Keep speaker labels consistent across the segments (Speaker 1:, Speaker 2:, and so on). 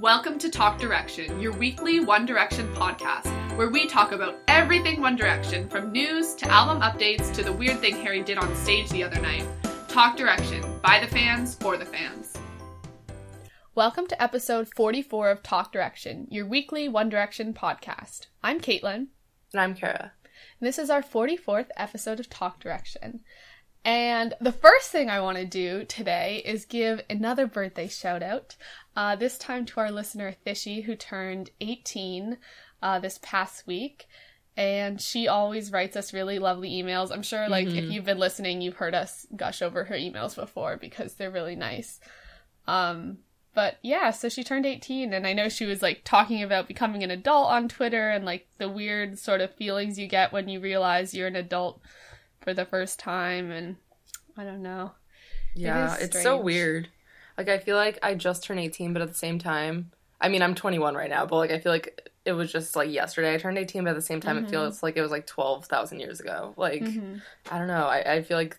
Speaker 1: Welcome to Talk Direction, your weekly One Direction podcast, where we talk about everything One Direction, from news to album updates to the weird thing Harry did on stage the other night. Talk Direction, by the fans, for the fans. Welcome to episode 44 of Talk Direction, your weekly One Direction podcast. I'm Caitlin.
Speaker 2: And I'm Kara.
Speaker 1: And this is our 44th episode of Talk Direction. And the first thing I want to do today is give another birthday shout out. Uh, this time to our listener Fishy, who turned 18 uh, this past week. And she always writes us really lovely emails. I'm sure, like, mm-hmm. if you've been listening, you've heard us gush over her emails before because they're really nice. Um, but yeah, so she turned 18, and I know she was like talking about becoming an adult on Twitter and like the weird sort of feelings you get when you realize you're an adult for the first time. And I don't know.
Speaker 2: Yeah, it it's so weird. Like I feel like I just turned 18, but at the same time, I mean, I'm 21 right now, but like I feel like it was just like yesterday I turned 18, but at the same time, mm-hmm. it feels like it was like 12,000 years ago. Like mm-hmm. I don't know. I, I feel like,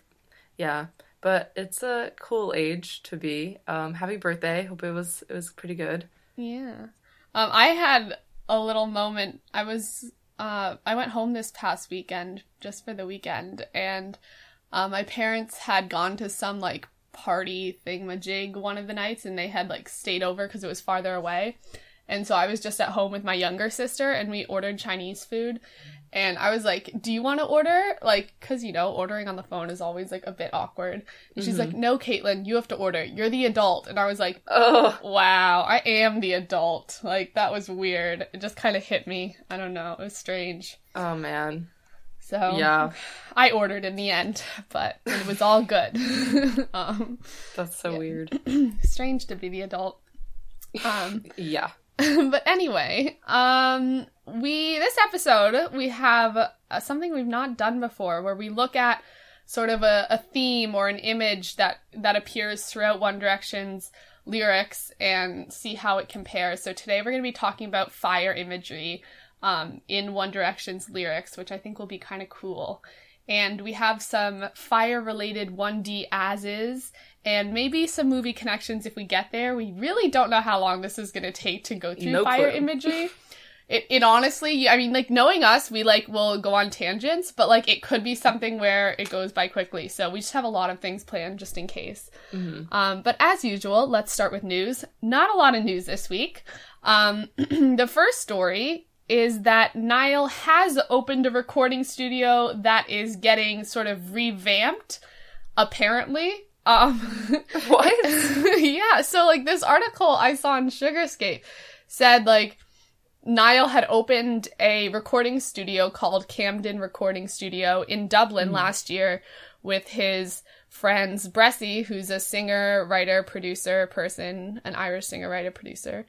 Speaker 2: yeah, but it's a cool age to be. Um, happy birthday! Hope it was it was pretty good.
Speaker 1: Yeah, um, I had a little moment. I was uh, I went home this past weekend just for the weekend, and uh, my parents had gone to some like party thingamajig one of the nights and they had like stayed over because it was farther away. And so I was just at home with my younger sister and we ordered Chinese food. And I was like, Do you want to order? Like, because, you know, ordering on the phone is always like a bit awkward. And mm-hmm. she's like, mm-hmm. No, Caitlin, you have to order. You're the adult. And I was like, Oh, wow, I am the adult. Like, that was weird. It just kind of hit me. I don't know. It was strange.
Speaker 2: Oh, man.
Speaker 1: So yeah, I ordered in the end, but it was all good.
Speaker 2: um, That's so yeah. weird.
Speaker 1: Strange to be the adult.
Speaker 2: Um, yeah.
Speaker 1: but anyway, um, we this episode we have uh, something we've not done before, where we look at sort of a, a theme or an image that that appears throughout One Direction's lyrics and see how it compares. So today we're going to be talking about fire imagery um, in One Direction's lyrics, which I think will be kind of cool. And we have some fire related 1D as is, and maybe some movie connections if we get there. We really don't know how long this is going to take to go through no fire clue. imagery. It, it honestly, I mean, like knowing us, we like will go on tangents, but like it could be something where it goes by quickly. So we just have a lot of things planned just in case. Mm-hmm. Um, but as usual, let's start with news. Not a lot of news this week. Um, the first story is that Niall has opened a recording studio that is getting sort of revamped, apparently. Um,
Speaker 2: what?
Speaker 1: yeah, so like this article I saw on Sugarscape said like Niall had opened a recording studio called Camden Recording Studio in Dublin mm. last year with his friends Bressie, who's a singer, writer, producer person, an Irish singer, writer, producer,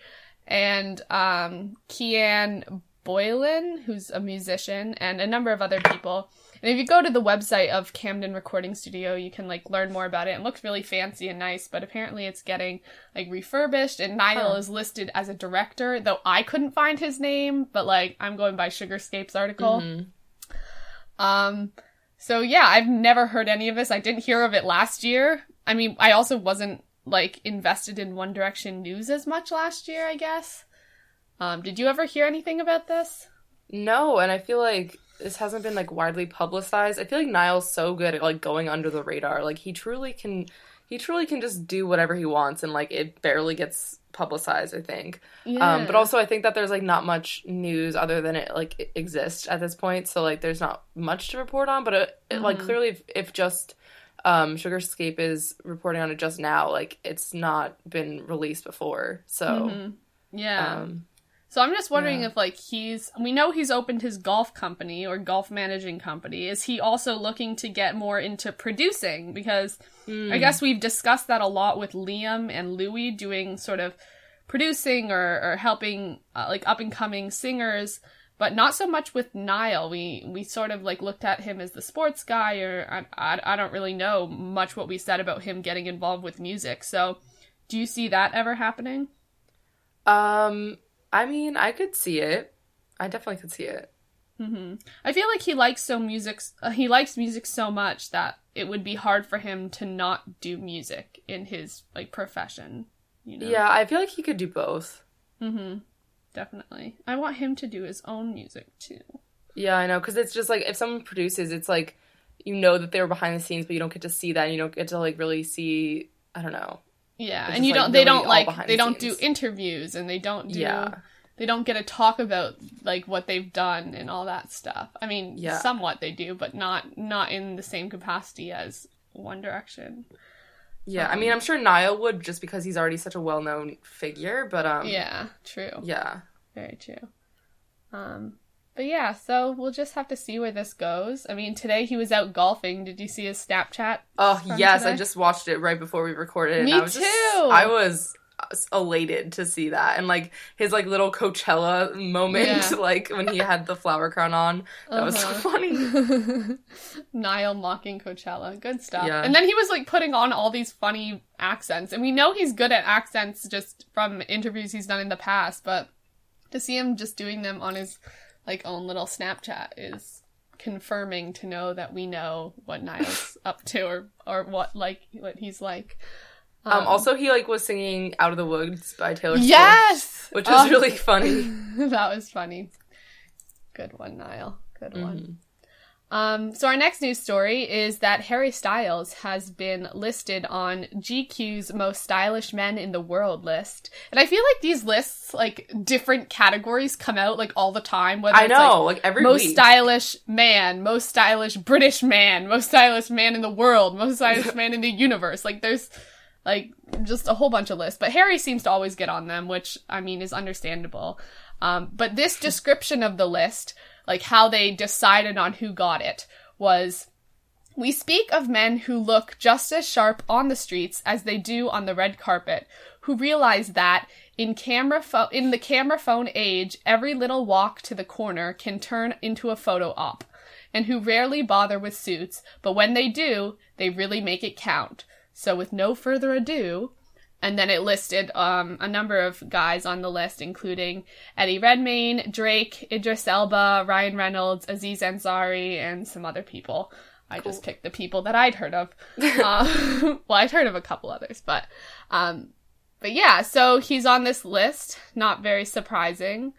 Speaker 1: and um, Cian Boylan, who's a musician, and a number of other people. And if you go to the website of Camden Recording Studio, you can like learn more about it. It looks really fancy and nice, but apparently it's getting like refurbished. And Niall huh. is listed as a director, though I couldn't find his name. But like I'm going by Sugarscape's article. Mm-hmm. Um, so yeah, I've never heard any of this. I didn't hear of it last year. I mean, I also wasn't like invested in One Direction news as much last year. I guess. Um, did you ever hear anything about this?
Speaker 2: No, and I feel like this hasn't been like widely publicized. I feel like Niall's so good at like going under the radar. Like he truly can he truly can just do whatever he wants and like it barely gets publicized, I think. Yeah. Um, but also I think that there's like not much news other than it like it exists at this point. So like there's not much to report on, but it, mm-hmm. like clearly if, if just um, Sugarscape is reporting on it just now, like it's not been released before. So
Speaker 1: mm-hmm. yeah. Um, so I'm just wondering yeah. if like he's we know he's opened his golf company or golf managing company. Is he also looking to get more into producing because mm. I guess we've discussed that a lot with Liam and Louis doing sort of producing or, or helping uh, like up and coming singers but not so much with Niall. We we sort of like looked at him as the sports guy, or I, I, I don't really know much what we said about him getting involved with music. So, do you see that ever happening?
Speaker 2: Um, I mean, I could see it. I definitely could see it.
Speaker 1: Mm-hmm. I feel like he likes so music. Uh, he likes music so much that it would be hard for him to not do music in his like profession.
Speaker 2: You know? Yeah, I feel like he could do both.
Speaker 1: Mm-hmm. Definitely. I want him to do his own music too.
Speaker 2: Yeah, I know, because it's just like if someone produces, it's like you know that they were behind the scenes, but you don't get to see that, and you don't get to like really see. I don't know.
Speaker 1: Yeah, and you
Speaker 2: like,
Speaker 1: don't. They don't like. They
Speaker 2: the
Speaker 1: don't do interviews, and they don't do.
Speaker 2: Yeah.
Speaker 1: They don't get to talk about like what they've done and all that stuff. I mean,
Speaker 2: Yeah.
Speaker 1: somewhat they do, but not not in the same capacity as One Direction.
Speaker 2: Yeah, I
Speaker 1: Um,
Speaker 2: mean, I'm sure Niall would just because he's already such a well-known figure, but um,
Speaker 1: yeah, true.
Speaker 2: yeah,
Speaker 1: Very true. Um, but yeah, so we'll just have to see where this goes. I mean, today he was out golfing. Did you see his Snapchat?
Speaker 2: Oh yes, I just watched it right before we recorded. and
Speaker 1: Me
Speaker 2: I was just-
Speaker 1: too.
Speaker 2: I was elated to see that, and like his like little Coachella moment,
Speaker 1: Yeah.
Speaker 2: like when he had the flower crown on. That was so
Speaker 1: Uh-huh.
Speaker 2: funny.
Speaker 1: Niall mocking Coachella. Good stuff.
Speaker 2: Yeah.
Speaker 1: And then he was like putting on all these funny accents. And we know he's good at accents just from interviews he's done in the past, but to see him just doing them on his like own little Snapchat is confirming to know that we know what Niall's up to or or what like what he's like.
Speaker 2: Um, also, he like was singing "Out of the Woods" by Taylor Swift,
Speaker 1: Yes!
Speaker 2: which was
Speaker 1: Oh.
Speaker 2: really funny.
Speaker 1: that was funny. Good one, Niall. Good one. Um, so our next news story is that Harry Styles has been listed on GQ's most stylish men in the world list. And I feel like these lists, like different categories come out like all the time. Whether
Speaker 2: I
Speaker 1: it's,
Speaker 2: know,
Speaker 1: like,
Speaker 2: like, every
Speaker 1: most
Speaker 2: week.
Speaker 1: stylish man, most stylish British man, most stylish man in the world, most stylish man in the universe. Like there's like just a whole bunch of lists, but Harry seems to always get on them, which I mean is understandable. Um, but this description of the list, like how they decided on who got it, was we speak of men who look just as sharp on the streets as they do on the red carpet, who realize that in camera pho- in the camera phone age, every little walk to the corner can turn into a photo op, and who rarely bother with suits, but when they do, they really make it count. So with no further ado, and then it listed um, a number of guys on the list, including Eddie Redmayne, Drake, Idris Elba, Ryan Reynolds, Aziz Ansari, and some other people. I just picked the people that I'd heard of. uh, well, I'd heard of a couple others, but um, but yeah. So he's on this list. Not very surprising.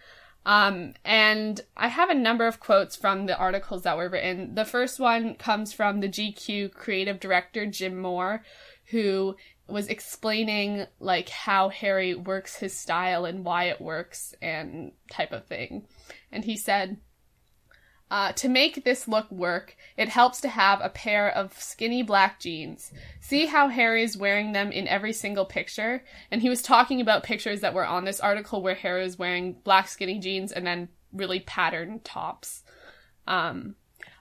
Speaker 1: Um, and I have a number of quotes from the articles that were written. The first one comes from the GQ creative director Jim Moore, who was explaining like how Harry works his style and why it works and type of thing. And he said, uh, to make this look work, it helps to have a pair of skinny black jeans. See how Harry's wearing them in every single picture? And he was talking about pictures that were on this article where Harry was wearing black skinny jeans and then really patterned tops. Um,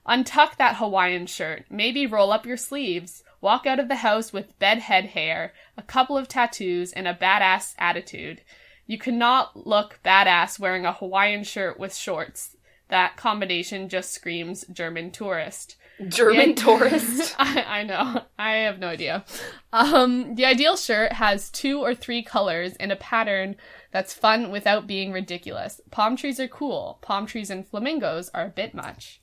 Speaker 1: untuck that Hawaiian shirt. Maybe roll up your sleeves. Walk out of the house with bedhead hair, a couple of tattoos, and a badass attitude. You cannot look badass wearing a Hawaiian shirt with shorts. That combination just screams German tourist.
Speaker 2: German
Speaker 1: Yeah.
Speaker 2: tourist.
Speaker 1: I, I know. I have no idea. Um, the ideal shirt has two or three colors and a pattern that's fun without being ridiculous. Palm trees are cool. Palm trees and flamingos are a bit much.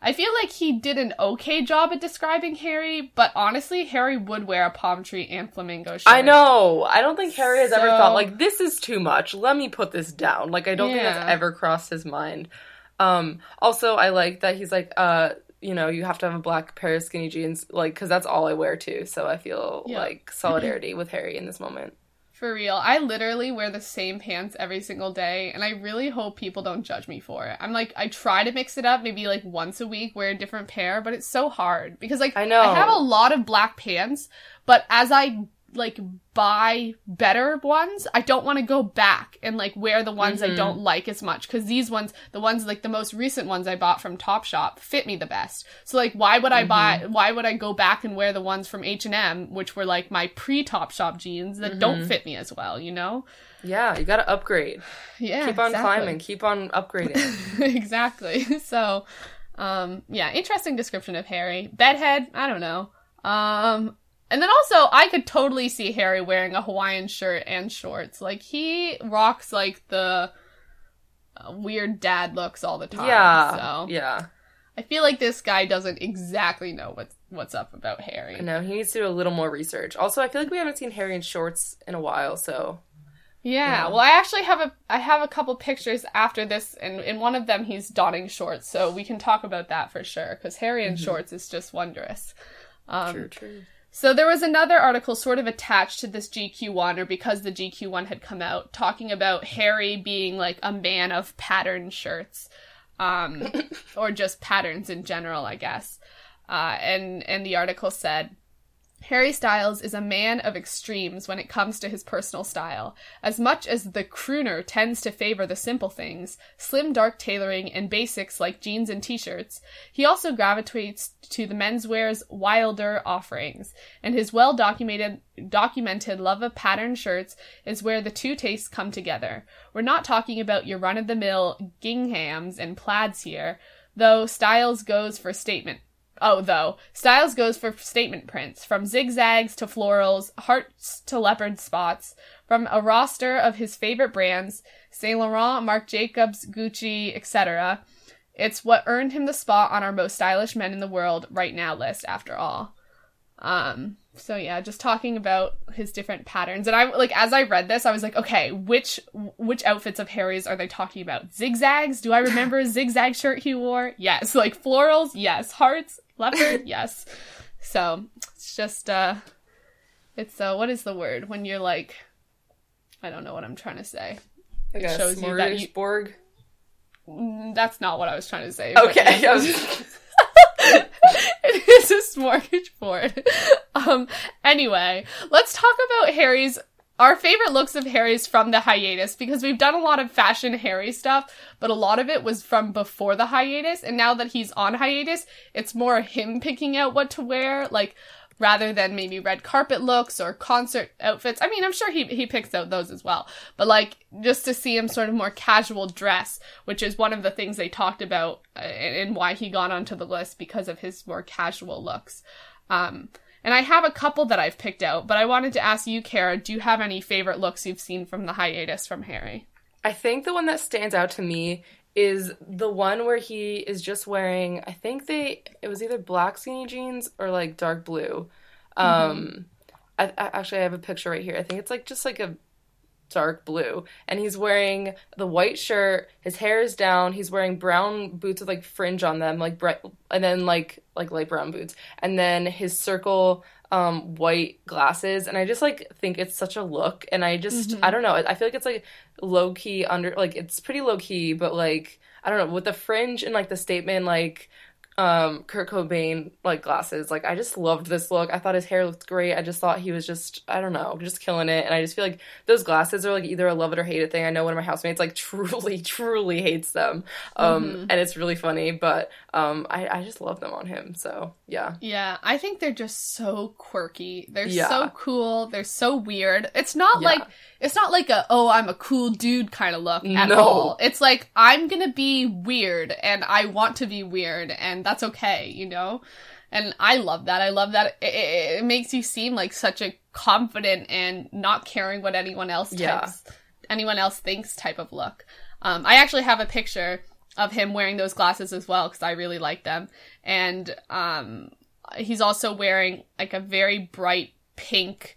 Speaker 1: I feel like he did an okay job at describing Harry, but honestly, Harry would wear a palm tree and flamingo shirt.
Speaker 2: I know. I don't think Harry has ever
Speaker 1: So-
Speaker 2: thought like this is too much. Let me put this down. Like I don't think that's ever crossed his mind. Um also I like that he's like uh you know, you have to have a black pair of skinny jeans like cuz that's all I wear too. So I feel
Speaker 1: Yeah.
Speaker 2: like solidarity with Harry in this moment.
Speaker 1: For real. I literally wear the same pants every single day, and I really hope people don't judge me for it. I'm like, I try to mix it up, maybe like once a week, wear a different pair, but it's so hard because, like,
Speaker 2: I know.
Speaker 1: I have a lot of black pants, but as I like buy better ones, I don't want to go back and like wear the ones I
Speaker 2: Mhm.
Speaker 1: don't like as much because these ones, the ones like the most recent ones I bought from Topshop, fit me the best. So like, why would I buy? Why would I go back and wear the ones from H and M, which were like my pre Topshop jeans that don't fit me as well? You know?
Speaker 2: Yeah, you got to upgrade.
Speaker 1: Yeah.
Speaker 2: keep on
Speaker 1: exactly.
Speaker 2: climbing, keep on upgrading.
Speaker 1: exactly. So, um, yeah, interesting description of Harry. Bedhead, I don't know. Um, and then also, I could totally see Harry wearing a Hawaiian shirt and shorts. Like, he rocks, like, the uh, weird dad looks all the time.
Speaker 2: yeah.
Speaker 1: So,
Speaker 2: Yeah.
Speaker 1: I feel like this guy doesn't exactly know what's, what's up about Harry.
Speaker 2: I know he needs to do a little more research. Also, I feel like we haven't seen Harry in shorts in a while, so
Speaker 1: Yeah,
Speaker 2: Yeah.
Speaker 1: well, I actually have a I have a couple pictures after this, and in one of them he's donning shorts, so we can talk about that for sure. Because Harry in shorts is just wondrous. Um,
Speaker 2: True, true.
Speaker 1: So there was another article sort of attached to this GQ one, or because the GQ one had come out, talking about Harry being like a man of pattern shirts, um, or just patterns in general, I guess. Uh, and and the article said. Harry Styles is a man of extremes when it comes to his personal style. As much as the crooner tends to favor the simple things, slim dark tailoring and basics like jeans and t-shirts, he also gravitates to the menswear's wilder offerings, and his well documented love of pattern shirts is where the two tastes come together. We're not talking about your run of the mill ginghams and plaids here, though Styles goes for statement Oh, though. Styles goes for statement prints, from zigzags to florals, hearts to leopard spots, from a roster of his favorite brands, Saint Laurent, Marc Jacobs, Gucci, etc. It's what earned him the spot on our most stylish men in the world right now list, after all. Um, so yeah, just talking about his different patterns. And I like as I read this, I was like, okay, which which outfits of Harry's are they talking about? Zigzags? Do I remember a zigzag shirt he wore? Yes. Like florals? Yes. Hearts? Leopard? yes. So it's just uh it's uh what is the word when you're like I don't know what I'm trying to say.
Speaker 2: Like a
Speaker 1: shows you that you-
Speaker 2: smorgasbord.
Speaker 1: Mm, That's not what I was trying to say.
Speaker 2: Okay, was
Speaker 1: it is a smorgasbord. Um, anyway, let's talk about Harry's our favorite looks of Harry's from the hiatus because we've done a lot of fashion Harry stuff, but a lot of it was from before the hiatus, and now that he's on hiatus, it's more him picking out what to wear, like rather than maybe red carpet looks or concert outfits. I mean, I'm sure he he picks out those as well, but like just to see him sort of more casual dress, which is one of the things they talked about uh, and why he got onto the list because of his more casual looks. Um, and I have a couple that I've picked out, but I wanted to ask you, Kara, do you have any favorite looks you've seen from the hiatus from Harry?
Speaker 2: I think the one that stands out to me is the one where he is just wearing I think they it was either black skinny jeans or like dark blue. Um I, I actually I have a picture right here. I think it's like just like a dark blue. And he's wearing the white shirt his hair is down he's wearing brown boots with like fringe on them like bright and then like like light brown boots and then his circle um white glasses. And i just like think it's such a look and i just i don't know i feel like it's like low key under like it's pretty low key but like i don't know with the fringe and like the statement like um Kurt Cobain like glasses. Like I just loved this look. I thought his hair looked great. I just thought he was just I don't know, just killing it. And I just feel like those glasses are like either a love it or hate it thing. I know one of my housemates like truly, truly hates them. Um and it's really funny, but um I, I just love them on him. So yeah.
Speaker 1: Yeah, I think they're just so quirky. They're
Speaker 2: Yeah.
Speaker 1: so cool. They're so weird. It's not
Speaker 2: Yeah.
Speaker 1: like it's not like a oh I'm a cool dude kind of look at
Speaker 2: No.
Speaker 1: all. It's like I'm gonna be weird and I want to be weird and that's okay, you know. And I love that. I love that. It, it, it makes you seem like such a confident and not caring what anyone else
Speaker 2: Yeah.
Speaker 1: types, anyone else thinks type of look. Um, I actually have a picture of him wearing those glasses as well because I really like them. And um, he's also wearing like a very bright pink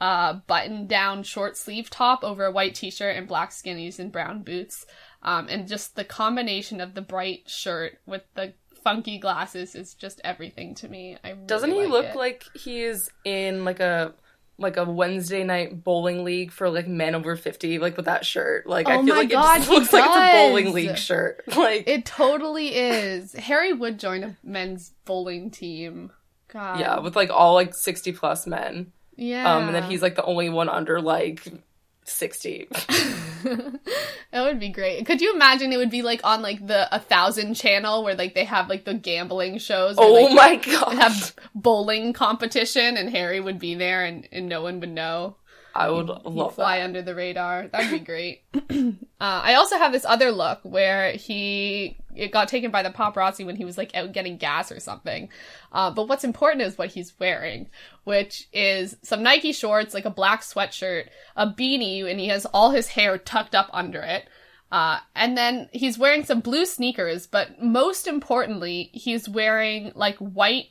Speaker 1: uh, button down short sleeve top over a white t shirt and black skinnies and brown boots. Um, and just the combination of the bright shirt with the funky glasses is just everything to me. I really
Speaker 2: Doesn't he
Speaker 1: like
Speaker 2: look
Speaker 1: it.
Speaker 2: like he is in like a like a Wednesday night bowling league for like men over 50 like with that shirt. Like I
Speaker 1: Oh
Speaker 2: feel like
Speaker 1: God,
Speaker 2: it just looks like it's a bowling league shirt. Like
Speaker 1: It totally is. Harry would join a men's bowling team. God.
Speaker 2: yeah, with like all like 60 plus men.
Speaker 1: Yeah.
Speaker 2: Um and then he's like the only one under like 60.
Speaker 1: that would be great. Could you imagine it would be like on like the a thousand channel where like they have like the gambling shows
Speaker 2: oh
Speaker 1: like,
Speaker 2: my god.
Speaker 1: have bowling competition and Harry would be there and, and no one would know.
Speaker 2: I would
Speaker 1: He'd
Speaker 2: love
Speaker 1: fly
Speaker 2: that.
Speaker 1: under the radar. That'd be great. uh, I also have this other look where he it got taken by the paparazzi when he was like out getting gas or something. Uh, but what's important is what he's wearing, which is some Nike shorts, like a black sweatshirt, a beanie, and he has all his hair tucked up under it. Uh, and then he's wearing some blue sneakers, but most importantly, he's wearing like white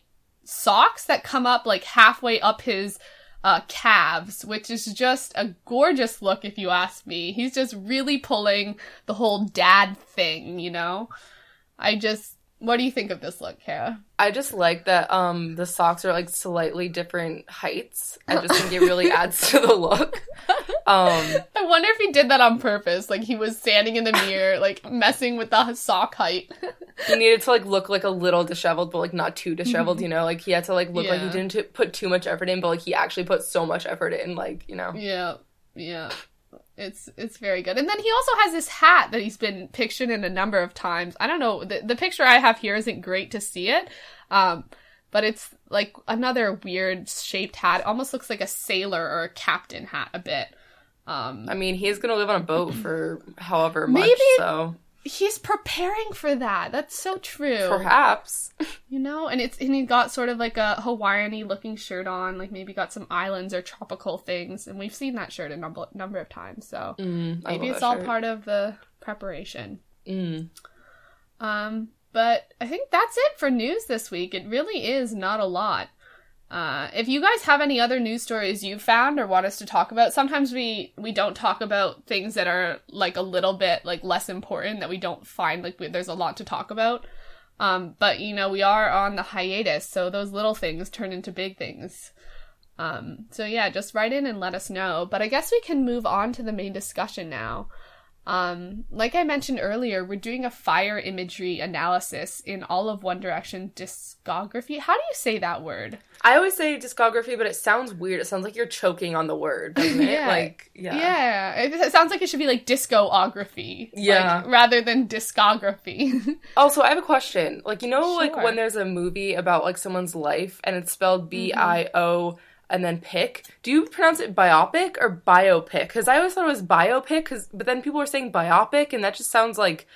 Speaker 1: socks that come up like halfway up his uh, calves, which is just a gorgeous look if you ask me. He's just really pulling the whole dad thing, you know? I just, what do you think of this look, Kara?
Speaker 2: I just like that um the socks are like slightly different heights. I just think it really adds to the look. Um
Speaker 1: I wonder if he did that on purpose. Like he was standing in the mirror, like messing with the sock height.
Speaker 2: he needed to like look like a little disheveled, but like not too disheveled, you know? Like he had to like look like he didn't t- put too much effort in, but like he actually put so much effort in, like, you know.
Speaker 1: yeah, yeah. It's it's very good. And then he also has this hat that he's been pictured in a number of times. I don't know. The, the picture I have here isn't great to see it. Um, but it's like another weird shaped hat. It almost looks like a sailor or a captain hat a bit. Um,
Speaker 2: I mean, he's gonna live on a boat for however much,
Speaker 1: Maybe-
Speaker 2: so
Speaker 1: he's preparing for that. That's so true.
Speaker 2: perhaps.
Speaker 1: You know, and it's and he got sort of like a Hawaiian-y looking shirt on, like maybe got some islands or tropical things, and we've seen that shirt a number number of times. So
Speaker 2: Mm,
Speaker 1: maybe it's all
Speaker 2: shirt.
Speaker 1: part of the preparation.
Speaker 2: Mm.
Speaker 1: Um, but I think that's it for news this week. It really is not a lot. Uh, if you guys have any other news stories you found or want us to talk about, sometimes we we don't talk about things that are like a little bit like less important that we don't find like we, there's a lot to talk about. Um, but you know we are on the hiatus, so those little things turn into big things. Um, so yeah, just write in and let us know. But I guess we can move on to the main discussion now. Um, like I mentioned earlier, we're doing a fire imagery analysis in all of One Direction discography. How do you say that word?
Speaker 2: I always say discography, but it sounds weird. It sounds like you're choking on the word, doesn't it?
Speaker 1: Yeah.
Speaker 2: Like, yeah.
Speaker 1: Yeah, it, it sounds like it should be like discography.
Speaker 2: Yeah.
Speaker 1: like, rather than discography.
Speaker 2: Also, I have a question. Like, you know, like when there's a movie about like someone's life and it's spelled B I O and then pic, do you pronounce it biopic or biopic? Because I always thought it was biopic, 'cause- but then people were saying biopic, and that just sounds like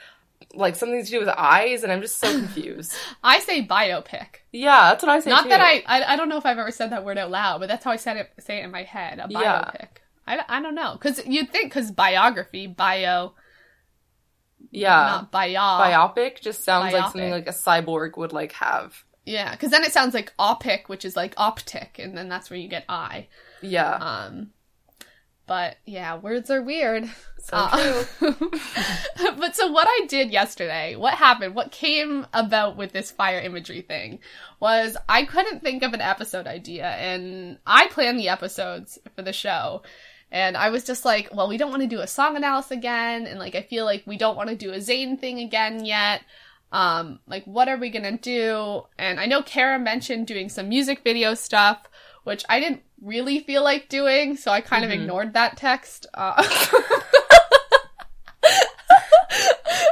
Speaker 2: like something to do with eyes, and I'm just so confused.
Speaker 1: I say biopic.
Speaker 2: yeah, that's what I say.
Speaker 1: Not
Speaker 2: too.
Speaker 1: that I, I I don't know if I've ever said that word out loud, but that's how I said it say it in my head. A
Speaker 2: Yeah.
Speaker 1: biopic. I, I don't know because you'd think because biography bio
Speaker 2: yeah.
Speaker 1: not bio
Speaker 2: Biopic just sounds like something like a cyborg would like have.
Speaker 1: Yeah, because then it sounds like opic, which is like optic, and then that's where you get eye.
Speaker 2: Yeah,
Speaker 1: Um, but yeah, words are weird.
Speaker 2: so
Speaker 1: Uh,
Speaker 2: true.
Speaker 1: but so what I did yesterday, what happened, what came about with this fire imagery thing was I couldn't think of an episode idea, and I planned the episodes for the show. And I was just like, well, we don't want to do a song analysis again, and like I feel like we don't want to do a Zayn thing again yet. Um, like what are we gonna do? And I know Kara mentioned doing some music video stuff, which I didn't really feel like doing, so I kind of
Speaker 2: Mhm.
Speaker 1: ignored that text. Uh,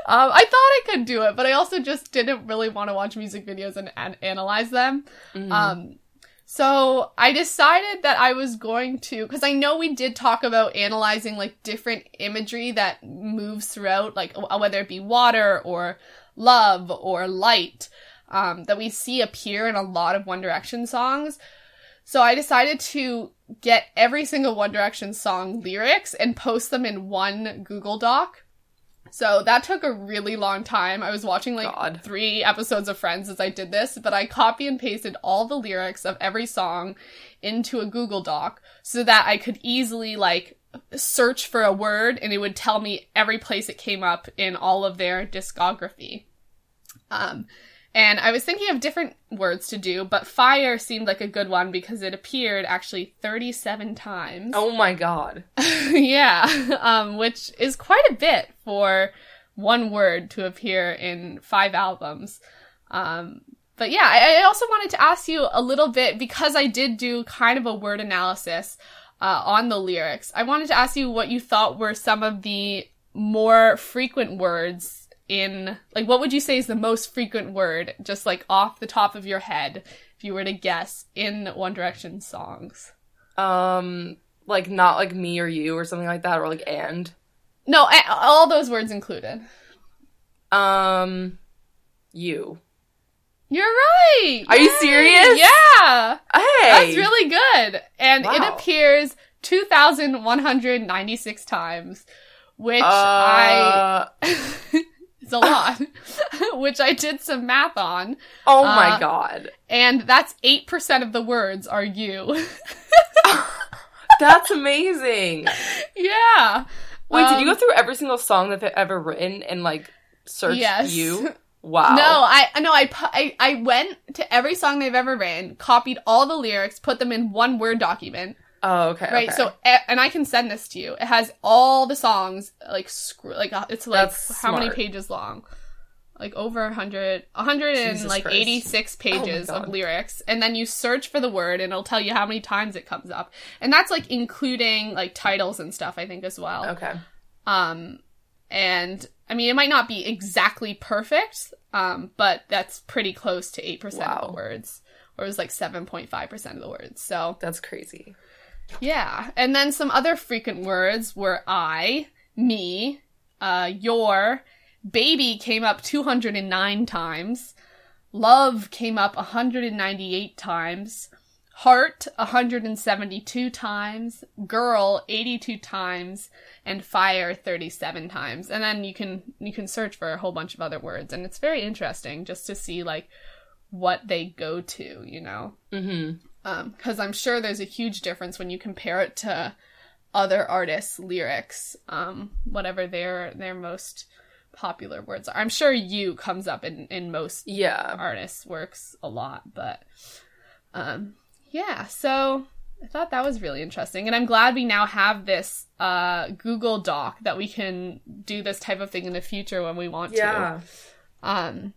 Speaker 1: Um, I thought I could do it, but I also just didn't really want to watch music videos and, and analyze them.
Speaker 2: Mhm.
Speaker 1: Um, so I decided that I was going to, because I know we did talk about analyzing like different imagery that moves throughout, like whether it be water or love or light, um, that we see appear in a lot of One Direction songs. So I decided to get every single One Direction song lyrics and post them in one Google Doc. So that took a really long time. I was watching like
Speaker 2: God.
Speaker 1: three episodes of Friends as I did this, but I copy and pasted all the lyrics of every song into a Google Doc so that I could easily like search for a word and it would tell me every place it came up in all of their discography. Um, and I was thinking of different words to do, but fire seemed like a good one because it appeared actually 37 times.
Speaker 2: oh my god.
Speaker 1: yeah, um, which is quite a bit for one word to appear in five albums. Um, but yeah, I, I also wanted to ask you a little bit because I did do kind of a word analysis uh, on the lyrics. I wanted to ask you what you thought were some of the more frequent words in, like, what would you say is the most frequent word, just like off the top of your head, if you were to guess, in One Direction songs?
Speaker 2: Um, like not like me or you or something like that, or like and.
Speaker 1: No, all those words included.
Speaker 2: Um, you.
Speaker 1: You're right.
Speaker 2: Are you serious?
Speaker 1: Yeah.
Speaker 2: Hey,
Speaker 1: That's really good. And it appears 2,196 times, which I,
Speaker 2: Uh,
Speaker 1: it's a lot, which I did some math on.
Speaker 2: oh my
Speaker 1: uh,
Speaker 2: god.
Speaker 1: And that's 8% of the words are you.
Speaker 2: That's amazing.
Speaker 1: yeah.
Speaker 2: Wait, did you go
Speaker 1: Um,
Speaker 2: through every single song that they've ever written and like search
Speaker 1: Yes.
Speaker 2: you? Wow.
Speaker 1: No, I no, I, I I went to every song they've ever written, copied all the lyrics, put them in one word document,
Speaker 2: Oh, okay.
Speaker 1: right?
Speaker 2: okay.
Speaker 1: So, and I can send this to you. It has all the songs, like screw, like uh, it's like
Speaker 2: That's
Speaker 1: how many pages long? Like over a hundred, a hundred and like eighty six pages
Speaker 2: Oh
Speaker 1: of lyrics, and then you search for the word, and it'll tell you how many times it comes up, and that's like including like titles and stuff, I think as well.
Speaker 2: okay.
Speaker 1: Um, and I mean, it might not be exactly perfect, um, but that's pretty close to 8% of the words. Or it was like 7.5% of the words. So,
Speaker 2: That's crazy.
Speaker 1: yeah. And then some other frequent words were I, me, uh, your, baby came up 209 times, love came up 198 times, heart 172 times, girl 82 times, and fire 37 times. And then you can you can search for a whole bunch of other words and it's very interesting just to see like what they go to, you know
Speaker 2: Mm-hmm.
Speaker 1: because I'm sure there's a huge difference when you compare it to other artists' lyrics, um, whatever their their most popular words are. I'm sure "you" comes up in in most
Speaker 2: Yeah.
Speaker 1: artists' works a lot, but um, yeah. So I thought that was really interesting, and I'm glad we now have this uh, Google Doc that we can do this type of thing in the future when we want to.
Speaker 2: Yeah.
Speaker 1: Um,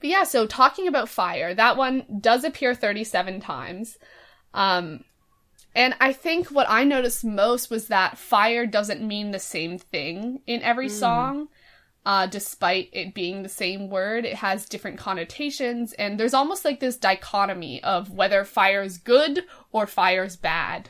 Speaker 1: but yeah, so talking about fire, that one does appear 37 times. Um, and I think what I noticed most was that fire doesn't mean the same thing in every song. Uh, despite it being the same word, it has different connotations, and there's almost like this dichotomy of whether fire is good or fire is bad.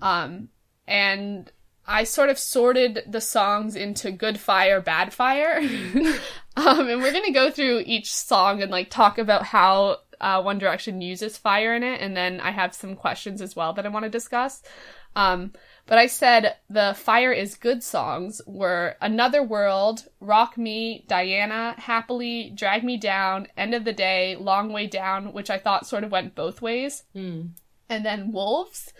Speaker 1: Um, and I sort of sorted the songs into good fire, bad fire. um, and we're gonna go through each song and like talk about how uh, One Direction uses fire in it, and then I have some questions as well that I want to discuss. Um, but I said the Fire is Good songs were Another World, Rock Me, Diana, Happily, Drag Me Down, End of the Day, Long Way Down, which I thought sort of went both ways
Speaker 2: Mm.
Speaker 1: and then Wolves,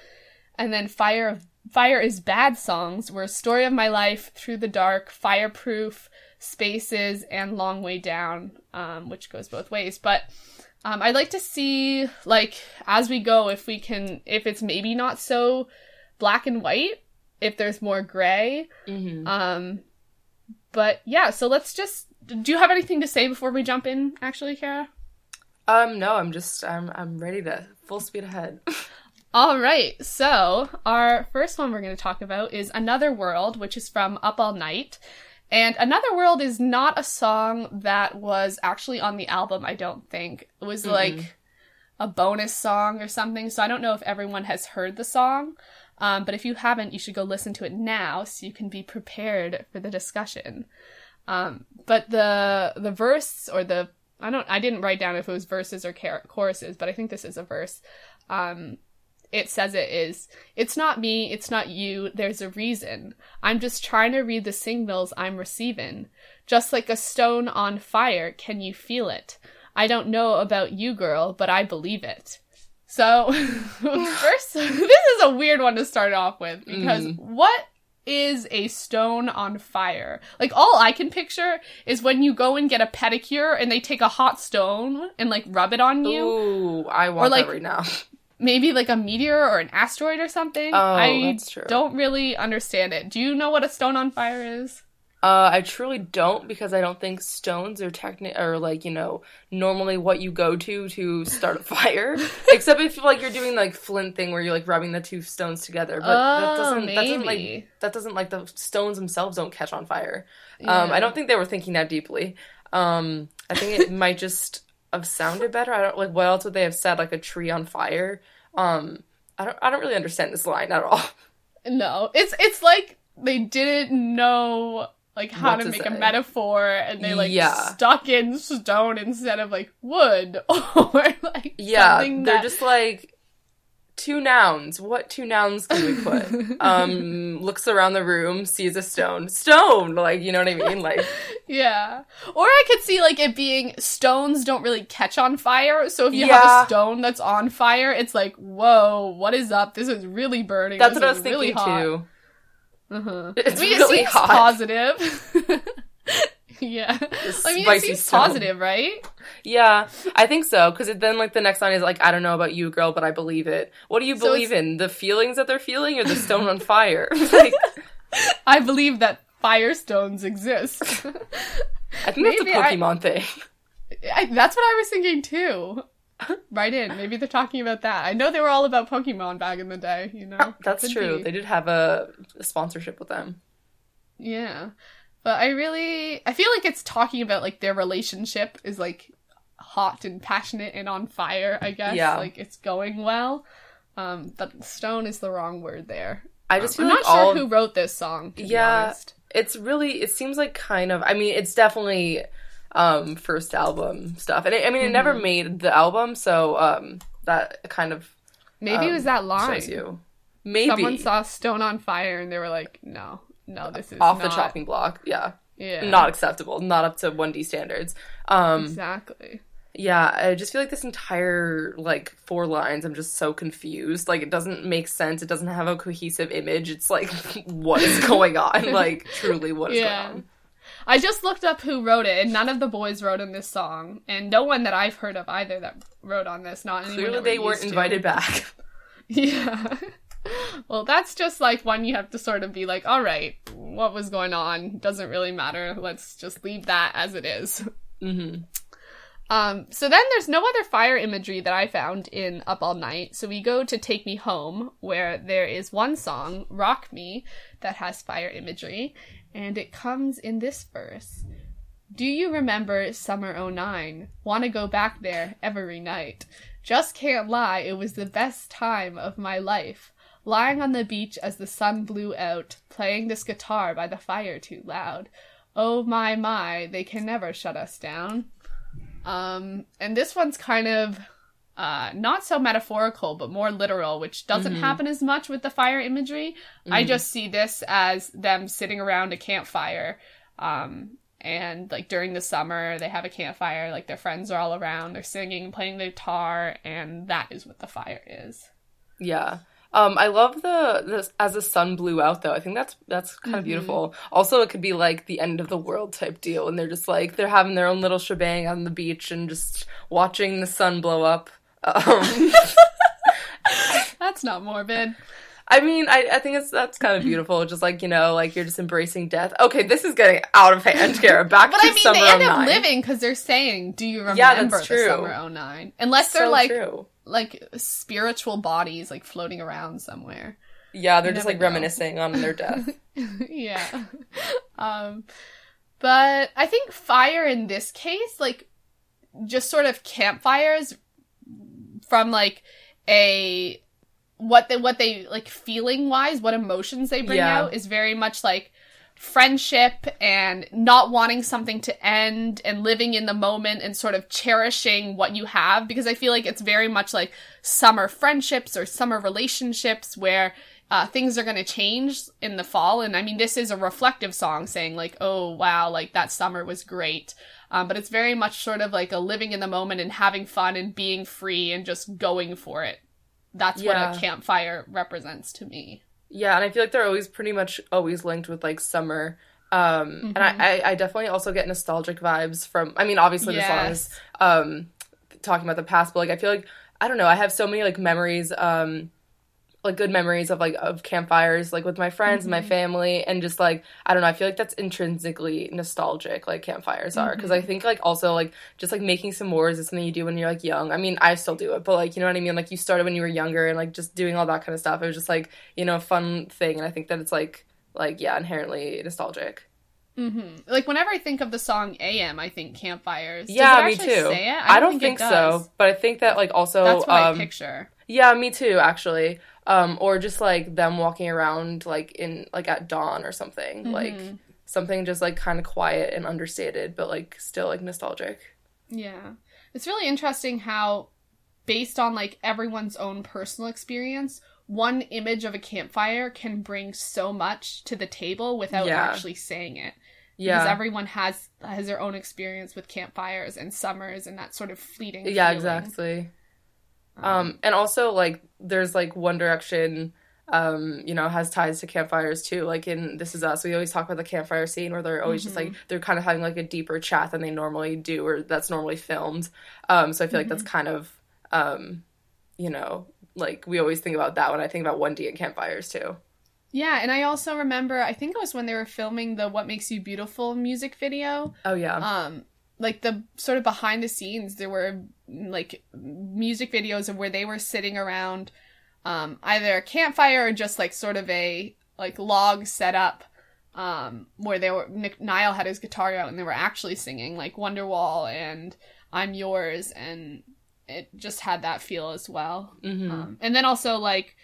Speaker 1: and then Fire of Fire is Bad songs were Story of My Life, Through the Dark, Fireproof, Spaces, and Long Way Down, um, which goes both ways. But um, I'd like to see, like, as we go, if we can, if it's maybe not so black and white, if there's more gray.
Speaker 2: Mm-hmm.
Speaker 1: Um, but yeah, so let's just. Do you have anything to say before we jump in, actually, Kara?
Speaker 2: Um, no, I'm just I'm I'm ready to full speed ahead.
Speaker 1: All right, so our first one we're going to talk about is Another World, which is from Up All Night. And Another World is not a song that was actually on the album, I don't think. It was like a bonus song or something, so I don't know if everyone has heard the song. Um, but if you haven't, you should go listen to it now so you can be prepared for the discussion. Um, but the the verse or the I don't I didn't write down if it was verses or chor- choruses, but I think this is a verse. Um, it says it is it's not me it's not you there's a reason i'm just trying to read the signals i'm receiving just like a stone on fire can you feel it i don't know about you girl but i believe it so first this is a weird one to start off with because
Speaker 2: Mm.
Speaker 1: what is a stone on fire like all i can picture is when you go and get a pedicure and they take a hot stone and like rub it on you
Speaker 2: Ooh, I want
Speaker 1: like-
Speaker 2: that right now.
Speaker 1: maybe like a meteor or an asteroid or something.
Speaker 2: Oh,
Speaker 1: I
Speaker 2: that's true.
Speaker 1: don't really understand it. Do you know what a stone on fire is?
Speaker 2: Uh, I truly don't because I don't think stones are techni- or like you know normally what you go to to start a fire. Except if like you're doing like flint thing where you're like rubbing the two stones together, but that
Speaker 1: Oh,
Speaker 2: doesn't that doesn't like that doesn't like the stones themselves don't catch on fire. Um, I don't think they were thinking that deeply. Um, I think it might just have sounded better. I don't like what else would they have said like a tree on fire. Um, I don't I don't really understand this line at all.
Speaker 1: No, it's it's like they didn't know like how
Speaker 2: What
Speaker 1: to,
Speaker 2: to
Speaker 1: make a metaphor, and they like
Speaker 2: Yeah.
Speaker 1: stuck in stone instead of like wood or like
Speaker 2: Yeah,
Speaker 1: something
Speaker 2: they're
Speaker 1: that-
Speaker 2: just like two nouns. What two nouns can we put? um, looks around the room, sees a stone. Stone, like you know what I mean? Like
Speaker 1: Yeah. Or I could see like it being stones don't really catch on fire. So if you have a stone that's on fire, it's like, whoa, what is up? This is really burning.
Speaker 2: that's
Speaker 1: This
Speaker 2: what I was
Speaker 1: really
Speaker 2: thinking
Speaker 1: hot.
Speaker 2: too.
Speaker 1: Uh-huh.
Speaker 2: It's
Speaker 1: I mean,
Speaker 2: really
Speaker 1: it seems
Speaker 2: hot.
Speaker 1: positive. yeah. I mean, it seems
Speaker 2: stone.
Speaker 1: positive, right?
Speaker 2: Yeah, I think so. Because then, like, the next line is like, "I don't know about you, girl, but I believe it." What do you
Speaker 1: So
Speaker 2: believe in? The feelings that they're feeling, or the stone on fire? like,
Speaker 1: I believe that firestones exist.
Speaker 2: I think that's a
Speaker 1: Maybe I-
Speaker 2: Pokemon thing.
Speaker 1: I, that's what I was thinking too. Right in. Maybe they're talking about that. I know they were all about Pokemon back in the day, you know?
Speaker 2: That's
Speaker 1: Could
Speaker 2: true.
Speaker 1: be.
Speaker 2: They did have a, a sponsorship with them.
Speaker 1: Yeah. But I really I feel like it's talking about like their relationship is like hot and passionate and on fire, I guess.
Speaker 2: Yeah.
Speaker 1: Like it's going well. Um but stone is the wrong word there.
Speaker 2: I just
Speaker 1: Um,
Speaker 2: feel
Speaker 1: I'm
Speaker 2: like
Speaker 1: not sure who wrote this song, to be
Speaker 2: Yeah.
Speaker 1: honest.
Speaker 2: it's really it seems like kind of i mean it's definitely um first album stuff and it, i mean it never
Speaker 1: Mhm.
Speaker 2: made the album so um that kind of
Speaker 1: Maybe it
Speaker 2: um,
Speaker 1: was that line.
Speaker 2: you maybe
Speaker 1: Someone saw stone on fire and they were like, No, no, this is
Speaker 2: off the chopping block yeah.
Speaker 1: Yeah.
Speaker 2: not acceptable not up to 1d standards um
Speaker 1: exactly.
Speaker 2: yeah i just feel like this entire like four lines i'm just so confused like it doesn't make sense it doesn't have a cohesive image it's like what is going on like truly what is
Speaker 1: Yeah.
Speaker 2: going on
Speaker 1: I just looked up who wrote it, and none of the boys wrote in this song, and no one that I've heard of either that wrote on this. Not
Speaker 2: clearly they weren't
Speaker 1: to.
Speaker 2: invited back
Speaker 1: Yeah. well, that's just like one you have to sort of be like, all right, what was going on? Doesn't really matter. Let's just leave that as it is.
Speaker 2: hmm
Speaker 1: Um, so then there's no other fire imagery that I found in Up All Night. So we go to Take Me Home, where there is one song, Rock Me, that has fire imagery, and it comes in this verse. Do you remember summer 09? Wanna go back there every night. Just can't lie, it was the best time of my life. Lying on the beach as the sun blew out, playing this guitar by the fire too loud. Oh my my, they can never shut us down. Um, and this one's kind of uh, not so metaphorical, but more literal, which doesn't
Speaker 2: Mhm.
Speaker 1: happen as much with the fire imagery. I
Speaker 2: Mhm.
Speaker 1: just see this as them sitting around a campfire. Um, and like during the summer, they have a campfire, like their friends are all around, they're singing, playing the guitar, and that is what the fire is.
Speaker 2: Yeah. Um, I love the, the as the sun blew out though. I think that's that's kind of
Speaker 1: Mhm.
Speaker 2: beautiful. Also, it could be like the end of the world type deal, and they're just like they're having their own little shebang on the beach and just watching the sun blow up. Um,
Speaker 1: That's not morbid.
Speaker 2: I mean, I, I think it's that's kind of beautiful. Just like you know, like you're just embracing death. Okay, this is getting out of hand, Kara. Back
Speaker 1: But
Speaker 2: to
Speaker 1: I mean,
Speaker 2: summer
Speaker 1: they end up living because they're saying, "Do you remember
Speaker 2: Yeah, that's
Speaker 1: the
Speaker 2: true.
Speaker 1: summer 09? Unless they're
Speaker 2: So
Speaker 1: like
Speaker 2: true.
Speaker 1: like spiritual bodies, like floating around somewhere.
Speaker 2: Yeah, they're
Speaker 1: You
Speaker 2: just like
Speaker 1: know.
Speaker 2: reminiscing on their death.
Speaker 1: yeah. Um, but I think fire in this case, like, just sort of campfires from like a what they what they like feeling wise, what emotions they bring
Speaker 2: Yeah.
Speaker 1: out is very much like friendship and not wanting something to end and living in the moment and sort of cherishing what you have because I feel like it's very much like summer friendships or summer relationships where uh, things are going to change in the fall. And I mean, this is a reflective song saying, like, oh, wow, like that summer was great. Um, but it's very much sort of like a living in the moment and having fun and being free and just going for it. That's
Speaker 2: Yeah.
Speaker 1: what a campfire represents to me.
Speaker 2: Yeah, and I feel like they're always pretty much always linked with like summer. Um, and
Speaker 1: Mhm.
Speaker 2: I, I, I definitely also get nostalgic vibes from. I mean, obviously the song is um talking about the past, but like I feel like I don't know. I have so many like memories, um, like good memories of like of campfires, like with my friends and my
Speaker 1: Mhm.
Speaker 2: family, and just like I don't know. I feel like that's intrinsically nostalgic, like campfires are, because I
Speaker 1: Mhm.
Speaker 2: think like also like just like making s'mores is something you do when you're like young. I mean, I still do it, but like you know what I mean. Like you started when you were younger, and like just doing all that kind of stuff. It was just like you know a fun thing, and I think that it's like like yeah, inherently nostalgic.
Speaker 1: hmm Like whenever I think of the song "AM," I think campfires. Does
Speaker 2: yeah,
Speaker 1: it
Speaker 2: me too.
Speaker 1: Say it?
Speaker 2: I, don't
Speaker 1: it
Speaker 2: think, so, but I think that like also
Speaker 1: That's what
Speaker 2: um,
Speaker 1: I picture.
Speaker 2: Yeah, me too, actually. Um, or just like them walking around like in like at dawn or something. Like
Speaker 1: Mhm.
Speaker 2: something just like kind of quiet and understated, but like still like nostalgic.
Speaker 1: Yeah. It's really interesting how based on like everyone's own personal experience, one image of a campfire can bring so much to the table without
Speaker 2: Yeah.
Speaker 1: actually saying it.
Speaker 2: yeah.
Speaker 1: Because everyone has has their own experience with campfires and summers and that sort of fleeting.
Speaker 2: yeah,
Speaker 1: feeling.
Speaker 2: exactly. Um, and also like there's like One Direction, um, you know, has ties to campfires too. Like in This Is Us, we always talk about the campfire scene where they're always just like they're kind of having like a deeper chat than they normally do, or that's normally filmed. Um, so I feel like that's kind of, um, you know, like we always think about that when I think about One D and campfires too.
Speaker 1: Yeah, and I also remember I think it was when they were filming the "What Makes You Beautiful" music video.
Speaker 2: Oh yeah,
Speaker 1: um like the sort of behind the scenes there were like music videos of where they were sitting around um either a campfire or just like sort of a like log set up um where they were Nick Niall had his guitar out and they were actually singing like Wonderwall and I'm yours and it just had that feel as well
Speaker 2: hmm
Speaker 1: um, and then also like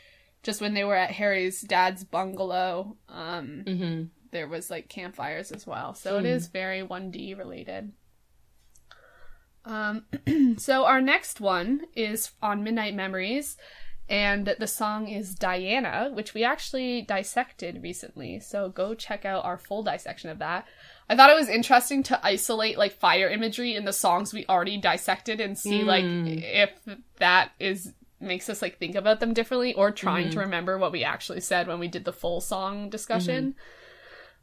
Speaker 1: just when they were at Harry's dad's bungalow um
Speaker 2: hmm
Speaker 1: there was like campfires as well. So it
Speaker 2: Hmm.
Speaker 1: is very 1D related. Um so our next one is on Midnight Memories and the song is Diana, which we actually dissected recently. So go check out our full dissection of that. I thought it was interesting to isolate like fire imagery in the songs we already dissected and see like
Speaker 2: Mm.
Speaker 1: if that is makes us like think about them differently or trying
Speaker 2: Mm-hmm.
Speaker 1: to remember what we actually said when we did the full song discussion.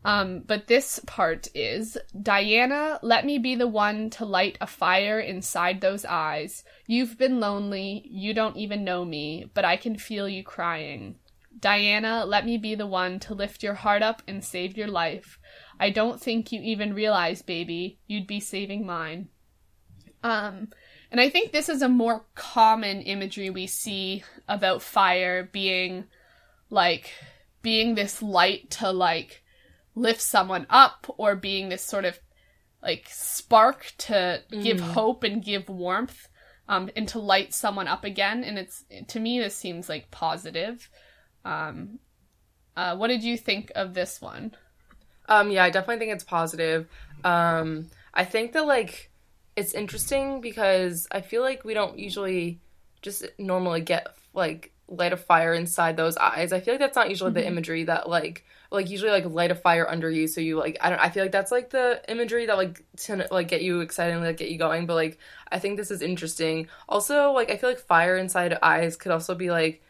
Speaker 1: Um, but this part is Diana, let me be the one to light a fire inside those eyes. You've been lonely, you don't even know me, but I can feel you crying. Diana, let me be the one to lift your heart up and save your life. I don't think you even realize, baby, you'd be saving mine. Um, and I think this is a more common imagery we see about fire being like being this light to like lift someone up or being this sort of like spark to give hope and give warmth um, and to light someone up again. And it's to me this seems like positive. Um, uh, what did you think of this one?
Speaker 2: Um, yeah, I definitely think it's positive. Um, I think that like it's interesting because I feel like we don't usually just normally get like light a fire inside those eyes. I feel like that's not usually the imagery that like like usually like light a fire under you so you like I don't I feel like that's like the imagery that like to like get you excited and like get you going but like I think this is interesting. Also like I feel like fire inside eyes could also be like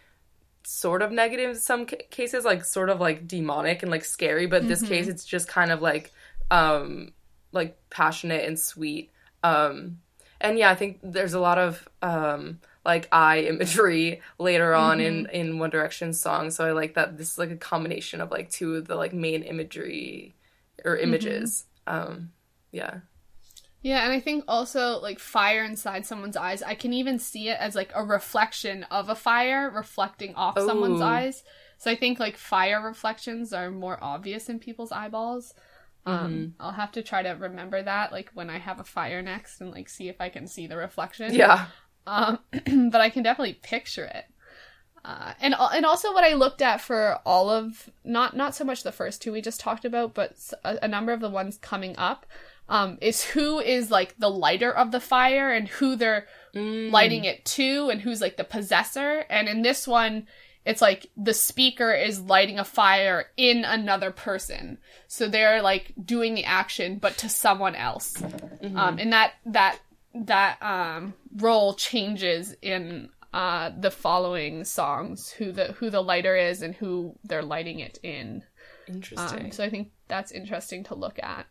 Speaker 2: sort of negative in some ca- cases like sort of like demonic and like scary but in this case it's just kind of like um like passionate and sweet um and yeah i think there's a lot of um like eye imagery later on in in one direction song. So i like that this is like a combination of like two of the like main imagery or images. Um yeah.
Speaker 1: Yeah, and I think also like fire inside someone's eyes, I can even see it as like a reflection of a fire reflecting off someone's eyes. So I think like fire reflections are more obvious in people's eyeballs. Um, I'll have to try to remember that like when I have a fire next and like see if I can see the reflection.
Speaker 2: yeah
Speaker 1: Um, but I can definitely picture it. Uh, and and also what I looked at for all of not not so much the first two we just talked about, but a number of the ones coming up, um, is who is like the lighter of the fire and who they're
Speaker 2: Mm.
Speaker 1: lighting it to and who's like the possessor. And in this one, it's like the speaker is lighting a fire in another person, so they're like doing the action, but to someone else. Um, and that that that um, role changes in uh, the following songs who the who the lighter is and who they're lighting it in.
Speaker 2: interesting
Speaker 1: Um, so I think that's interesting to look at.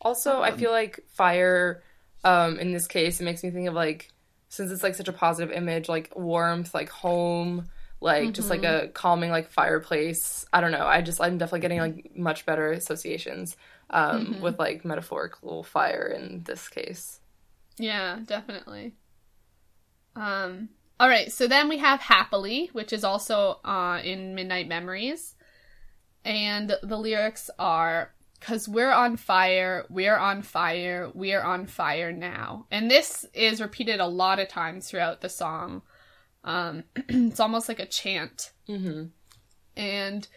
Speaker 2: Also, I feel like fire, um, in this case, it makes me think of like, since it's like such a positive image, like warmth, like home, like just like a calming like fireplace. I don't know. I just I'm definitely getting like much better associations um, with like metaphorical fire in this case.
Speaker 1: Yeah, definitely. Um all right, so then we have Happily, which is also uh in Midnight Memories. And the lyrics are cuz we're on fire, we're on fire, we're on fire now. And this is repeated a lot of times throughout the song. Um it's almost like a chant.
Speaker 2: Mm-hmm.
Speaker 1: And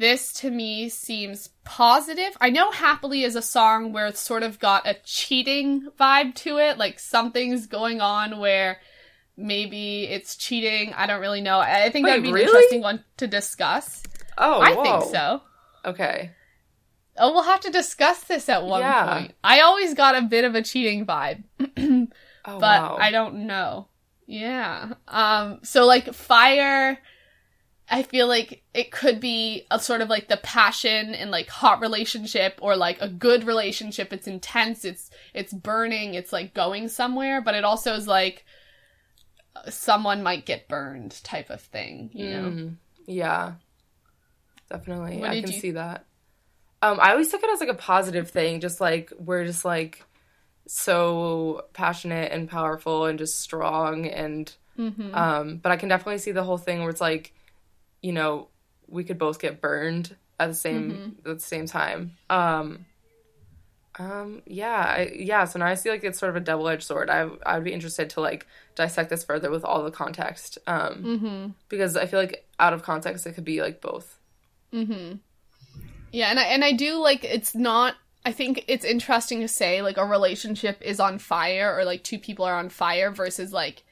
Speaker 1: this to me seems positive. I know Happily is a song where it's sort of got a cheating vibe to it, like something's going on where maybe it's cheating. I don't really know. I think
Speaker 2: Wait,
Speaker 1: that'd be an interesting one to discuss.
Speaker 2: Oh,
Speaker 1: I
Speaker 2: whoa.
Speaker 1: think so.
Speaker 2: Okay.
Speaker 1: Oh, we'll have to discuss this at one
Speaker 2: Yeah.
Speaker 1: point. I always got a bit of a cheating vibe,
Speaker 2: Oh,
Speaker 1: but
Speaker 2: wow.
Speaker 1: I don't know. Yeah. Um so like fire I feel like it could be a sort of like the passion and like hot relationship or like a good relationship. It's intense, it's it's burning, it's like going somewhere, but it also is like someone might get burned type of thing, you know.
Speaker 2: Mm, yeah. Definitely.
Speaker 1: What
Speaker 2: I can
Speaker 1: you-
Speaker 2: see that. Um, I always took it as like a positive thing, just like we're just like so passionate and powerful and just strong and
Speaker 1: Mhm.
Speaker 2: um but I can definitely see the whole thing where it's like, you know, we could both get burned at the same
Speaker 1: Mm-hmm.
Speaker 2: at the same time. Um um yeah, I, yeah, so now I see like it's sort of a double-edged sword. I I would be interested to like dissect this further with all the context. Um
Speaker 1: Mhm.
Speaker 2: because I feel like out of context it could be like both.
Speaker 1: Mm-hmm. Yeah, and I and I do like it's not I think it's interesting to say like a relationship is on fire or like two people are on fire versus like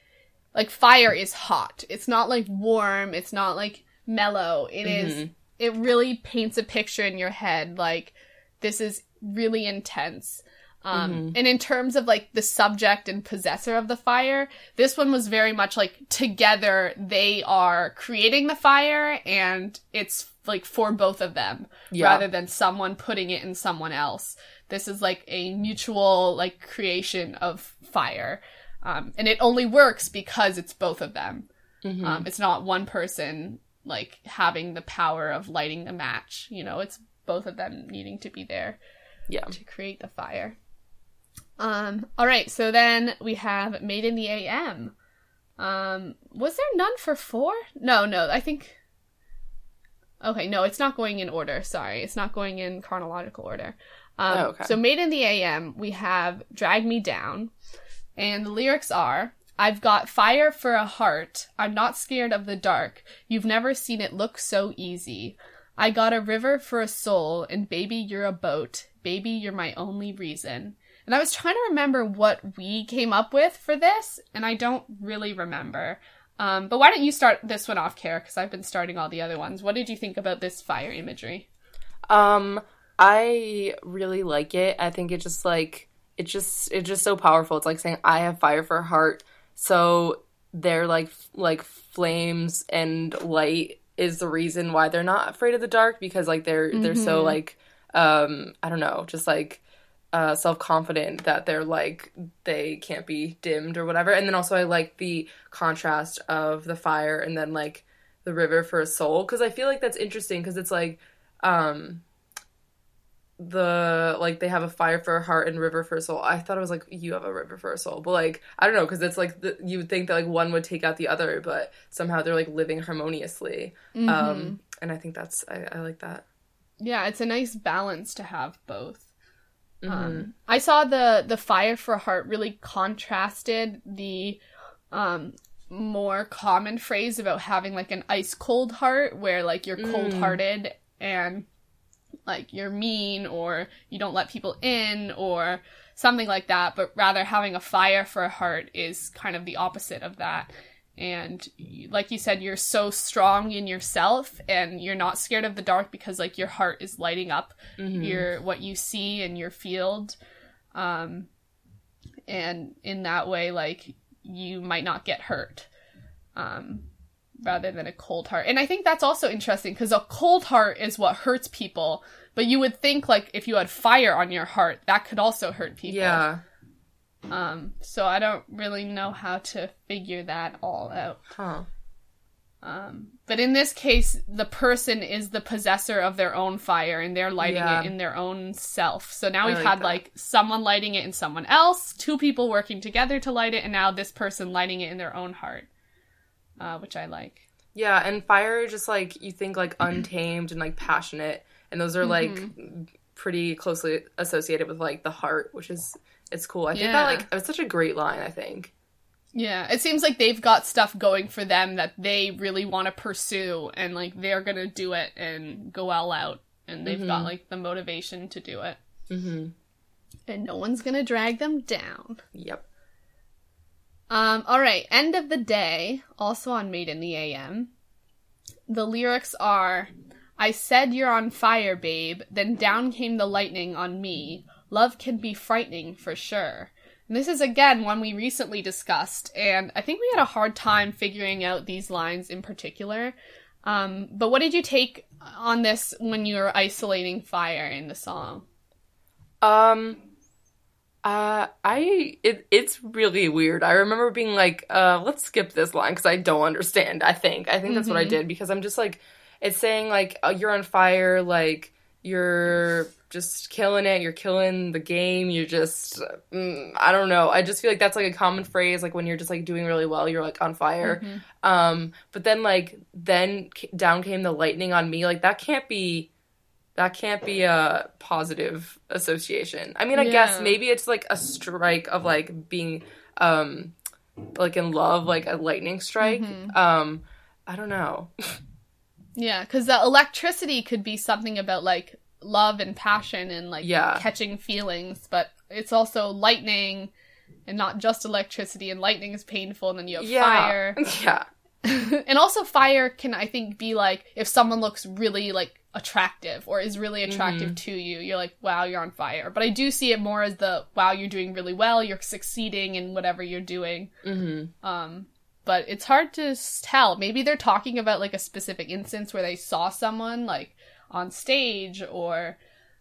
Speaker 1: like fire is hot. It's not like warm, it's not like mellow. It is
Speaker 2: Mhm.
Speaker 1: it really paints a picture in your head like this is really intense. Um, And in terms of like the subject and possessor of the fire, this one was very much like together they are creating the fire and it's like for both of them
Speaker 2: Yeah.
Speaker 1: rather than someone putting it in someone else. This is like a mutual like creation of fire. Um, and it only works because it's both of them.
Speaker 2: Mhm.
Speaker 1: Um, it's not one person like having the power of lighting the match. You know, it's both of them needing to be there
Speaker 2: yeah.
Speaker 1: to create the fire. Um, all right, so then we have Made in the AM. Um, was there none for four? No, no, I think. Okay, no, it's not going in order. Sorry, it's not going in chronological order. Um,
Speaker 2: Oh, okay.
Speaker 1: So, Made in the AM, we have Drag Me Down, and the lyrics are I've got fire for a heart. I'm not scared of the dark. You've never seen it look so easy. I got a river for a soul, and baby, you're a boat. Baby, you're my only reason. And I was trying to remember what we came up with for this, and I don't really remember. Um, but why don't you start this one off, Kara? Because I've been starting all the other ones. What did you think about this fire imagery?
Speaker 2: Um, I really like it. I think it just like it just it's just so powerful. It's like saying I have fire for a heart. So they're like like flames and light is the reason why they're not afraid of the dark because like they're they're so
Speaker 1: Mhm.
Speaker 2: like um I don't know, just like uh self-confident that they're like they can't be dimmed or whatever. And then also I like the contrast of the fire and then like the river for a soul because I feel like that's interesting because it's like um the like they have a fire for a heart and river for a soul. I thought it was like you have a river for a soul, but like I don't know because it's like the, you would think that like one would take out the other, but somehow they're like living harmoniously.
Speaker 1: Mm-hmm.
Speaker 2: Um, and I think that's I, I like that.
Speaker 1: Yeah, it's a nice balance to have both.
Speaker 2: Mm-hmm.
Speaker 1: Um, I saw the the fire for a heart really contrasted the um more common phrase about having like an ice cold heart where like you're
Speaker 2: Mm.
Speaker 1: cold hearted and like you're mean or you don't let people in or something like that but rather having a fire for a heart is kind of the opposite of that. And like you said you're so strong in yourself and you're not scared of the dark because like your heart is lighting up
Speaker 2: Mhm.
Speaker 1: your what you see in your field. Um and in that way like you might not get hurt. Um rather than a cold heart and i think that's also interesting because a cold heart is what hurts people but you would think like if you had fire on your heart that could also hurt people
Speaker 2: Yeah.
Speaker 1: um so i don't really know how to figure that all out
Speaker 2: Huh.
Speaker 1: um, but in this case, the person is the possessor of their own fire and they're lighting
Speaker 2: Yeah.
Speaker 1: it in their own self. So now
Speaker 2: I
Speaker 1: we've
Speaker 2: like
Speaker 1: had
Speaker 2: that.
Speaker 1: like someone lighting it in someone else, two people working together to light it, and now this person lighting it in their own heart, uh, which I like.
Speaker 2: Yeah, and fire just like you think like untamed and like passionate, and those are like
Speaker 1: Mm-hmm.
Speaker 2: pretty closely associated with like the heart, which is it's cool. I think that
Speaker 1: Yeah.
Speaker 2: like it's such a great line. I think.
Speaker 1: Yeah, it seems like they've got stuff going for them that they really want to pursue, and like they're gonna do it and go all out, and they've got
Speaker 2: Mhm.
Speaker 1: like the motivation to do it,
Speaker 2: Mm-hmm.
Speaker 1: and no one's gonna drag them down.
Speaker 2: Yep.
Speaker 1: Um, all right, end of the day, also on Made in the AM. The lyrics are I said you're on fire, babe, then down came the lightning on me. Love can be frightening for sure. And this is again one we recently discussed, and I think we had a hard time figuring out these lines in particular. Um, but what did you take on this when you were isolating fire in the song?
Speaker 2: Um, uh, I it it's really weird. I remember being like, uh, let's skip this line because I don't understand. I think I think that's what I
Speaker 1: Mhm.
Speaker 2: did because I'm just like, it's saying like uh, you're on fire, like you're just killing it, you're killing the game, you're just mm, I don't know. I just feel like that's like a common phrase, like when you're just like doing really well, you're like on fire.
Speaker 1: Mhm.
Speaker 2: Um, but then like then c- down came the lightning on me. Like that can't be that can't be a positive association. I mean, I guess maybe it's like a strike of like being um like in love, like a lightning strike.
Speaker 1: Mhm.
Speaker 2: Um, I don't know.
Speaker 1: Yeah, because the electricity could be something about like love and passion and like
Speaker 2: Yeah.
Speaker 1: catching feelings, but it's also lightning and not just electricity. And lightning is painful, and then you have
Speaker 2: yeah.
Speaker 1: fire.
Speaker 2: Yeah.
Speaker 1: and also, fire can I think be like if someone looks really like attractive or is really attractive to you, you're like, wow, you're on fire. But I do see it more as the wow, you're doing really well, you're succeeding in whatever you're doing.
Speaker 2: hmm
Speaker 1: Um, but it's hard to tell. Maybe they're talking about like a specific instance where they saw someone like on stage or,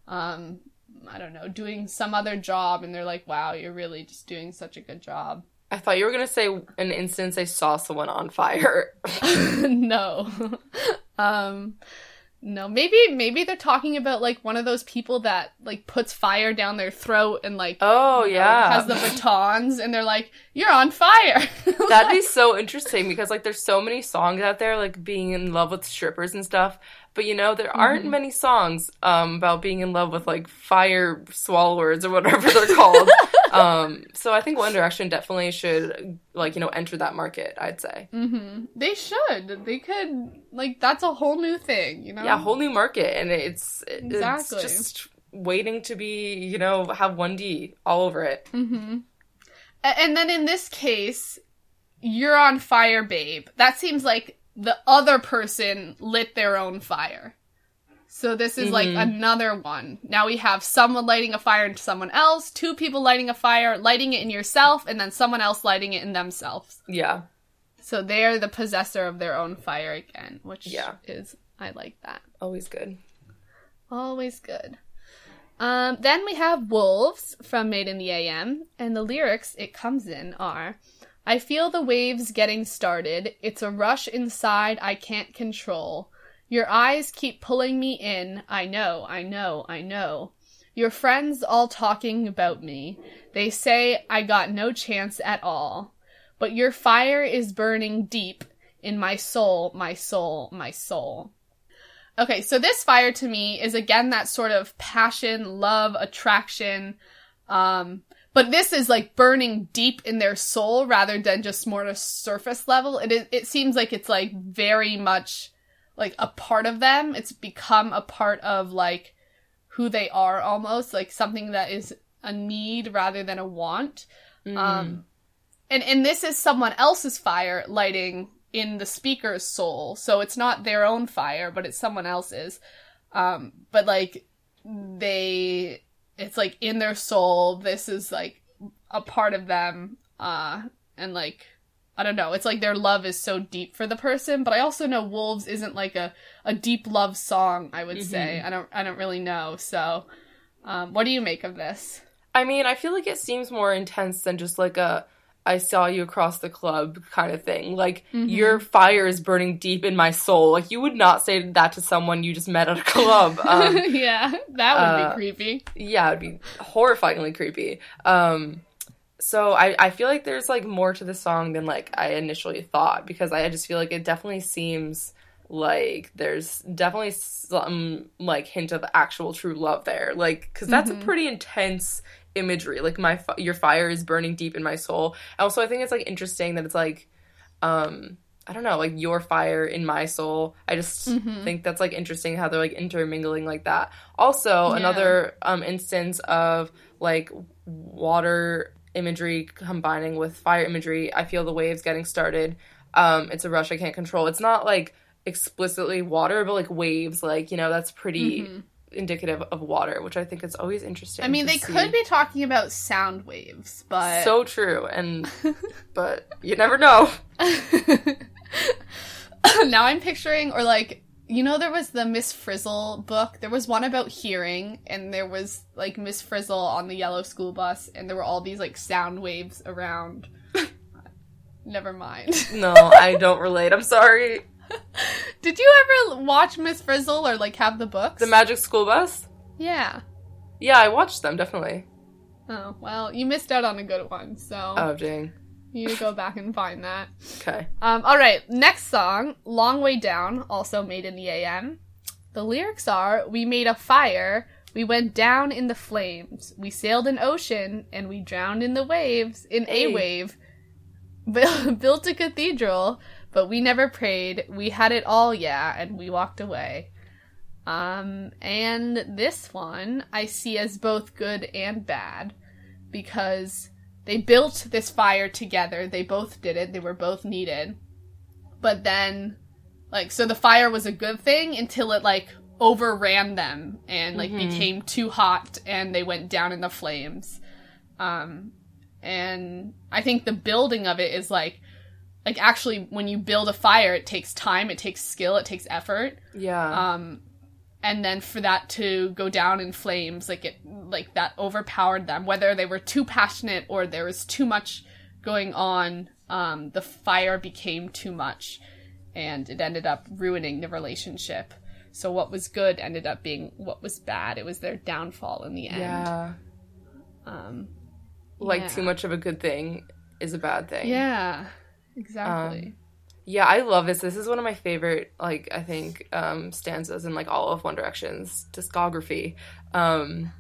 Speaker 1: um, I don't know, doing some other job, and they're like, "Wow, you're really just doing such a good job."
Speaker 2: I thought you were gonna say an instance I saw someone on fire.
Speaker 1: no, um, no. Maybe maybe they're talking about like one of those people that like puts fire down their throat and like
Speaker 2: oh
Speaker 1: you know,
Speaker 2: yeah.
Speaker 1: has the batons, and they're like, "You're on fire."
Speaker 2: That'd be so interesting because like there's so many songs out there like being in love with strippers and stuff. But you know, there aren't
Speaker 1: Mhm.
Speaker 2: many songs um about being in love with like fire swallowers or whatever they're called. um so I think One Direction definitely should like, you know, enter that market, I'd say.
Speaker 1: hmm They should. They could. Like that's a whole new thing, you know.
Speaker 2: Yeah, whole new market and it's
Speaker 1: Exactly.
Speaker 2: it's just waiting to be, you know, have 1D all over it.
Speaker 1: hmm And then in this case, you're on fire, babe. That seems like the other person lit their own fire. So this is like
Speaker 2: Mhm.
Speaker 1: another one. Now we have someone lighting a fire into someone else, two people lighting a fire, lighting it in yourself, and then someone else lighting it in themselves.
Speaker 2: Yeah.
Speaker 1: So they're the possessor of their own fire again, which
Speaker 2: Yeah.
Speaker 1: is I like that.
Speaker 2: Always good.
Speaker 1: Always good. Um, then we have Wolves from Made in the AM, and the lyrics it comes in are I feel the waves getting started. It's a rush inside I can't control. Your eyes keep pulling me in. I know, I know, I know. Your friends all talking about me. They say I got no chance at all. But your fire is burning deep in my soul, my soul, my soul. Okay, so this fire to me is again that sort of passion, love, attraction. Um, but this is like burning deep in their soul rather than just more a surface level. It is, it seems like it's like very much like a part of them. It's become a part of like who they are almost, like something that is a need rather than a want.
Speaker 2: Mm.
Speaker 1: Um, and and this is someone else's fire lighting in the speaker's soul, so it's not their own fire, but it's someone else's. Um, but like they, it's like in their soul. This is like a part of them, uh, and like I don't know. It's like their love is so deep for the person, but I also know Wolves isn't like a a deep love song. I would say I don't I don't really know. So, um, what do you make of this?
Speaker 2: I mean, I feel like it seems more intense than just like a I saw you across the club kind of thing. Like
Speaker 1: Mhm.
Speaker 2: your fire is burning deep in my soul. Like you would not say that to someone you just met at a club. Um,
Speaker 1: yeah, that would
Speaker 2: uh,
Speaker 1: be creepy.
Speaker 2: yeah, it'd be horrifyingly creepy. Um, so I, I feel like there's like more to the song than like I initially thought because I just feel like it definitely seems like there's definitely some like hint of actual true love there like because that's
Speaker 1: Mhm.
Speaker 2: a pretty intense imagery like my your fire is burning deep in my soul also i think it's like interesting that it's like um i don't know like your fire in my soul i just
Speaker 1: Mhm.
Speaker 2: think that's like interesting how they're like intermingling like that also
Speaker 1: Yeah.
Speaker 2: another um instance of like water imagery combining with fire imagery. I feel the waves getting started. Um, it's a rush I can't control. It's not like explicitly water, but like waves. Like you know, that's pretty
Speaker 1: Mm-hmm.
Speaker 2: indicative of water, which I think is always interesting.
Speaker 1: I mean, they
Speaker 2: see.
Speaker 1: could be talking about sound waves, but
Speaker 2: so true, and but you never know.
Speaker 1: now I'm picturing, or like, you know, there was the Miss Frizzle book. There was one about hearing, and there was like Miss Frizzle on the yellow school bus, and there were all these like sound waves around. Never mind.
Speaker 2: No, I don't relate. I'm sorry.
Speaker 1: Did you ever watch Miss Frizzle or like have the books?
Speaker 2: The Magic School Bus.
Speaker 1: yeah.
Speaker 2: Yeah, I watched them definitely.
Speaker 1: Oh well, you missed out on a good one, so
Speaker 2: Oh dang.
Speaker 1: You go back and find that.
Speaker 2: Okay.
Speaker 1: Um, all right, next song, "Long Way Down," also made in the AM. The lyrics are: "We made a fire, we went down in the flames, we sailed an ocean, and we drowned in the waves. In
Speaker 2: Hey.
Speaker 1: a wave, built a cathedral, but we never prayed. We had it all, yeah, and we walked away." Um, and this one I see as both good and bad because they built this fire together. They both did it. They were both needed. But then like so the fire was a good thing until it like overran them and like
Speaker 2: Mhm.
Speaker 1: became too hot and they went down in the flames. Um and I think the building of it is like like actually when you build a fire it takes time, it takes skill, it takes effort
Speaker 2: Yeah.
Speaker 1: um and then for that to go down in flames like it like that overpowered them whether they were too passionate or there was too much going on um the fire became too much and it ended up ruining the relationship so what was good ended up being what was bad it was their downfall in the end
Speaker 2: yeah.
Speaker 1: um
Speaker 2: Like
Speaker 1: yeah.
Speaker 2: too much of a good thing is a bad thing.
Speaker 1: yeah exactly
Speaker 2: Yeah, I love this. This is one of my favorite, like I think, um, stanzas in like all of One Direction's discography. Um,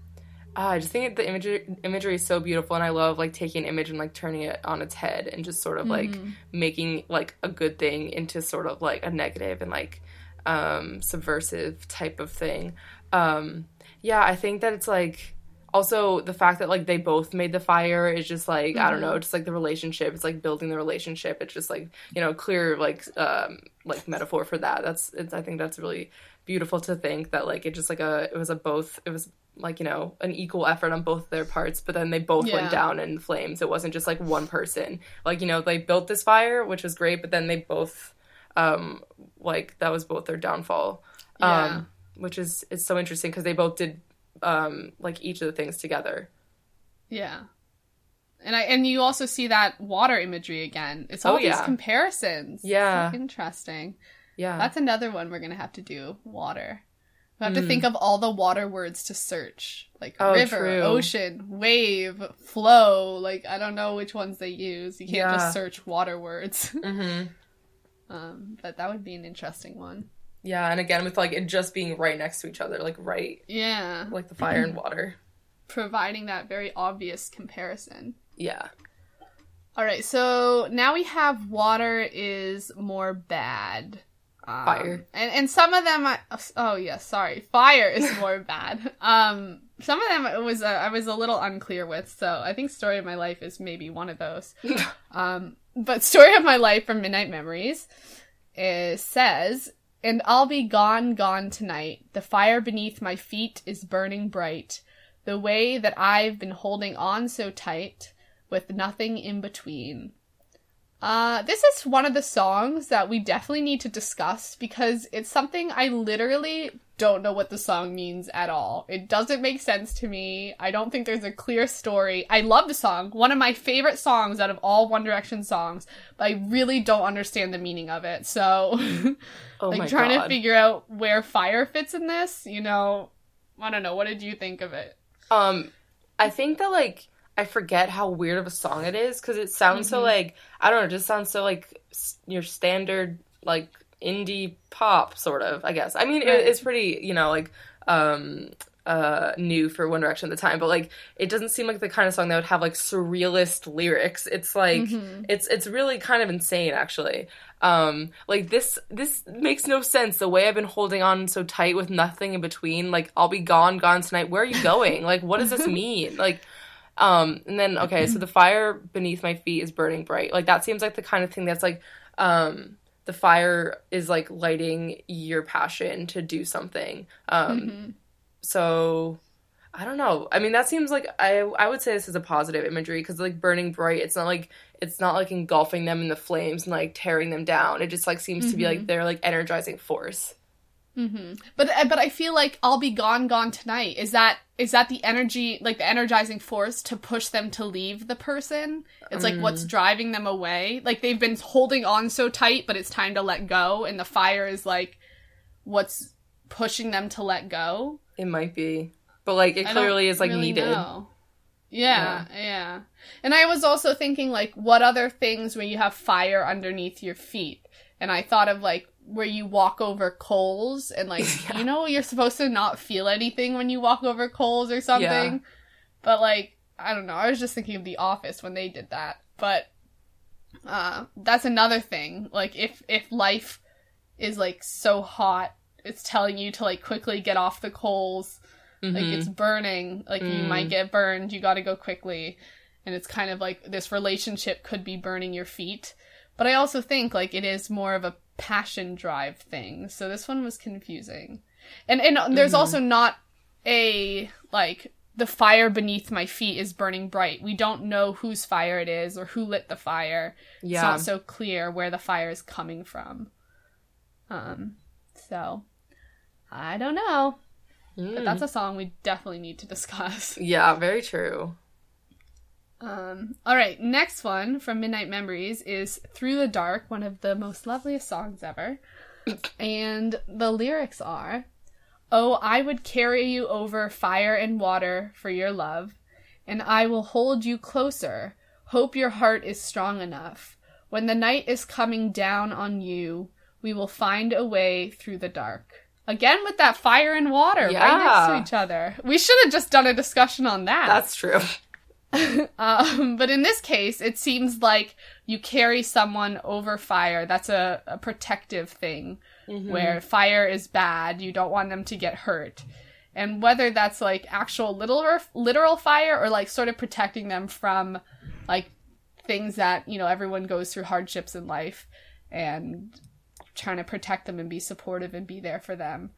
Speaker 2: ah, I just think the imagery imagery is so beautiful, and I love like taking an image and like turning it on its head and just sort of like
Speaker 1: Mhm.
Speaker 2: making like a good thing into sort of like a negative and like um, subversive type of thing. Um, yeah, I think that it's like also the fact that like they both made the fire is just like I don't know, just like the relationship. It's like building the relationship. It's just like you know clear like um, like metaphor for that. That's it's, I think that's really beautiful to think that like it just like a it was a both it was like you know an equal effort on both their parts but then they both
Speaker 1: Yeah.
Speaker 2: went down in flames it wasn't just like one person like you know they built this fire which was great but then they both um like that was both their downfall
Speaker 1: Yeah.
Speaker 2: um which is it's so interesting because they both did um like each of the things together
Speaker 1: Yeah. And I and you also see that water imagery again. It's all
Speaker 2: Oh,
Speaker 1: these
Speaker 2: yeah.
Speaker 1: comparisons.
Speaker 2: Yeah.
Speaker 1: So interesting.
Speaker 2: yeah
Speaker 1: That's another one we're gonna have to do. Water. We have to
Speaker 2: Mm.
Speaker 1: think of all the water words to search. Like
Speaker 2: Oh,
Speaker 1: river,
Speaker 2: true.
Speaker 1: ocean, wave, flow. Like I don't know which ones they use. You can't
Speaker 2: Yeah.
Speaker 1: just search water words.
Speaker 2: hmm
Speaker 1: um, but that would be an interesting one.
Speaker 2: Yeah and again with like it just being right next to each other like right
Speaker 1: Yeah.
Speaker 2: like the fire and water
Speaker 1: Providing that very obvious comparison.
Speaker 2: yeah
Speaker 1: All right, so now we have water is more bad. Um,
Speaker 2: Fire.
Speaker 1: and and some of them, I, oh yeah, sorry, fire is more bad. Um, some of them it was uh, I was a little unclear with, so I think story of my life is maybe one of those. um, but story of my life from Midnight Memories is says, "And I'll be gone, gone tonight. The fire beneath my feet is burning bright. The way that I've been holding on so tight." with nothing in between. Uh, this is one of the songs that we definitely need to discuss because it's something I literally don't know what the song means at all. It doesn't make sense to me. I don't think there's a clear story. I love the song, one of my favorite songs out of all One Direction songs, but I really don't understand the meaning of it. So,
Speaker 2: oh
Speaker 1: like trying
Speaker 2: god
Speaker 1: to figure out where fire fits in this, you know, I don't know. What did you think of it?
Speaker 2: Um, I think that like I forget how weird of a song it is because it sounds so
Speaker 1: Mhm.
Speaker 2: like I don't know, it just sounds so like your standard like indie pop sort of. I guess. I mean,
Speaker 1: Right.
Speaker 2: it, it's pretty you know like um uh new for One Direction at the time, but like it doesn't seem like the kind of song that would have like surrealist lyrics. It's like
Speaker 1: Mhm.
Speaker 2: it's it's really kind of insane actually. Um like this this makes no sense the way I've been holding on so tight with nothing in between. Like I'll be gone gone tonight. Where are you going? like what does this mean? Like Um, and then okay, so the fire beneath my feet is burning bright. Like that seems like the kind of thing that's like, um, the fire is like lighting your passion to do something. Um,
Speaker 1: Mhm.
Speaker 2: so I don't know. I mean, that seems like I I would say this is a positive imagery because like burning bright, it's not like it's not like engulfing them in the flames and like tearing them down. It just like seems to be like they're like energizing force.
Speaker 1: Hmm But uh, but I feel like I'll be gone, gone tonight. Is that is that the energy, like the energizing force to push them to leave the person? It's like what's driving them away. Like they've been holding on so tight, but it's time to let go, and the fire is like what's pushing them to let go.
Speaker 2: It might be, but like it clearly is like
Speaker 1: really
Speaker 2: needed.
Speaker 1: know. Yeah, yeah, And I was also thinking like what other things when you have fire underneath your feet. And I thought of like where you walk over coals and like
Speaker 2: Yeah.
Speaker 1: you know you're supposed to not feel anything when you walk over coals or something.
Speaker 2: Yeah.
Speaker 1: But like I don't know, I was just thinking of the office when they did that. But uh that's another thing. Like if if life is like so hot, it's telling you to like quickly get off the coals like
Speaker 2: Mhm.
Speaker 1: it's burning like you
Speaker 2: Mm.
Speaker 1: might get burned you got to go quickly and it's kind of like this relationship could be burning your feet but i also think like it is more of a passion drive thing so this one was confusing and and there's
Speaker 2: Mhm.
Speaker 1: also not a like the fire beneath my feet is burning bright we don't know whose fire it is or who lit the fire it's
Speaker 2: yeah,
Speaker 1: not so clear where the fire is coming from um so i don't know
Speaker 2: Mm.
Speaker 1: but that's a song we definitely need to discuss.
Speaker 2: yeah, very true.
Speaker 1: Um, all right, next one from Midnight Memories is Through the Dark, one of the most loveliest songs ever. and the lyrics are Oh, I would carry you over fire and water for your love, and I will hold you closer. Hope your heart is strong enough. When the night is coming down on you, we will find a way through the dark. Again with that fire and water right next to each other. We should have just done a discussion on that.
Speaker 2: That's true.
Speaker 1: um, but in this case, it seems like you carry someone over fire. That's a, a protective thing
Speaker 2: Mhm.
Speaker 1: where fire is bad. You don't want them to get hurt. And whether that's like actual literal, literal fire or like sort of protecting them from like things that, you know, everyone goes through hardships in life and trying to protect them and be supportive and be there for them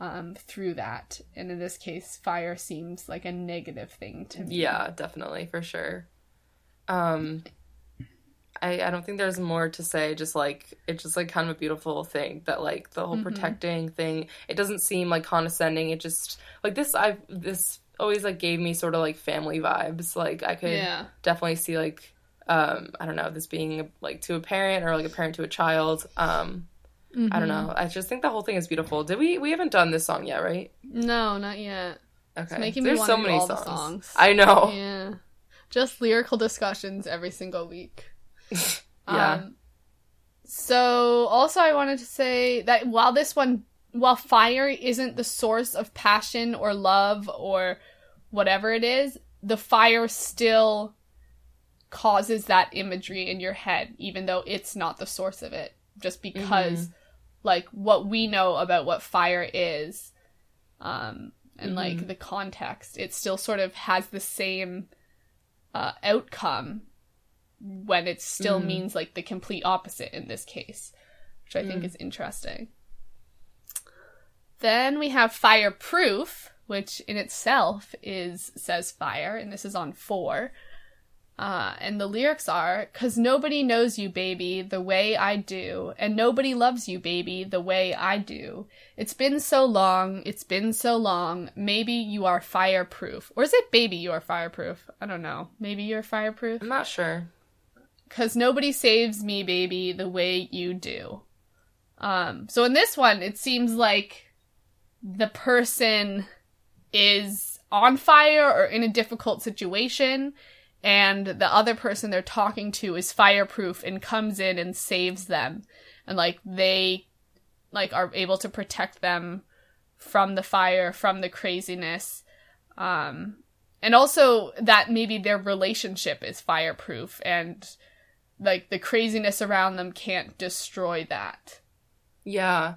Speaker 1: um, through that. And in this case, fire seems like a negative thing to me.
Speaker 2: Yeah, definitely for sure. Um, I I don't think there's more to say. Just like it's just like kind of a beautiful thing that like the whole
Speaker 1: Mhm.
Speaker 2: protecting thing. It doesn't seem like condescending. It just like this. I this always like gave me sort of like family vibes. Like I could
Speaker 1: Yeah.
Speaker 2: definitely see like um I don't know this being like to a parent or like a parent to a child. Um, I
Speaker 1: Mm-hmm.
Speaker 2: don't know. I just think the whole thing is beautiful. Did we we haven't done this song yet, right?
Speaker 1: No, not yet.
Speaker 2: Okay.
Speaker 1: making me
Speaker 2: There's
Speaker 1: wanna
Speaker 2: so many songs.
Speaker 1: songs.
Speaker 2: I know.
Speaker 1: Yeah. Just lyrical discussions every single week.
Speaker 2: Yeah.
Speaker 1: Um, so also I wanted to say that while this one while fire isn't the source of passion or love or whatever it is, the fire still causes that imagery in your head even though it's not the source of it just because like what we know about what fire is um and like the context it still sort of has the same uh outcome when it still
Speaker 2: Mhm.
Speaker 1: means like the complete opposite in this case which i think
Speaker 2: Mm.
Speaker 1: is interesting then we have fireproof which in itself is says fire and this is on four uh, and the lyrics are, Cause nobody knows you, baby, the way I do, and nobody loves you, baby, the way I do. It's been so long, it's been so long, maybe you are fireproof. Or is it baby you are fireproof? I don't know. Maybe you're fireproof?
Speaker 2: I'm not sure.
Speaker 1: Cause nobody saves me, baby, the way you do. Um, so in this one, it seems like the person is on fire or in a difficult situation, and the other person they're talking to is fireproof and comes in and saves them. And like they like are able to protect them from the fire, from the craziness. Um and also that maybe their relationship is fireproof and like the craziness around them can't destroy that.
Speaker 2: Yeah.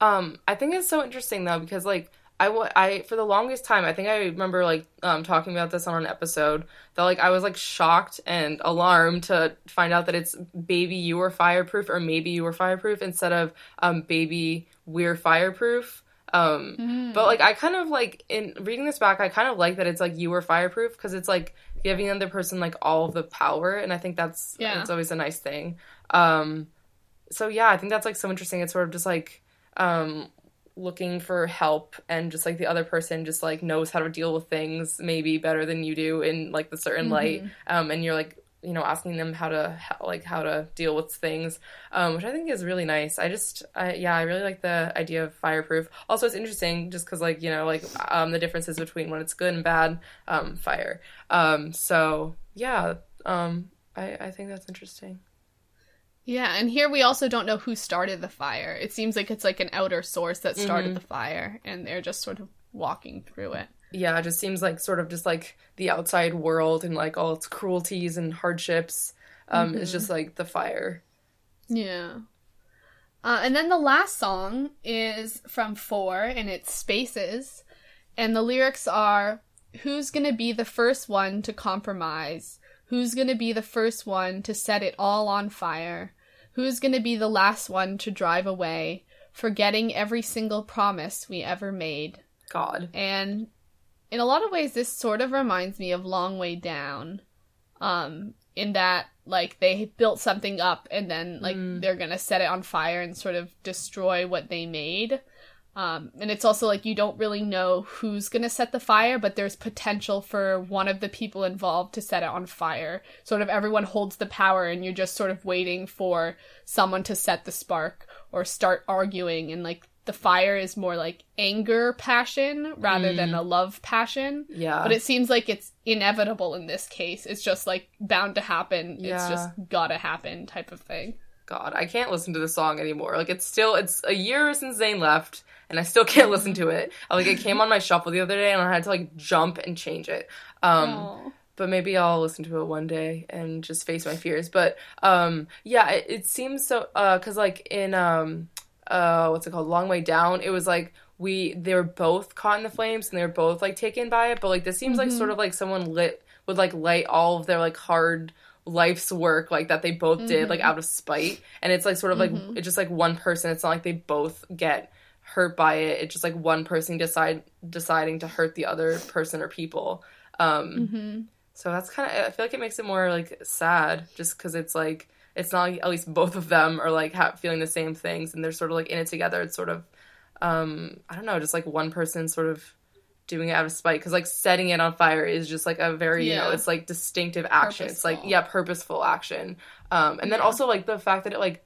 Speaker 2: Um, I think it's so interesting though because like I I, for the longest time I think I remember like um talking about this on an episode that like I was like shocked and alarmed to find out that it's baby you are fireproof or maybe you are fireproof instead of um baby we're fireproof um
Speaker 1: Mm.
Speaker 2: but like I kind of like in reading this back I kind of like that it's like you are fireproof because it's like giving the other person like all of the power and I think that's
Speaker 1: Yeah.
Speaker 2: it's always a nice thing um so yeah I think that's like so interesting it's sort of just like um looking for help and just like the other person just like knows how to deal with things maybe better than you do in like the certain light um and you're like you know asking them how to how, like how to deal with things um which i think is really nice. I just I, yeah i really like the idea of fireproof. Also it's interesting just because like you know like um the differences between when it's good and bad um fire. Um so yeah um i i think that's interesting
Speaker 1: Yeah, and here we also don't know who started the fire. It seems like it's like an outer source that started
Speaker 2: Mhm.
Speaker 1: the fire, and they're just sort of walking through it.
Speaker 2: yeah, it just seems like sort of just like the outside world and like all its cruelties and hardships um is just like the fire.
Speaker 1: Yeah. Uh, and then the last song is from Four, and it's Spaces. And the lyrics are Who's gonna be the first one to compromise? Who's gonna be the first one to set it all on fire? Who's gonna be the last one to drive away, forgetting every single promise we ever made?
Speaker 2: God.
Speaker 1: And in a lot of ways, this sort of reminds me of Long Way Down, um, in that like they built something up and then like
Speaker 2: Mm.
Speaker 1: they're gonna set it on fire and sort of destroy what they made. Um, and it's also like you don't really know who's gonna set the fire, but there's potential for one of the people involved to set it on fire. Sort of everyone holds the power, and you're just sort of waiting for someone to set the spark or start arguing. And like the fire is more like anger passion rather than a love passion.
Speaker 2: Yeah.
Speaker 1: But it seems like it's inevitable in this case. It's just like bound to happen.
Speaker 2: Yeah.
Speaker 1: It's just gotta happen type of thing.
Speaker 2: God, I can't listen to the song anymore. Like it's still it's a year since Zayn left, and I still can't listen to it. Like it came on my shuffle the other day, and I had to like jump and change it. Um, but maybe I'll listen to it one day and just face my fears. But um, yeah, it, it seems so because like in um, uh, what's it called, Long Way Down, it was like we they were both caught in the flames and they were both like taken by it. But like this seems like sort of like someone lit would like light all of their like hard life's work like that they both did like out of spite and it's like sort of like it's just like one person it's not like they both get hurt by it. It's just like one person decide deciding to hurt the other person or people. Um
Speaker 1: hmm
Speaker 2: so that's kind of i feel like it makes it more like sad just because it's like it's not like at least both of them are like ha- feeling the same things and they're sort of like in it together. It's sort of um i don't know just like one person sort of doing it out of spite because like setting it on fire is just like a very you know it's like distinctive action. It's like yeah purposeful action. Um and then
Speaker 1: Yeah.
Speaker 2: also like the fact that it like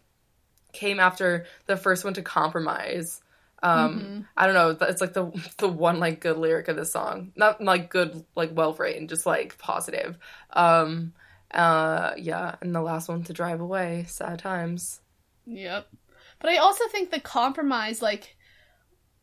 Speaker 2: came after the first one to compromise um
Speaker 1: Mhm.
Speaker 2: i don't know it's like the the one like good lyric of the song not like good like well written just like positive um uh yeah and the last one to drive away sad times
Speaker 1: Yep. But I also think the compromise, like,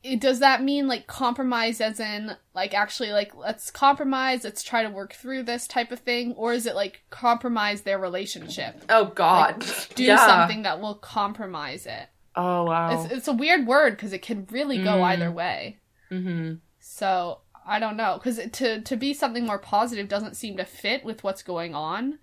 Speaker 1: it, does that mean like compromise as in like actually like let's compromise, let's try to work through this type of thing, or is it like compromise their relationship?
Speaker 2: oh god
Speaker 1: Do
Speaker 2: Yeah.
Speaker 1: something that will compromise it.
Speaker 2: Oh wow
Speaker 1: It's it's a weird word because it can really go
Speaker 2: Mm.
Speaker 1: either way.
Speaker 2: mm-hmm
Speaker 1: So I don't know because to to be something more positive doesn't seem to fit with what's going on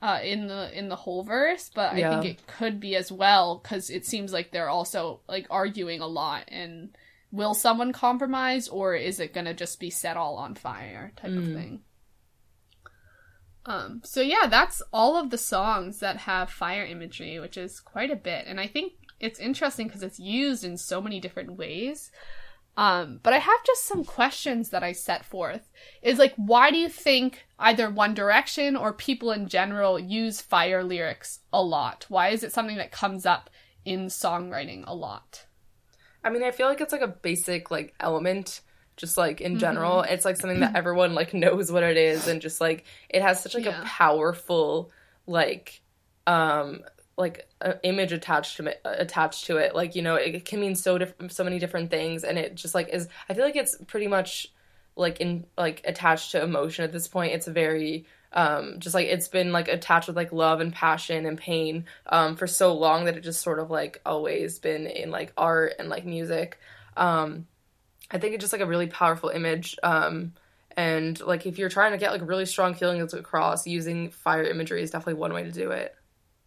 Speaker 1: uh, in the in the whole verse. But I
Speaker 2: Yeah.
Speaker 1: think it could be as well because it seems like they're also like arguing a lot. And will someone compromise or is it gonna just be set all on fire type of
Speaker 2: Mm.
Speaker 1: thing? Um, so yeah, that's all of the songs that have fire imagery, which is quite a bit. And I think it's interesting because it's used in so many different ways. Um, but I have just some questions that I set forth. Is like, why do you think either One Direction or people in general use fire lyrics a lot? Why is it something that comes up in songwriting a lot?
Speaker 2: I mean, I feel like it's like a basic like element, just like in general. It's like something that everyone like knows what it is, and just like it has such like
Speaker 1: Yeah.
Speaker 2: a powerful like um like image attached to it attached to it like you know it, can mean so different so many different things and it just like is i feel like it's pretty much like in like attached to emotion at this point it's very um just like it's been like attached with like love and passion and pain um for so long that it just sort of like always been in like art and like music um I think it's just like a really powerful image. Um, and like if you're trying to get like really strong feelings across, using fire imagery is definitely one way to do it.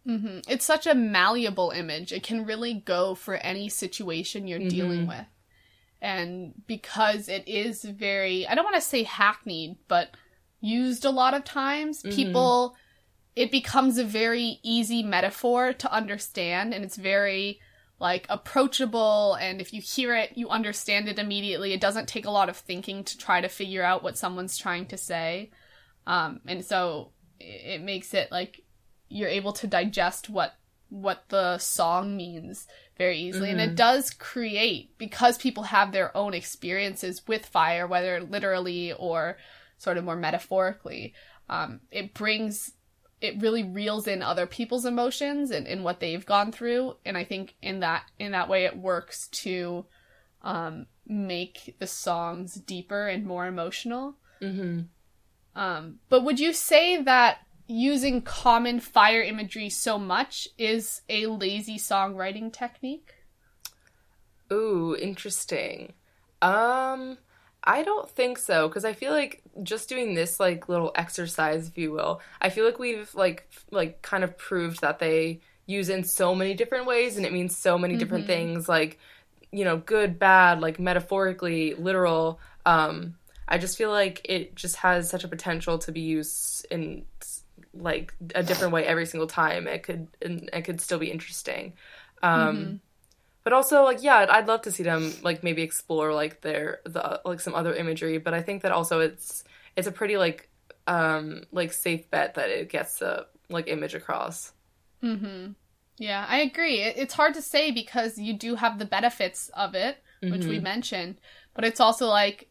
Speaker 1: Hmm It's such a malleable image. It can really go for any situation you're dealing with. And because it is very, I don't want to say hackneyed, but used a lot of times, people, it becomes a very easy metaphor to understand. And it's very, like, approachable. And if you hear it, you understand it immediately. It doesn't take a lot of thinking to try to figure out what someone's trying to say. Um, and so it makes it like you're able to digest what what the song means very easily. And it does create because people have their own experiences with fire whether literally or sort of more metaphorically um, it brings it really reels in other people's emotions and, and what they've gone through. And i think in that in that way it works to um, make the songs deeper and more emotional.
Speaker 2: Mm-hmm.
Speaker 1: um, but would you say that using common fire imagery so much is a lazy songwriting technique?
Speaker 2: Ooh, interesting. Um, I don't think so because I feel like just doing this like little exercise, if you will, I feel like we've like like kind of proved that they use in so many different ways and it means so many different things, like you know, good, bad, like metaphorically, literal. Um, I just feel like it just has such a potential to be used in like a different way every single time. It could and it could still be interesting. Um, but also like yeah I'd, I'd love to see them like maybe explore like their the like some other imagery but i think that also it's it's a pretty like um like safe bet that it gets the like image across
Speaker 1: Mm-hmm. Yeah, I agree. It, it's hard to say because you do have the benefits of it, which we mentioned, but it's also like,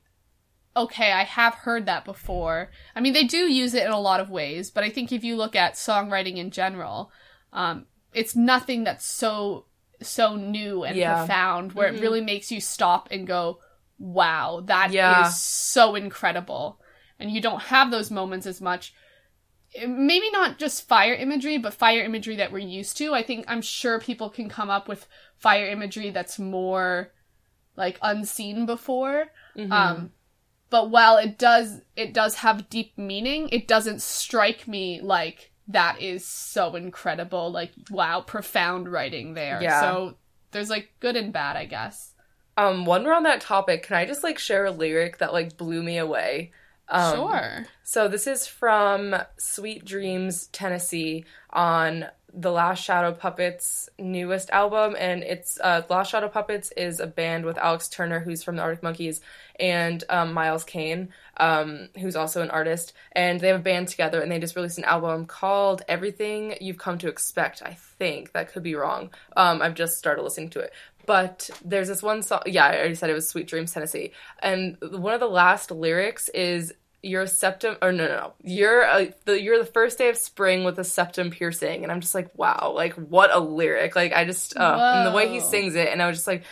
Speaker 1: okay, I have heard that before. I mean, they do use it in a lot of ways, but I think if you look at songwriting in general, um, it's nothing that's so so new and
Speaker 2: Yeah.
Speaker 1: profound where it really makes you stop and go, "Wow, that is
Speaker 2: Yeah.
Speaker 1: so incredible." And you don't have those moments as much maybe not just fire imagery, but fire imagery that we're used to. I think I'm sure people can come up with fire imagery that's more like unseen before. Um, but while it does, it does have deep meaning. It doesn't strike me like that is so incredible. Like wow, profound writing there.
Speaker 2: Yeah.
Speaker 1: So there's like good and bad, I guess.
Speaker 2: um one more on that topic can i just like share a lyric that like blew me away um,
Speaker 1: sure.
Speaker 2: So this is from Sweet Dreams, Tennessee, on the Last Shadow Puppets newest album, and it's uh, Last Shadow Puppets is a band with Alex Turner, who's from the Arctic Monkeys, and um, Miles Kane, um, who's also an artist, and they have a band together, and they just released an album called Everything You've Come to Expect. I think that could be wrong. Um, I've just started listening to it. But there's this one song. Yeah, I already said it was Sweet Dreams, Tennessee. And one of the last lyrics is you're a septum or no no no you're a, the you're the first day of spring with a septum piercing and i'm just like wow like what a lyric like i just uh and the way he sings it and i was just like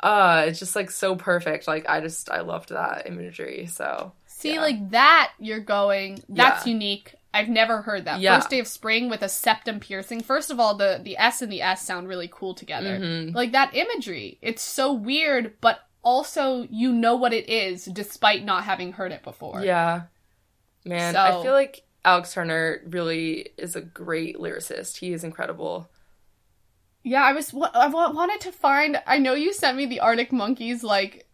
Speaker 2: uh it's just like so perfect like i just i loved that imagery so
Speaker 1: See,
Speaker 2: Yeah.
Speaker 1: like that, you're going. That's
Speaker 2: Yeah.
Speaker 1: unique. I've never heard that.
Speaker 2: Yeah.
Speaker 1: First day of spring with a septum piercing. First of all, the the S and the S sound really cool together.
Speaker 2: Mhm.
Speaker 1: Like that imagery, it's so weird, but also you know what it is despite not having heard it before.
Speaker 2: yeah man
Speaker 1: So-
Speaker 2: i feel like alex turner really is a great lyricist he is incredible
Speaker 1: Yeah, I was. wa- I wa- wanted to find. I know you sent me the Arctic Monkeys like.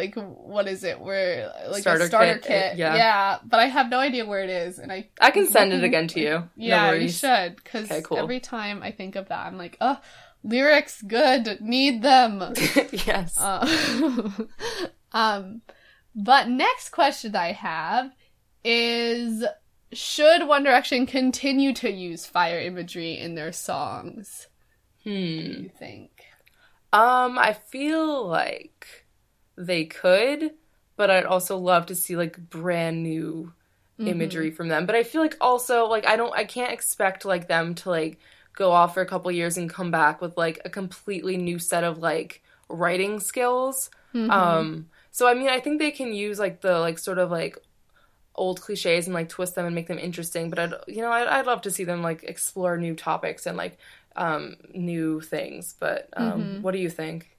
Speaker 1: Like what is it? Where like
Speaker 2: Starter
Speaker 1: a starter
Speaker 2: kit,
Speaker 1: kit?
Speaker 2: uh, yeah.
Speaker 1: yeah, but I have no idea where it is, and I
Speaker 2: i can send it again to you no
Speaker 1: Yeah, you should. Because
Speaker 2: Okay, cool.
Speaker 1: every time I think of that, I'm like, oh, lyrics, good, need them.
Speaker 2: yes
Speaker 1: Uh, um, but next question I have is: Should One Direction continue to use fire imagery in their songs?
Speaker 2: hmm
Speaker 1: Do you think?
Speaker 2: Um, I feel like they could, but I'd also love to see like brand new imagery from them. But I feel like also like I don't I can't expect like them to like go off for a couple years and come back with like a completely new set of like writing skills. Um so I mean I think they can use like the like sort of like old cliches and like twist them and make them interesting, but I'd you know I'd, I'd love to see them like explore new topics and like um new things. But um what do you think?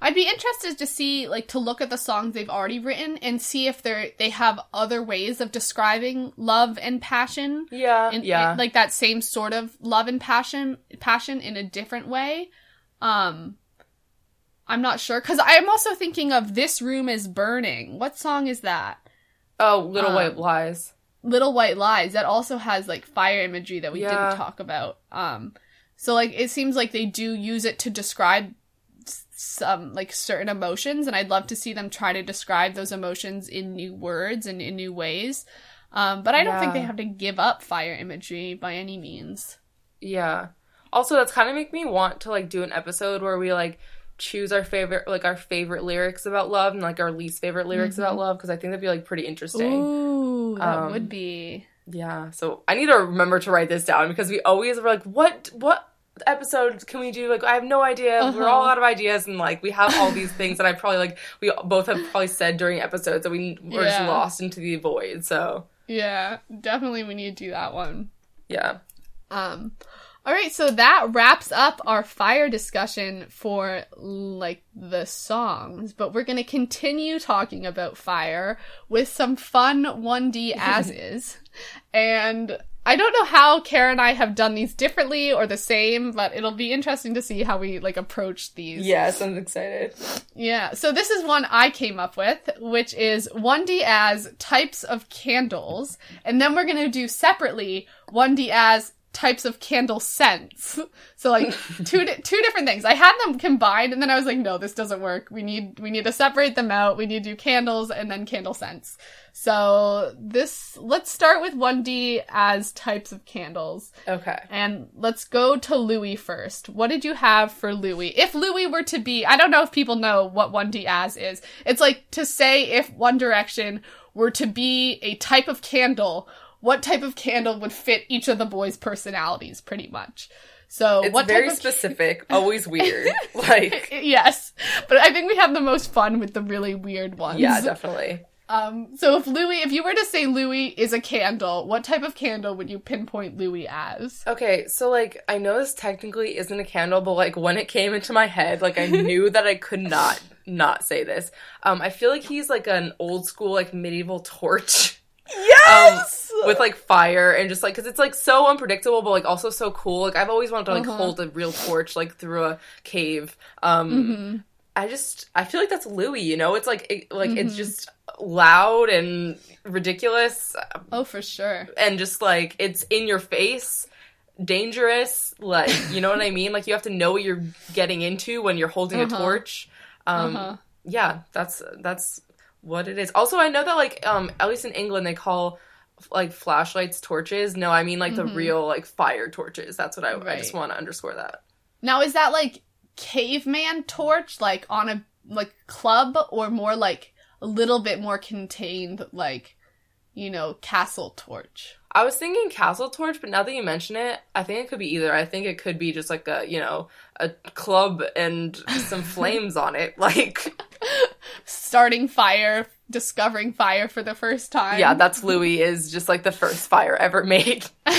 Speaker 1: I'd be interested to see, like, to look at the songs they've already written and see if they're they have other ways of describing love and passion.
Speaker 2: Yeah,
Speaker 1: In,
Speaker 2: yeah.
Speaker 1: in- like that same sort of love and passion, passion in a different way. Um, I'm not sure because I'm also thinking of "This Room Is Burning." What song is that?
Speaker 2: oh, Little
Speaker 1: um,
Speaker 2: White Lies.
Speaker 1: Little White Lies that also has like fire imagery that we
Speaker 2: Yeah.
Speaker 1: didn't talk about. Um, so like it seems like they do use it to describe some like certain emotions, and I'd love to see them try to describe those emotions in new words and in new ways. Um, but I don't think they have to give up fire imagery by any means.
Speaker 2: Yeah. Also, that's kind of make me want to like do an episode where we like choose our favorite like our favorite lyrics about love and like our least favorite lyrics about love because I think that'd be like pretty interesting.
Speaker 1: Ooh, that
Speaker 2: Um,
Speaker 1: would be.
Speaker 2: Yeah. So I need to remember to write this down because we always were like, what what episode can we do? Like I have no idea. We're all
Speaker 1: Uh-huh.
Speaker 2: out of ideas and like we have all these things that I probably like we both have probably said during episodes that we were just lost into the void. So
Speaker 1: Yeah, definitely we need to do that one.
Speaker 2: yeah.
Speaker 1: Um, all right, so that wraps up our fire discussion for like the songs, but we're going to continue talking about fire with some fun 1D as is. and I don't know how Kara and I have done these differently or the same, but it'll be interesting to see how we like approach these.
Speaker 2: Yes, I'm excited.
Speaker 1: Yeah, so this is one I came up with, which is 1D as types of candles, and then we're gonna do separately 1D as types of candle scents. So like two di- two different things. I had them combined, and then I was like, no, this doesn't work. We need we need to separate them out. We need to do candles and then candle scents. So this let's start with 1D as types of candles.
Speaker 2: Okay.
Speaker 1: And let's go to Louis first. What did you have for Louis? If Louis were to be, I don't know if people know what 1D as is. It's like to say if One Direction were to be a type of candle, what type of candle would fit each of the boys' personalities, pretty much. So
Speaker 2: It's
Speaker 1: what
Speaker 2: very
Speaker 1: type of
Speaker 2: specific, always weird. like
Speaker 1: yes, but I think we have the most fun with the really weird ones.
Speaker 2: yeah, definitely.
Speaker 1: Um. So if Louis, if you were to say Louis is a candle, what type of candle would you pinpoint Louis as?
Speaker 2: Okay, so like I know this technically isn't a candle, but like when it came into my head, like I knew that I could not not say this. Um, I feel like he's like an old school like medieval torch.
Speaker 1: Yes.
Speaker 2: Um, with like fire and just like because it's like so unpredictable but like also so cool like i've always wanted to like
Speaker 1: Uh-huh.
Speaker 2: hold a real torch like through a cave um
Speaker 1: Mm-hmm.
Speaker 2: i just i feel like that's louis you know it's like it, like it's
Speaker 1: Mhm.
Speaker 2: just loud and ridiculous
Speaker 1: Oh, for sure.
Speaker 2: and just like it's in your face dangerous like you know what i mean like you have to know what you're getting into when you're holding
Speaker 1: Uh-huh.
Speaker 2: a torch um
Speaker 1: Uh-huh.
Speaker 2: yeah that's that's what it is. Also i know that like um at least in england they call like flashlights torches. No i mean like the
Speaker 1: Mhm.
Speaker 2: real like fire torches. That's what i, I just want to underscore that.
Speaker 1: Now, is that like caveman torch, like on a like club, or more like a little bit more contained, like you know, castle torch?
Speaker 2: I was thinking castle torch but now that you mention it i think it could be either. I think it could be just like a you know a club and some flames on it like
Speaker 1: Starting fire, discovering fire for the first time.
Speaker 2: yeah that's louis is just like the first fire ever made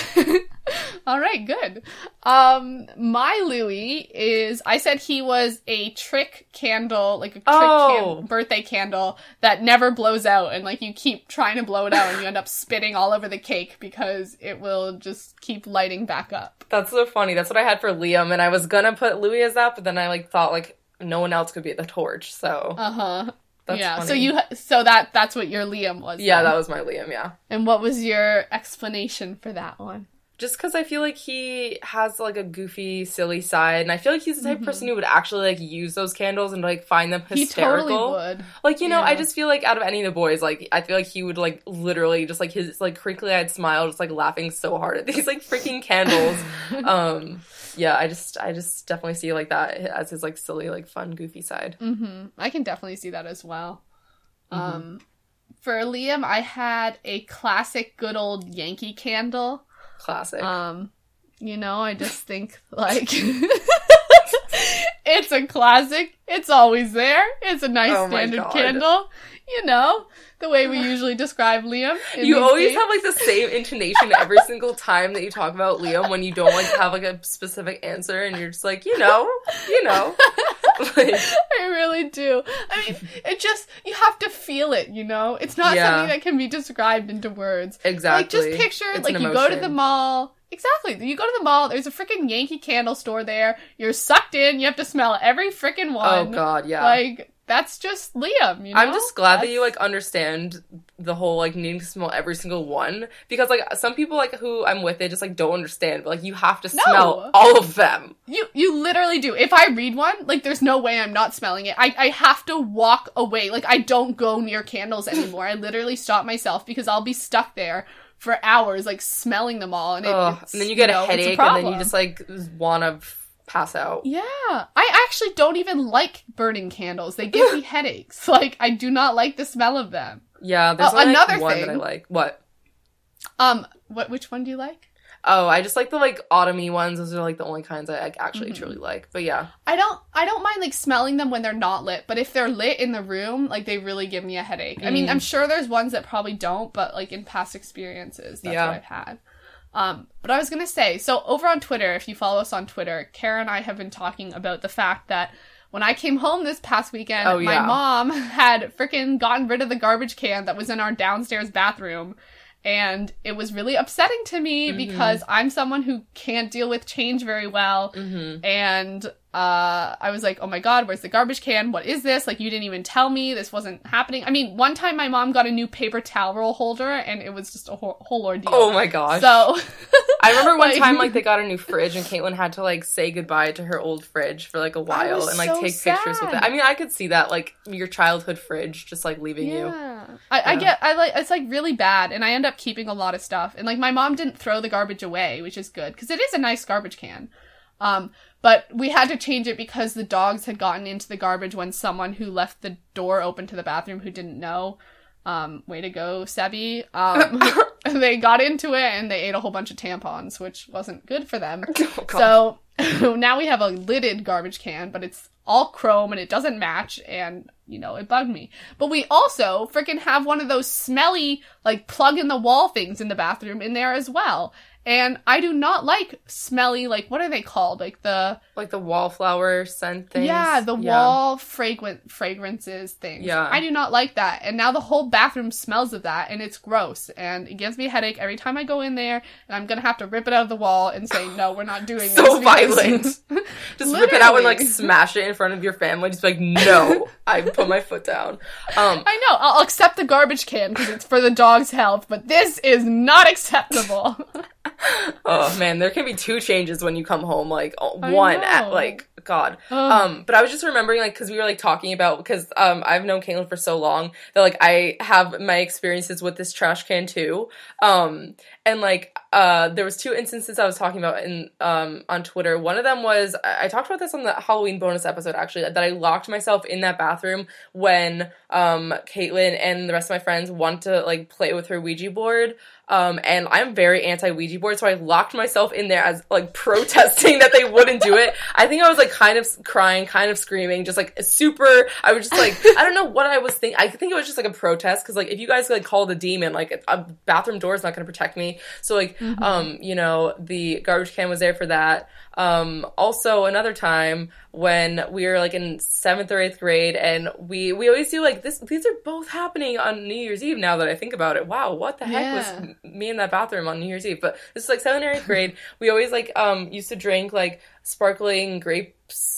Speaker 1: All right, good. Um, my Louis is. I said he was a trick candle, like a trick
Speaker 2: Oh.
Speaker 1: can- birthday candle that never blows out, and like you keep trying to blow it out, and you end up spitting all over the cake because it will just keep lighting back up.
Speaker 2: That's so funny. That's what I had for Liam, and I was gonna put Louis as that, but then I like thought like no one else could be the torch. So
Speaker 1: Uh huh.
Speaker 2: That's
Speaker 1: Yeah. So you. So that that's what your Liam was.
Speaker 2: yeah,
Speaker 1: then.
Speaker 2: that was my Liam. Yeah,
Speaker 1: And what was your explanation for that one?
Speaker 2: just because I feel like he has like a goofy, silly side, and I feel like he's the type
Speaker 1: Mhm.
Speaker 2: of person who would actually like use those candles and like find them hysterical.
Speaker 1: He totally would.
Speaker 2: Like you know, I just feel like out of any of the boys, like I feel like he would like literally just like his like crinkly-eyed smile, just like laughing so hard at these like freaking candles. um, yeah, I just I just definitely see like that as his like silly, like fun, goofy side.
Speaker 1: mm-hmm. I can definitely see that as well.
Speaker 2: Mhm.
Speaker 1: Um, for Liam, I had a classic, good old Yankee candle.
Speaker 2: Classic.
Speaker 1: Um, you know, I just think like it's a classic. It's always there. It's a nice
Speaker 2: Oh
Speaker 1: standard candle. You know, the way we usually describe Liam.
Speaker 2: You always have like the same intonation every single time that you talk about Liam when you don't like have like a specific answer and you're just like, you know, you know. Like,
Speaker 1: I really do. I mean, it just you have to feel it, you know. It's not
Speaker 2: Yeah.
Speaker 1: something that can be described into words.
Speaker 2: exactly.
Speaker 1: Like just picture
Speaker 2: It's
Speaker 1: like you go to the mall. Exactly. You go to the mall, there's a freaking Yankee candle store there. You're sucked in, you have to smell every freaking
Speaker 2: Oh
Speaker 1: one.
Speaker 2: god, yeah.
Speaker 1: Like that's just Liam, you know?
Speaker 2: I'm just glad that you like understand the whole like needing to smell every single one because like some people like who I'm with they just like don't understand but like you have to
Speaker 1: No.
Speaker 2: smell all of them.
Speaker 1: You you literally do. If I read one, like there's no way I'm not smelling it. I, I have to walk away. Like I don't go near candles anymore. I literally stop myself because I'll be stuck there for hours, like smelling them all, and, it,
Speaker 2: and then you get
Speaker 1: know,
Speaker 2: a headache and then you just like want to pass out.
Speaker 1: Yeah, I actually don't even like burning candles. They give me headaches. Like I do not like the smell of them.
Speaker 2: Yeah, there's
Speaker 1: Oh,
Speaker 2: like,
Speaker 1: another
Speaker 2: one that I like. What?
Speaker 1: Um, what which one do you like?
Speaker 2: Oh, I just like the like autumny ones. Those are like the only kinds I like, actually
Speaker 1: Mhm.
Speaker 2: truly like. But yeah,
Speaker 1: I don't I don't mind like smelling them when they're not lit, but if they're lit in the room, like they really give me a headache. I mean,
Speaker 2: Mm.
Speaker 1: I'm sure there's ones that probably don't, but like in past experiences, that's
Speaker 2: Yeah.
Speaker 1: what I've had. Um, but I was gonna say, so over on Twitter, if you follow us on Twitter, Kara and I have been talking about the fact that when I came home this past weekend,
Speaker 2: Oh,
Speaker 1: my mom had freaking gotten rid of the garbage can that was in our downstairs bathroom. And it was really upsetting to me
Speaker 2: Mhm.
Speaker 1: because I'm someone who can't deal with change very well
Speaker 2: mm-hmm.
Speaker 1: and uh, I was like, "Oh my god, where's the garbage can? What is this? Like, you didn't even tell me this wasn't happening." I mean, one time my mom got a new paper towel roll holder, and it was just a whole, whole ordeal.
Speaker 2: oh my gosh.
Speaker 1: So
Speaker 2: I remember one
Speaker 1: like-
Speaker 2: time like they got a new fridge and Caitlin had to like say goodbye to her old fridge for like a while and like
Speaker 1: so
Speaker 2: take pictures with it. I mean, I could see that like your childhood fridge just like leaving you.
Speaker 1: yeah, I, I
Speaker 2: Yeah.
Speaker 1: get, I like, it's like really bad, and I end up keeping a lot of stuff. And like, my mom didn't throw the garbage away, which is good because it is a nice garbage can. Um, but we had to change it because the dogs had gotten into the garbage when someone who left the door open to the bathroom who didn't know. Um, way to go, Sebi. Um, they got into it and they ate a whole bunch of tampons, which wasn't good for them.
Speaker 2: Oh,
Speaker 1: So now we have a lidded garbage can, but it's all chrome and it doesn't match, and you know it bugged me. But we also freaking have one of those smelly like plug in the wall things in the bathroom in there as well. And I do not like smelly like what are they called? Like the
Speaker 2: like the wallflower scent things.
Speaker 1: yeah, the wall fragrant fragrances things.
Speaker 2: Yeah.
Speaker 1: I do not like that. And now the whole bathroom smells of that and it's gross and it gives me a headache every time I go in there and I'm gonna have to rip it out of the wall and say, No, we're not doing
Speaker 2: So violent. Just rip it out and like smash it in front of your family. Just be like, no, I put my foot down. Um,
Speaker 1: I know, I'll accept the garbage can because it's for the dog's health, but this is not acceptable.
Speaker 2: oh man, there can be two changes when you come home. Like one at like God. Um, but I was just remembering like because we were like talking about because um I've known Caitlin for so long that like I have my experiences with this trash can too. Um, and like uh there was two instances I was talking about in um on Twitter. One of them was I, I talked about this on the Halloween bonus episode actually that I locked myself in that bathroom when um Caitlin and the rest of my friends want to like play with her Ouija board. Um, and I'm very anti Ouija board, so I locked myself in there as like protesting that they wouldn't do it. I think I was like kind of crying, kind of screaming, just like super. I was just like, I don't know what I was thinking. I think it was just like a protest because like if you guys like call the demon, like a bathroom door is not going to protect me. So like, um, you know, the garbage can was there for that. Um, also another time when we were like in seventh or eighth grade, and we we always do like this. These are both happening on New Year's Eve. Now that I think about it, wow, what the heck was
Speaker 1: Yeah.
Speaker 2: m- me in that bathroom on New Year's Eve? But this is like seventh or eighth grade. We always like um used to drink like sparkling grapes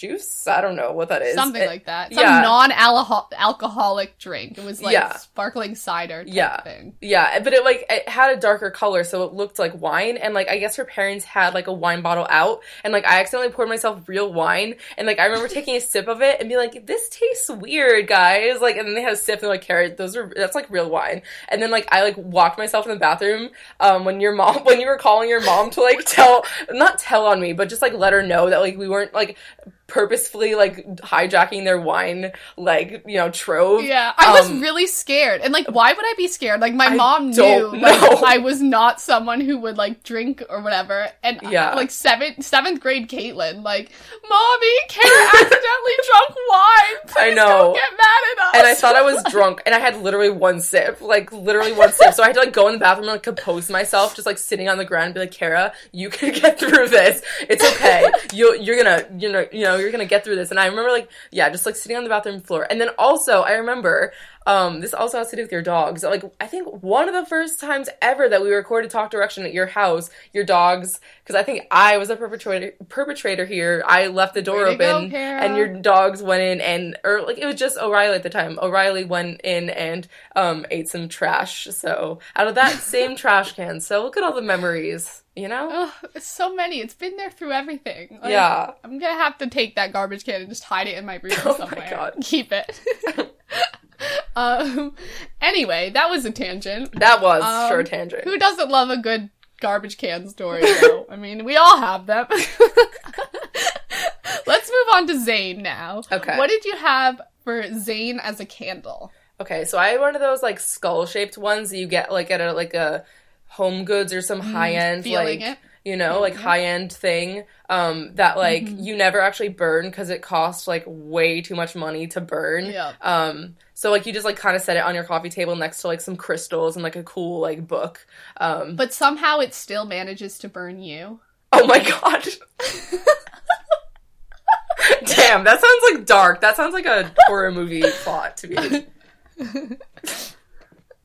Speaker 2: juice. I don't know what that is.
Speaker 1: Something
Speaker 2: It-
Speaker 1: like that. Some
Speaker 2: yeah.
Speaker 1: non-alcoholic drink. It was like
Speaker 2: Yeah.
Speaker 1: sparkling cider type
Speaker 2: Yeah.
Speaker 1: thing.
Speaker 2: Yeah, but it like it had a darker color, so it looked like wine. And like I guess her parents had like a wine bottle out, and like I accidentally poured myself real wine, and like I remember taking a sip of it and being like, "This tastes weird, guys." Like, and then they had a sip and they're like, "Kara, those are that's like real wine." And then like I like walked myself in the bathroom um when your mom when you were calling your mom to like tell not tell on me, but just like let her know that like we weren't like purposefully like hijacking their wine like you know trove.
Speaker 1: Yeah, I was
Speaker 2: Um,
Speaker 1: really scared. And like, why would I be scared? Like, my
Speaker 2: I
Speaker 1: mom knew like. I was not someone who would like drink or whatever. And
Speaker 2: Yeah.
Speaker 1: like seventh seventh grade Caitlin, like, mommy, Kara accidentally drunk wine. Please
Speaker 2: I know.
Speaker 1: Don't get mad at us.
Speaker 2: and I thought I was drunk, and I had literally one sip, like literally one sip. So I had to like go in the bathroom and like compose myself, just like sitting on the ground, and be like, "Kara, you can get through this. It's okay. You you're gonna you know you know you're gonna get through this. And I remember like, yeah, just like sitting on the bathroom floor. And then also I remember, um, this also has to do with your dogs. Like I think one of the first times ever that we recorded Talk Direction at your house, your dogs, because I think I was a perpetrator perpetrator here. I left the door
Speaker 1: Way to go,
Speaker 2: open and your dogs went in and or like it was just O'Reilly at the time. O'Reilly went in and um ate some trash. So out of that same trash can. So look at all the memories, you know?
Speaker 1: It's so many. It's been there through everything. Like,
Speaker 2: Yeah.
Speaker 1: I'm gonna have to take that garbage can and just hide it in my room
Speaker 2: Oh my
Speaker 1: somewhere.
Speaker 2: God.
Speaker 1: Keep it. um. Anyway, that was a tangent.
Speaker 2: That was
Speaker 1: Um,
Speaker 2: sure a tangent.
Speaker 1: Who doesn't love a good garbage can story? Though? I mean, we all have them. Let's move on to Zayn now.
Speaker 2: Okay.
Speaker 1: What did you have for Zayn as a candle?
Speaker 2: Okay, so I had one of those like skull shaped ones that you get like at a like a home goods or some high end like
Speaker 1: it.
Speaker 2: you know like high end thing um that like
Speaker 1: Mm-hmm.
Speaker 2: you never actually burn because it costs like way too much money to burn
Speaker 1: Yeah.
Speaker 2: um so like you just like kind of set it on your coffee table next to like some crystals and like a cool like book um
Speaker 1: But somehow it still manages to burn you.
Speaker 2: oh my god damn that sounds like dark that sounds like a horror movie plot to be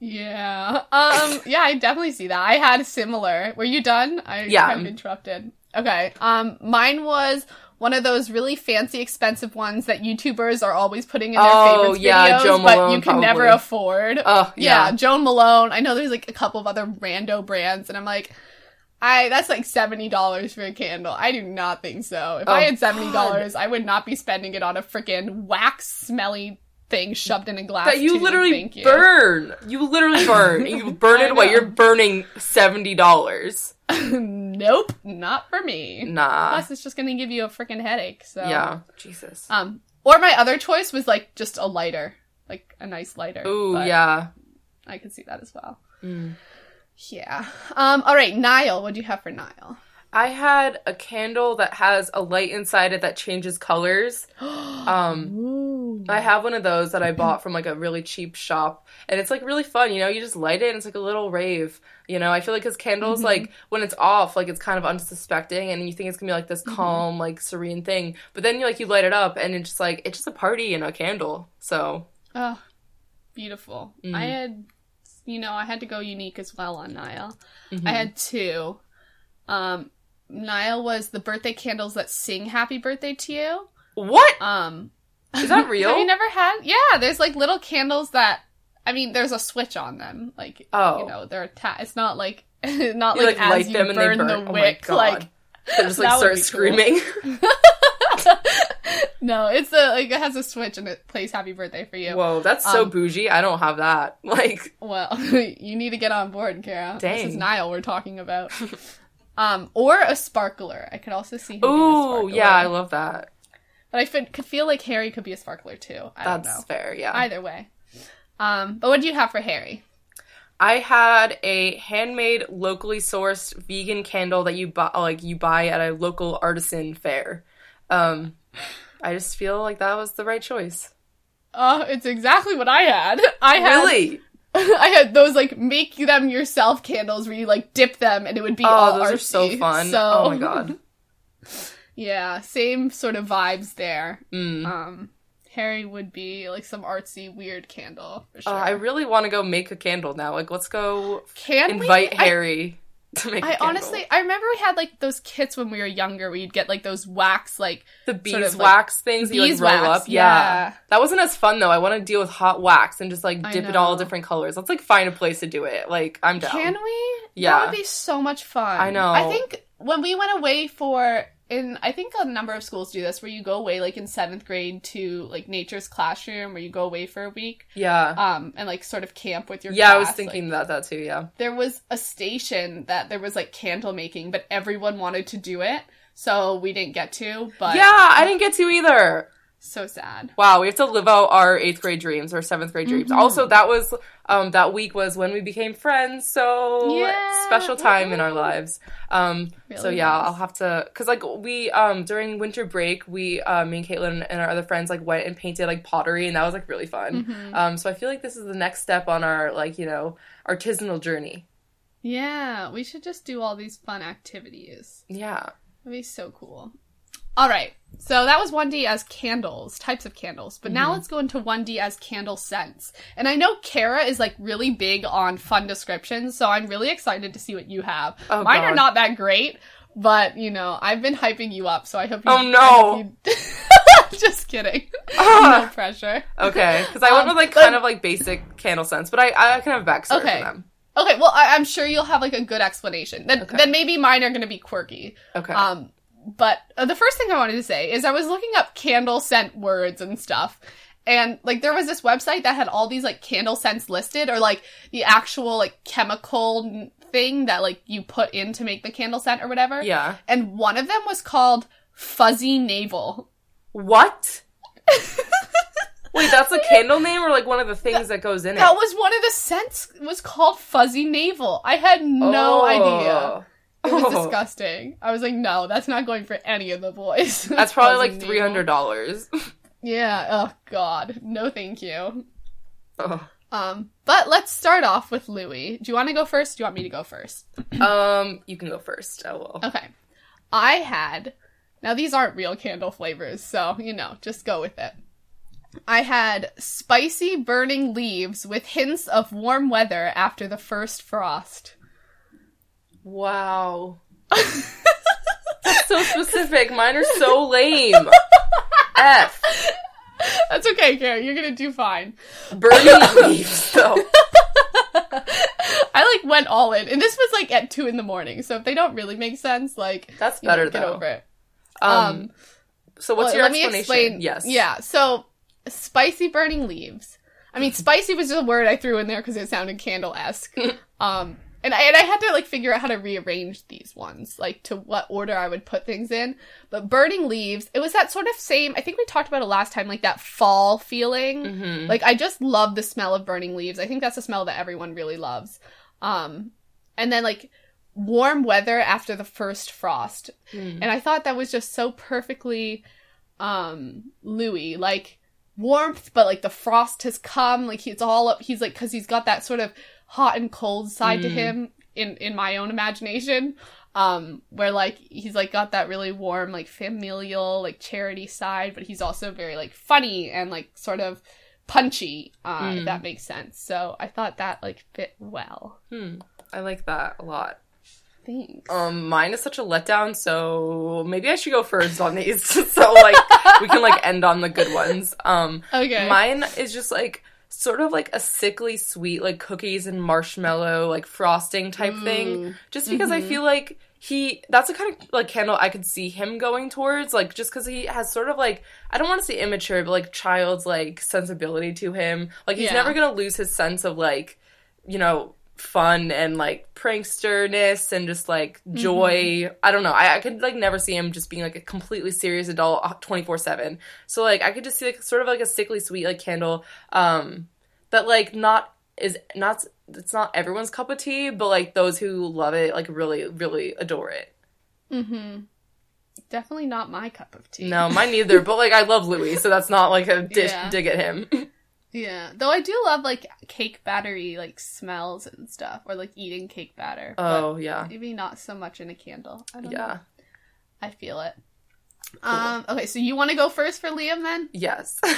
Speaker 1: Yeah. Um yeah, I definitely see that. I had a similar. Were you done? I
Speaker 2: Yeah.
Speaker 1: kind of interrupted. Okay. Um mine was one of those really fancy expensive ones that YouTubers are always putting in their
Speaker 2: Oh,
Speaker 1: favorites
Speaker 2: yeah,
Speaker 1: videos, but
Speaker 2: Malone,
Speaker 1: you can never afford.
Speaker 2: oh
Speaker 1: yeah.
Speaker 2: yeah
Speaker 1: Jo Malone. I know there's like a couple of other rando brands and I'm like I that's like seventy dollars for a candle. I do not think so. If I
Speaker 2: Oh,
Speaker 1: had seventy dollars, I would not be spending it on a freaking wax smelly thing shoved in a glass.
Speaker 2: that you literally
Speaker 1: you.
Speaker 2: burn. You literally burn. you burn it away. You're burning seventy dollars.
Speaker 1: nope, not for me.
Speaker 2: Nah.
Speaker 1: Plus, it's just gonna give you a freaking headache. So
Speaker 2: Yeah. Jesus.
Speaker 1: Um, or my other choice was like just a lighter, like a nice lighter.
Speaker 2: Ooh, yeah.
Speaker 1: I could see that as well.
Speaker 2: Mm.
Speaker 1: Yeah. Um. All right, Niall. What do you have for Niall?
Speaker 2: I had a candle that has a light inside it that changes colors. Um, I have one of those that I bought from like a really cheap shop, and it's like really fun. You know, you just light it, and it's like a little rave. You know, I feel like because candles,
Speaker 1: Mm-hmm.
Speaker 2: like when it's off, like it's kind of unsuspecting, and you think it's gonna be like this
Speaker 1: Mm-hmm.
Speaker 2: calm, like serene thing. But then you like you light it up, and it's just like it's just a party in a candle. So
Speaker 1: Oh, beautiful.
Speaker 2: Mhm.
Speaker 1: I had, you know, I had to go unique as well on
Speaker 2: mhm.
Speaker 1: I had two. Um, Niall was the birthday candles that sing "Happy Birthday" to you.
Speaker 2: what
Speaker 1: Um,
Speaker 2: is that real?
Speaker 1: Have you never had? Yeah, there's like little candles that. I mean, there's a switch on them. Like,
Speaker 2: Oh.
Speaker 1: you know, they're attached. It's not like not
Speaker 2: You,
Speaker 1: like,
Speaker 2: like,
Speaker 1: as you
Speaker 2: them and they
Speaker 1: burn,
Speaker 2: burn.
Speaker 1: the
Speaker 2: Oh
Speaker 1: wick.
Speaker 2: God.
Speaker 1: like,
Speaker 2: They just like start
Speaker 1: be cool.
Speaker 2: screaming.
Speaker 1: no, it's a like it has a switch and it plays "Happy Birthday" for you.
Speaker 2: Whoa, that's so
Speaker 1: Um,
Speaker 2: bougie. I don't have that. Like,
Speaker 1: Well, you need to get on board, Kara. This is Niall we're talking about. Um, or a sparkler. I could also see him being a sparkler.
Speaker 2: yeah, I love that.
Speaker 1: But I could feel like Harry could be a sparkler too. I don't
Speaker 2: That's fair. Yeah.
Speaker 1: Either way. Um, but what do you have for Harry?
Speaker 2: I had a handmade, locally sourced vegan candle that you buy, like you buy at a local artisan fair. Um, I just feel like that was the right choice.
Speaker 1: Uh, it's exactly what I had. I had
Speaker 2: Really?
Speaker 1: I had those like make them yourself candles where you like dip them and it would be all
Speaker 2: Oh, those are so fun.
Speaker 1: So,
Speaker 2: Oh my god.
Speaker 1: Yeah, same sort of vibes there.
Speaker 2: Mm.
Speaker 1: Um, Harry would be like some artsy weird candle for sure.
Speaker 2: I really want to go make a candle now. Like, let's go
Speaker 1: Can
Speaker 2: invite
Speaker 1: we?
Speaker 2: Harry a
Speaker 1: I honestly, I remember we had like those kits when we were younger where you'd get like those wax, like
Speaker 2: the
Speaker 1: sort
Speaker 2: beeswax
Speaker 1: of, like,
Speaker 2: things that you like roll
Speaker 1: beeswax,
Speaker 2: up. Yeah.
Speaker 1: yeah.
Speaker 2: that wasn't as fun though. I want to deal with hot wax and just like dip it all different colors. Let's like find a place to do it. Like, I'm down.
Speaker 1: Can we?
Speaker 2: Yeah.
Speaker 1: That would be so much fun.
Speaker 2: I know.
Speaker 1: I think when we went away for in I think a number of schools do this where you go away like in seventh grade to like nature's classroom where you go away for a week
Speaker 2: yeah.
Speaker 1: um and like sort of camp with your
Speaker 2: yeah, I was thinking
Speaker 1: like,
Speaker 2: about that too. Yeah.
Speaker 1: there was a station that there was like candle making but everyone wanted to do it so we didn't get to but
Speaker 2: yeah, I didn't get to either.
Speaker 1: So sad
Speaker 2: Wow, we have to live out our eighth grade dreams or seventh grade dreams.
Speaker 1: Mhm.
Speaker 2: Also, that was um that week was when we became friends, so
Speaker 1: Yeah,
Speaker 2: special time in our lives. Um, so yeah,
Speaker 1: was.
Speaker 2: I'll have to because like we um during winter break, we uh, me and Caitlin and our other friends like went and painted like pottery, and that was like really fun.
Speaker 1: Mhm.
Speaker 2: Um, so I feel like this is the next step on our like you know artisanal journey.
Speaker 1: yeah we should just do all these fun activities
Speaker 2: Yeah.
Speaker 1: That'd be so cool. All right. So that was 1D as candles, types of candles. But now let's go into 1D as candle scents. And I know Kara is like really big on fun descriptions, so I'm really excited to see what you have.
Speaker 2: Oh,
Speaker 1: Mine are not that great, but you know, I've been hyping you up, so I hope you
Speaker 2: Oh, no.
Speaker 1: you- Just kidding. no
Speaker 2: Ah.
Speaker 1: pressure.
Speaker 2: Okay, because I went
Speaker 1: Um,
Speaker 2: with like
Speaker 1: but-
Speaker 2: kind of like basic candle scents, but I I can have backstory
Speaker 1: Okay.
Speaker 2: for them.
Speaker 1: Okay, well, I- I'm sure you'll have like a good explanation. Then,
Speaker 2: Okay.
Speaker 1: then maybe mine are going to be quirky.
Speaker 2: Okay.
Speaker 1: Um, but uh, the first thing I wanted to say is I was looking up candle scent words and stuff. And like there was this website that had all these like candle scents listed or like the actual like chemical thing that like you put in to make the candle scent or whatever.
Speaker 2: yeah.
Speaker 1: And one of them was called fuzzy navel.
Speaker 2: What? Wait, that's a candle name or like one of the things that goes in it?
Speaker 1: That was one of the scents was called fuzzy navel. I had no
Speaker 2: Oh.
Speaker 1: idea. It was
Speaker 2: Oh.
Speaker 1: disgusting. I was like, no, that's not going for any of the boys.
Speaker 2: That's probably like three hundred dollars.
Speaker 1: Yeah. Oh God. No, thank you.
Speaker 2: oh.
Speaker 1: Um, but let's start off with Louis. Do you want to go first? Do you want me to go first?
Speaker 2: Um, you can go first. I will.
Speaker 1: Okay. I had. Now these aren't real candle flavors, so you know, just go with it. I had spicy burning leaves with hints of warm weather after the first frost.
Speaker 2: Wow. That's so specific. Mine are so lame. F.
Speaker 1: That's okay, Kara. You're gonna do fine.
Speaker 2: Burning leaves, though.
Speaker 1: I like went all in, and this was like at two in the morning. So if they don't really make sense, like
Speaker 2: That's
Speaker 1: better. know, get
Speaker 2: though.
Speaker 1: over it.
Speaker 2: Um, so what's
Speaker 1: well,
Speaker 2: your
Speaker 1: let me
Speaker 2: explanation?
Speaker 1: explain.
Speaker 2: Yes.
Speaker 1: Yeah. So spicy burning leaves. I mean, spicy was just a word I threw in there because it sounded candle esque. um, and I and I had to like figure out how to rearrange these ones, like to what order I would put things in. But burning leaves, it was that sort of same. I think we talked about it last time, like that fall feeling.
Speaker 2: Mm-hmm.
Speaker 1: Like I just love the smell of burning leaves. I think that's a smell that everyone really loves. Um, and then like warm weather after the first frost.
Speaker 2: Mm.
Speaker 1: And I thought that was just so perfectly um Louis, like warmth, but like the frost has come, like he's all up he's like cuz he's got that sort of hot and cold side to
Speaker 2: Mm.
Speaker 1: him in in my own imagination. Um where like he's like got that really warm like familial like charity side, but he's also very like funny and like sort of punchy, uh if
Speaker 2: Mm.
Speaker 1: that makes sense. So I thought that like fit well.
Speaker 2: Hmm. I like that a lot.
Speaker 1: Thanks.
Speaker 2: Um, mine is such a letdown, so maybe I should go first on these, so like we can like end on the good ones. Um,
Speaker 1: okay.
Speaker 2: mine is just like sort of like a sickly sweet, like cookies and marshmallow, like frosting type thing. Just because I
Speaker 1: Mhm.
Speaker 2: feel like he that's the kind of like candle I could see him going towards, like just because he has sort of like I don't want to say immature, but like child's like sensibility to him. Like he's
Speaker 1: Yeah.
Speaker 2: never gonna lose his sense of like, you know, fun and like pranksterness and just like joy. I don't know. I, I could like never see him just being like a completely serious adult twenty four seven. So like I could just see like sort of like a sickly sweet like candle, um, that like not is not it's not everyone's cup of tea, but like those who love it like really really adore it.
Speaker 1: Mm-hmm. Definitely not my cup of tea.
Speaker 2: No, mine neither. but like I love Louis, so that's not like a dish
Speaker 1: Yeah.
Speaker 2: dig at him.
Speaker 1: Yeah. Though I do love like cake battery like smells and stuff, or like eating cake batter. but
Speaker 2: oh yeah,
Speaker 1: maybe not so much in a candle. I don't know.
Speaker 2: yeah,
Speaker 1: I feel it. Um. Okay. So you want to go first for Liam then?
Speaker 2: yes.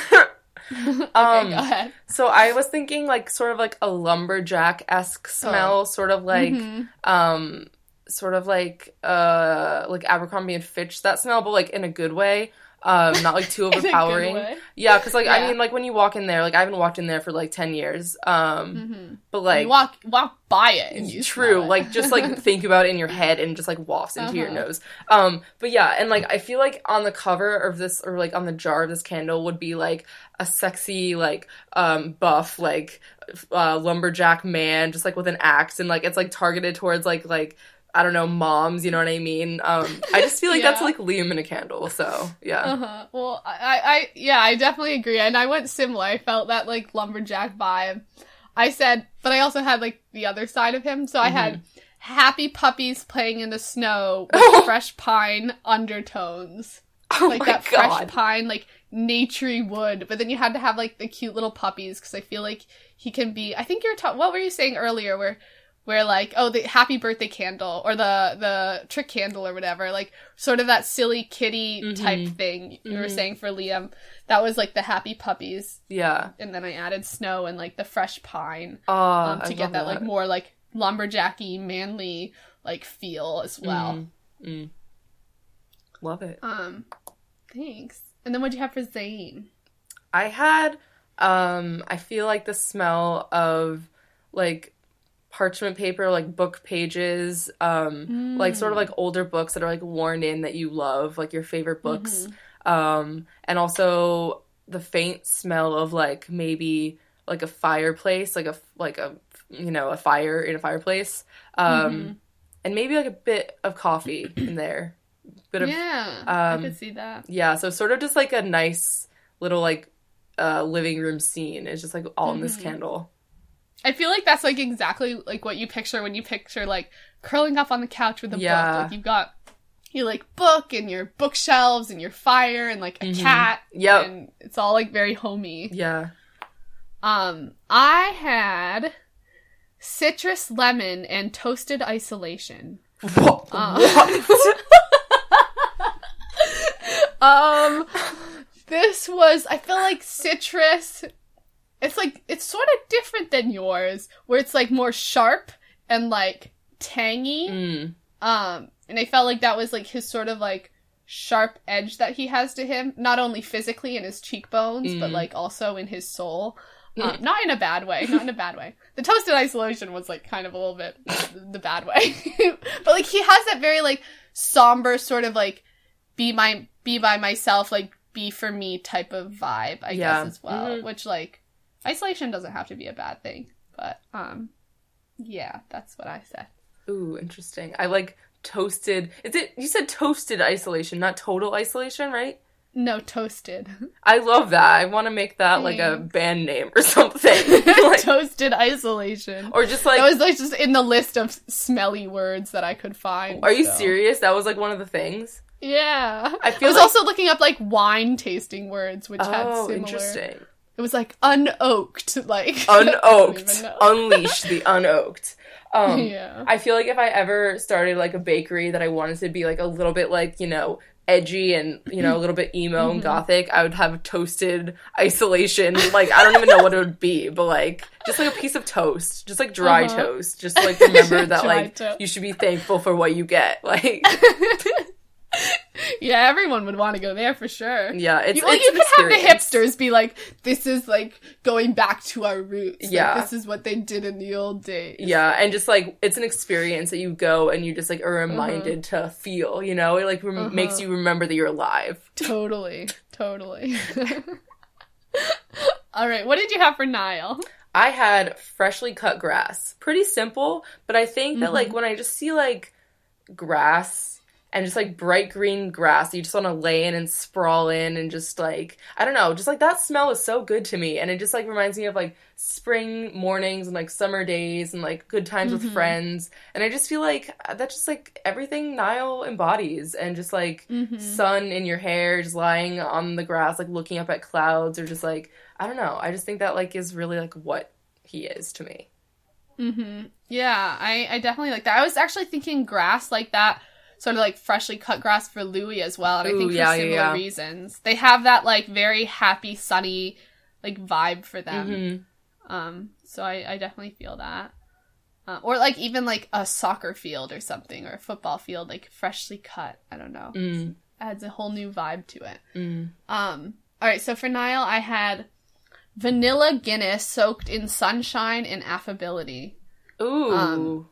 Speaker 1: okay.
Speaker 2: Um,
Speaker 1: go ahead.
Speaker 2: So I was thinking like sort of like a lumberjack esque smell, sort of like
Speaker 1: Mhm.
Speaker 2: um sort of like uh like Abercrombie and Fitch that smell, but like in a good way. Um, not like too
Speaker 1: In a good
Speaker 2: overpowering. Yeah, because like
Speaker 1: Yeah.
Speaker 2: I mean, like when you walk in there, like I haven't walked in there for like ten years. Um,
Speaker 1: Mhm.
Speaker 2: but like
Speaker 1: you walk walk by it and you
Speaker 2: true, like just like think about it in your head and just like wafts into your
Speaker 1: Uh-huh.
Speaker 2: nose. Um, but yeah, and like I feel like on the cover of this or like on the jar of this candle would be like a sexy like um buff like uh, lumberjack man just like with an axe and like it's like targeted towards like like I don't know moms. You know what I mean? Um, I just feel like that's like Liam in a candle. So yeah.
Speaker 1: Uh-huh. Well, I, I, yeah, I definitely agree, and I went similar. I felt that like lumberjack vibe. I said, but I also had like the other side of him. So I had
Speaker 2: Mm-hmm.
Speaker 1: happy puppies playing in the snow with fresh pine undertones,
Speaker 2: Oh
Speaker 1: like that
Speaker 2: god.
Speaker 1: fresh pine, like naturey wood. But then you had to have like the cute little puppies because I feel like he can be. I think you were ta- what were you saying earlier? Where where like oh the happy birthday candle or the the trick candle or whatever like sort of that silly kitty
Speaker 2: Mhm.
Speaker 1: type thing you were
Speaker 2: Mhm.
Speaker 1: saying for liam that was like the happy puppies
Speaker 2: Yeah.
Speaker 1: and then i added snow and like the fresh pine
Speaker 2: Uh,
Speaker 1: um, to
Speaker 2: love
Speaker 1: get that, like more like lumberjacky manly like feel as well
Speaker 2: Mm, mm. Love it.
Speaker 1: um thanks and then what'd you have for zayn
Speaker 2: I had um I feel like the smell of like parchment paper, like book pages, um like sort of like older books that are like worn in that you love, like your favorite books. Um and also the faint smell of like maybe like a fireplace, like a like a you know, a fire in a fireplace. Um
Speaker 1: Mhm.
Speaker 2: and maybe like a bit of coffee in there. Bit of
Speaker 1: yeah i
Speaker 2: um,
Speaker 1: could see that
Speaker 2: yeah, so sort of just like a nice little like uh living room scene. It's just like all in this
Speaker 1: Mhm.
Speaker 2: candle.
Speaker 1: I feel like that's like exactly like what you picture when you picture like curling up on the couch with a
Speaker 2: Yeah.
Speaker 1: book. Like you've got your like book and your bookshelves and your fire and like a
Speaker 2: Mhm.
Speaker 1: cat.
Speaker 2: Yep.
Speaker 1: And it's all like very homey.
Speaker 2: Yeah.
Speaker 1: Um I had citrus lemon and toasted isolation.
Speaker 2: What?
Speaker 1: Uh.
Speaker 2: what?
Speaker 1: um this was I feel like citrus it's like it's sort of different than yours where it's like more sharp and like tangy.
Speaker 2: Mm.
Speaker 1: Um, and I felt like that was like his sort of like sharp edge that he has to him, not only physically in his cheekbones, but
Speaker 2: Mm.
Speaker 1: like also in his soul. Um, not in a bad way, not in a bad way. The toasted isolation was like kind of a little bit the bad way, but like he has that very like somber sort of like be my be by myself, like be for me type of vibe, I
Speaker 2: Yeah.
Speaker 1: guess as well.
Speaker 2: Mhm.
Speaker 1: Which like isolation doesn't have to be a bad thing, but um, yeah, that's what I said.
Speaker 2: Ooh, interesting. I like toasted. Is it you said toasted isolation, not total isolation, right?
Speaker 1: No, toasted.
Speaker 2: I love that. I want to make that like a band name or something. like,
Speaker 1: toasted isolation.
Speaker 2: or just like
Speaker 1: that was like just in the list of smelly words that I could find.
Speaker 2: Are you
Speaker 1: so.
Speaker 2: serious? That was like one of the things.
Speaker 1: Yeah.
Speaker 2: I
Speaker 1: I was
Speaker 2: like-
Speaker 1: also looking up like wine tasting words, which had
Speaker 2: Oh,
Speaker 1: similar.
Speaker 2: interesting.
Speaker 1: It was like unoaked, like
Speaker 2: Unoaked. Unleash the unoaked. Um,
Speaker 1: yeah.
Speaker 2: I feel like if I ever started like a bakery that I wanted to be like a little bit like, you know, edgy and, you know, a little bit emo
Speaker 1: Mm-hmm.
Speaker 2: and gothic, I would have toasted isolation. Like, I don't even know what it would be, but like, just like a piece of toast, just like dry
Speaker 1: Uh-huh.
Speaker 2: toast. Just like remember that like
Speaker 1: toast.
Speaker 2: you should be thankful for what you get. Like,
Speaker 1: yeah, everyone would want to go there for sure.
Speaker 2: yeah, it's,
Speaker 1: you, like,
Speaker 2: it's
Speaker 1: you could have the hipsters be like, "This is like going back to our roots. Like,
Speaker 2: Yeah.
Speaker 1: this is what they did in the old days."
Speaker 2: Yeah, and just like it's an experience that you go and you just like are
Speaker 1: Uh-huh.
Speaker 2: reminded to feel, you know, it like rem- makes you remember that you're alive.
Speaker 1: Totally, totally. All right, what did you have for Niall?
Speaker 2: I had freshly cut grass. Pretty simple, but I think that like when I just see like grass and just like bright green grass, you just want to lay in and sprawl in and just like I don't know, just like that smell is so good to me and it just like reminds me of like spring mornings and like summer days and like good times with friends and I just feel like uh, that's just like everything Niall embodies and just like
Speaker 1: Mm-hmm.
Speaker 2: sun in your hair just lying on the grass like looking up at clouds or just like I don't know. I just think that like is really like what he is to me.
Speaker 1: Mm-hmm. Yeah, I, I definitely like that. I was actually thinking grass like that, sort of like freshly cut grass for Louis as well, and I think for
Speaker 2: yeah,
Speaker 1: similar
Speaker 2: yeah.
Speaker 1: reasons. They have that like very happy, sunny, like vibe for them.
Speaker 2: Mhm.
Speaker 1: Um, so I, I definitely feel that. Uh, or like even like a soccer field or something, or a football field, like freshly cut. I don't know.
Speaker 2: Mm,
Speaker 1: Adds a whole new vibe to it.
Speaker 2: mm.
Speaker 1: Um, all right, so for Niall, I had vanilla Guinness soaked in sunshine and affability.
Speaker 2: Ooh.
Speaker 1: Um,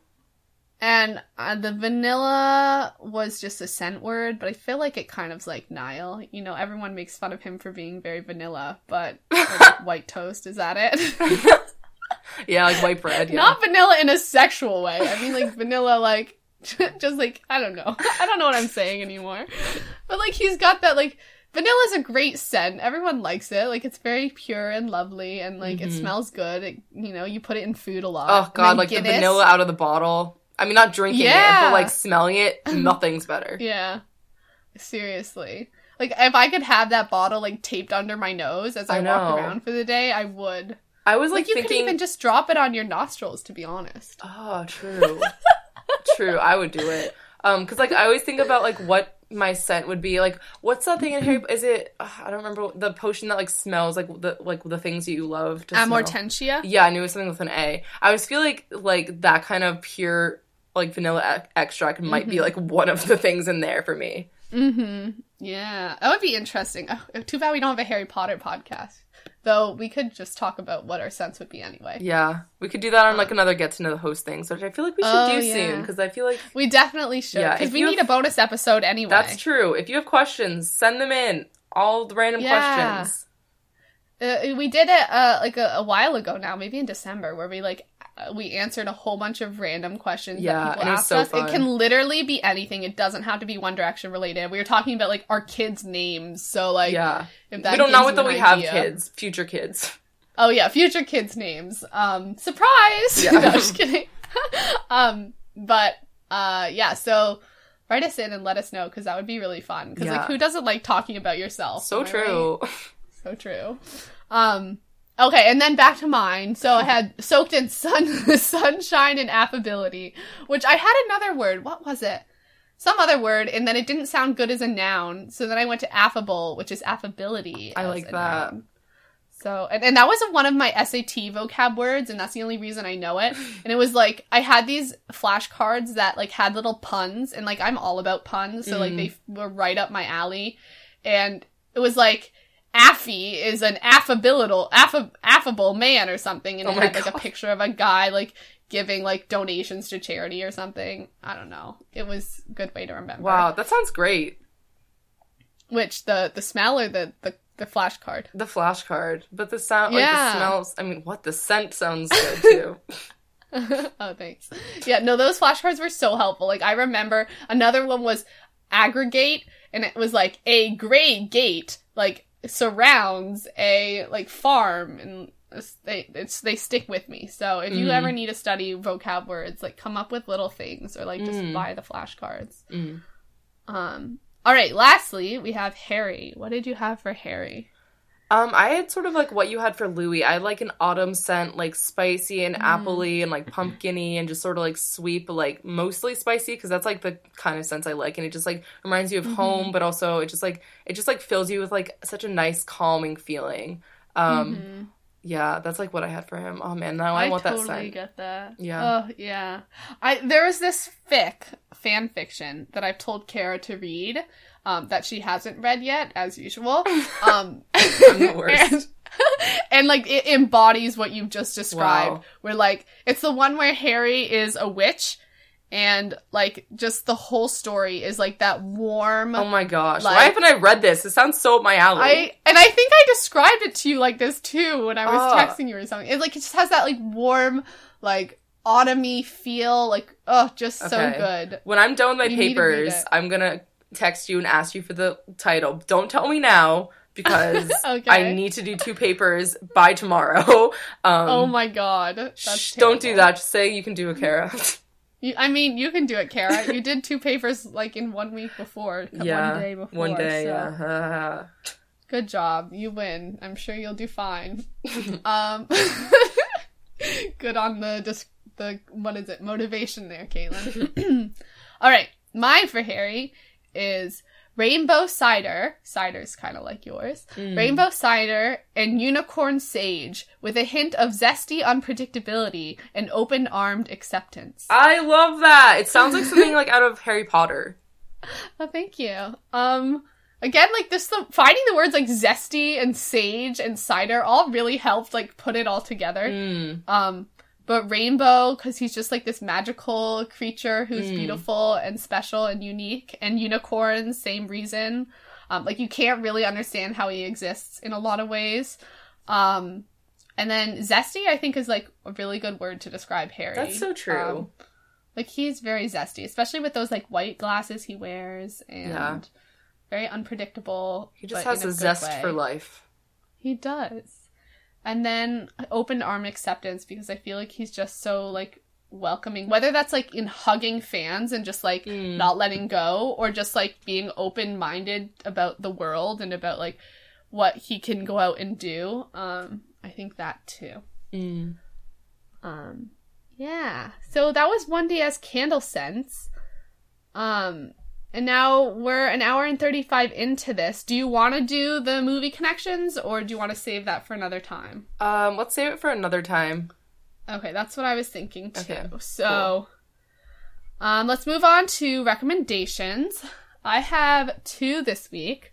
Speaker 1: And uh, the vanilla was just a scent word, but I feel like it kind of's like Niall. You know, everyone makes fun of him for being very vanilla, but like, white toast is that it?
Speaker 2: yeah, like white bread. Yeah.
Speaker 1: Not vanilla in a sexual way. I mean, like vanilla, like just like I don't know. I don't know what I'm saying anymore. But like he's got that like vanilla's a great scent. Everyone likes it. Like it's very pure and lovely, and like it
Speaker 2: Mhm.
Speaker 1: smells good. It, you know, you put it in food a lot.
Speaker 2: oh god, like the vanilla out of the bottle. I mean, not drinking it, but like smelling it. Nothing's better.
Speaker 1: Yeah. Seriously. Like if I could have that bottle like taped under my nose as I,
Speaker 2: I
Speaker 1: walk around for the day, I would.
Speaker 2: I was like,
Speaker 1: Like, you
Speaker 2: thinking.
Speaker 1: could even just drop it on your nostrils, to be honest.
Speaker 2: Oh, true. true. I would do it. Um, because like I always think about like what my scent would be. Like, what's that thing in Harry? Is it? Uh, I don't remember the potion that like smells like the like the things that you love to smell.
Speaker 1: Amortentia.
Speaker 2: Yeah, I knew it was something with an A. I always feel like like that kind of pure like vanilla e- extract might
Speaker 1: Mm-hmm.
Speaker 2: be like one of the things in there for me.
Speaker 1: Mm-hmm. Yeah, that would be interesting. Oh, too bad we don't have a Harry Potter podcast. Though we could just talk about what our scents would be anyway.
Speaker 2: Yeah, we could do that on like another get to know the host thing, which I feel like we should
Speaker 1: Oh,
Speaker 2: do
Speaker 1: yeah.
Speaker 2: soon because I feel like
Speaker 1: We definitely should
Speaker 2: Yeah,
Speaker 1: because we need
Speaker 2: have-
Speaker 1: a bonus episode anyway.
Speaker 2: that's true. If you have questions, send them in. All the random
Speaker 1: Yeah.
Speaker 2: questions.
Speaker 1: Uh, we did it uh, like a, a while ago now, maybe in December, where we like we answered a whole bunch of random questions
Speaker 2: Yeah,
Speaker 1: that people asked
Speaker 2: so
Speaker 1: us.
Speaker 2: fun.
Speaker 1: It can literally be anything. It doesn't have to be One Direction related. We were talking about like our kids' names, so like
Speaker 2: yeah, we don't know
Speaker 1: gives
Speaker 2: what
Speaker 1: you
Speaker 2: that we have kids, future kids.
Speaker 1: Oh yeah, future kids' names. Um, surprise!
Speaker 2: Yeah.
Speaker 1: no, just kidding. um, but uh, yeah. So write us in and let us know because that would be really fun. Because
Speaker 2: Yeah.
Speaker 1: like, who doesn't like talking about yourself?
Speaker 2: So true.
Speaker 1: right? So true. Um. Okay, and then back to mine. So I had soaked in sun, sunshine, and affability, which I had another word. What was it? Some other word, and then it didn't sound good as a noun. So then I went to affable, which is affability.
Speaker 2: I like that.
Speaker 1: noun. So, and, and that was one of my SAT vocab words, and that's the only reason I know it. And it was like, I had these flashcards that like had little puns, and like I'm all about puns, so like
Speaker 2: Mhm.
Speaker 1: they f- were right up my alley. And it was like, Affy is an affability, aff- affable man or something, and
Speaker 2: Oh
Speaker 1: it had like a picture of a guy like giving like donations to charity or something. I don't know. It was a good way to remember.
Speaker 2: Wow, that sounds great.
Speaker 1: Which the the smell or the the, the flashcard?
Speaker 2: The flashcard, but the sound, like
Speaker 1: Yeah.
Speaker 2: the smells. I mean, what the scent sounds good too.
Speaker 1: oh, thanks. Yeah, no, those flashcards were so helpful. Like, I remember another one was aggregate, and it was like a gray gate, like surrounds a like farm, and they it's they stick with me. So if you
Speaker 2: Mhm.
Speaker 1: ever need to study vocab words, like come up with little things, or like just
Speaker 2: Mm.
Speaker 1: buy the flashcards.
Speaker 2: Mm.
Speaker 1: Um. All right. Lastly, we have Harry. What did you have for Harry?
Speaker 2: Um, I had sort of like what you had for Louis. I had like an autumn scent, like spicy and
Speaker 1: Mm.
Speaker 2: appley and like pumpkiny and just sort of like sweet, but like mostly spicy because that's like the kind of scents I like. And it just like reminds you of
Speaker 1: Mhm.
Speaker 2: home, but also it just like it just like fills you with like such a nice calming feeling. Um,
Speaker 1: Mhm.
Speaker 2: yeah, that's like what I had for him. Oh man, now I, want
Speaker 1: totally
Speaker 2: that scent.
Speaker 1: get that.
Speaker 2: Yeah.
Speaker 1: Oh yeah. I there was this fic fan fiction that I've told Kara to read, um, that she hasn't read yet, as usual. Um,
Speaker 2: I'm the worst.
Speaker 1: And, and, like it embodies what you've just described.
Speaker 2: Wow.
Speaker 1: Where like it's the one where Harry is a witch, and like just the whole story is like that warm.
Speaker 2: Oh my gosh,
Speaker 1: Like-
Speaker 2: why haven't I read this? It sounds so up my alley.
Speaker 1: I and I think I described it to you like this too when I was
Speaker 2: Ah.
Speaker 1: texting you or something. It like it just has that like warm, like autumny feel. Like oh, just so good.
Speaker 2: When I'm done with my
Speaker 1: You need to read
Speaker 2: papers. I'm gonna text you and ask you for the title. Don't tell me now because
Speaker 1: Okay.
Speaker 2: I need to do two papers by tomorrow. Um,
Speaker 1: oh my god, that's
Speaker 2: shh, don't do that. Just say you can do it, Kara.
Speaker 1: You, I mean, you can do it, Kara. you did two papers like in one week before.
Speaker 2: yeah,
Speaker 1: one day before.
Speaker 2: one day.
Speaker 1: so-
Speaker 2: Yeah.
Speaker 1: Good job. You win. I'm sure you'll do fine. um Good on the dis- the what is it? Motivation there, Caitlin. All right. Mine for Harry is rainbow cider. Cider's kind of like yours.
Speaker 2: Mm.
Speaker 1: Rainbow cider and unicorn sage with a hint of zesty unpredictability and open-armed acceptance.
Speaker 2: I love that. It sounds like something like out of Harry Potter.
Speaker 1: Oh, thank you. Um, again, like this, the finding the words like zesty and sage and cider all really helped like put it all together.
Speaker 2: Mm.
Speaker 1: Um, but rainbow because he's just like this magical creature who's
Speaker 2: Mm.
Speaker 1: beautiful and special and unique, and unicorn, same reason. Um, like you can't really understand how he exists in a lot of ways. Um, and then zesty, I think, is like a really good word to describe Harry.
Speaker 2: That's so true.
Speaker 1: Um, like he's very zesty, especially with those like white glasses he wears and
Speaker 2: Yeah.
Speaker 1: very unpredictable.
Speaker 2: He just has
Speaker 1: in
Speaker 2: a zest
Speaker 1: way.
Speaker 2: for life.
Speaker 1: He does. And then open arm acceptance because I feel like he's just so like welcoming. Whether that's like in hugging fans and just like
Speaker 2: Mm.
Speaker 1: not letting go or just like being open minded about the world and about like what he can go out and do. Um I think that too.
Speaker 2: Mm.
Speaker 1: Um, yeah. So that was one DS Candle Sense. Um, and now we're an hour and 35 into this. Do you want to do the movie connections or do you want to save that for another time?
Speaker 2: Um, let's save it for another time.
Speaker 1: Okay, that's what I was thinking too.
Speaker 2: Okay,
Speaker 1: so, um, let's move on to recommendations. I have two this week.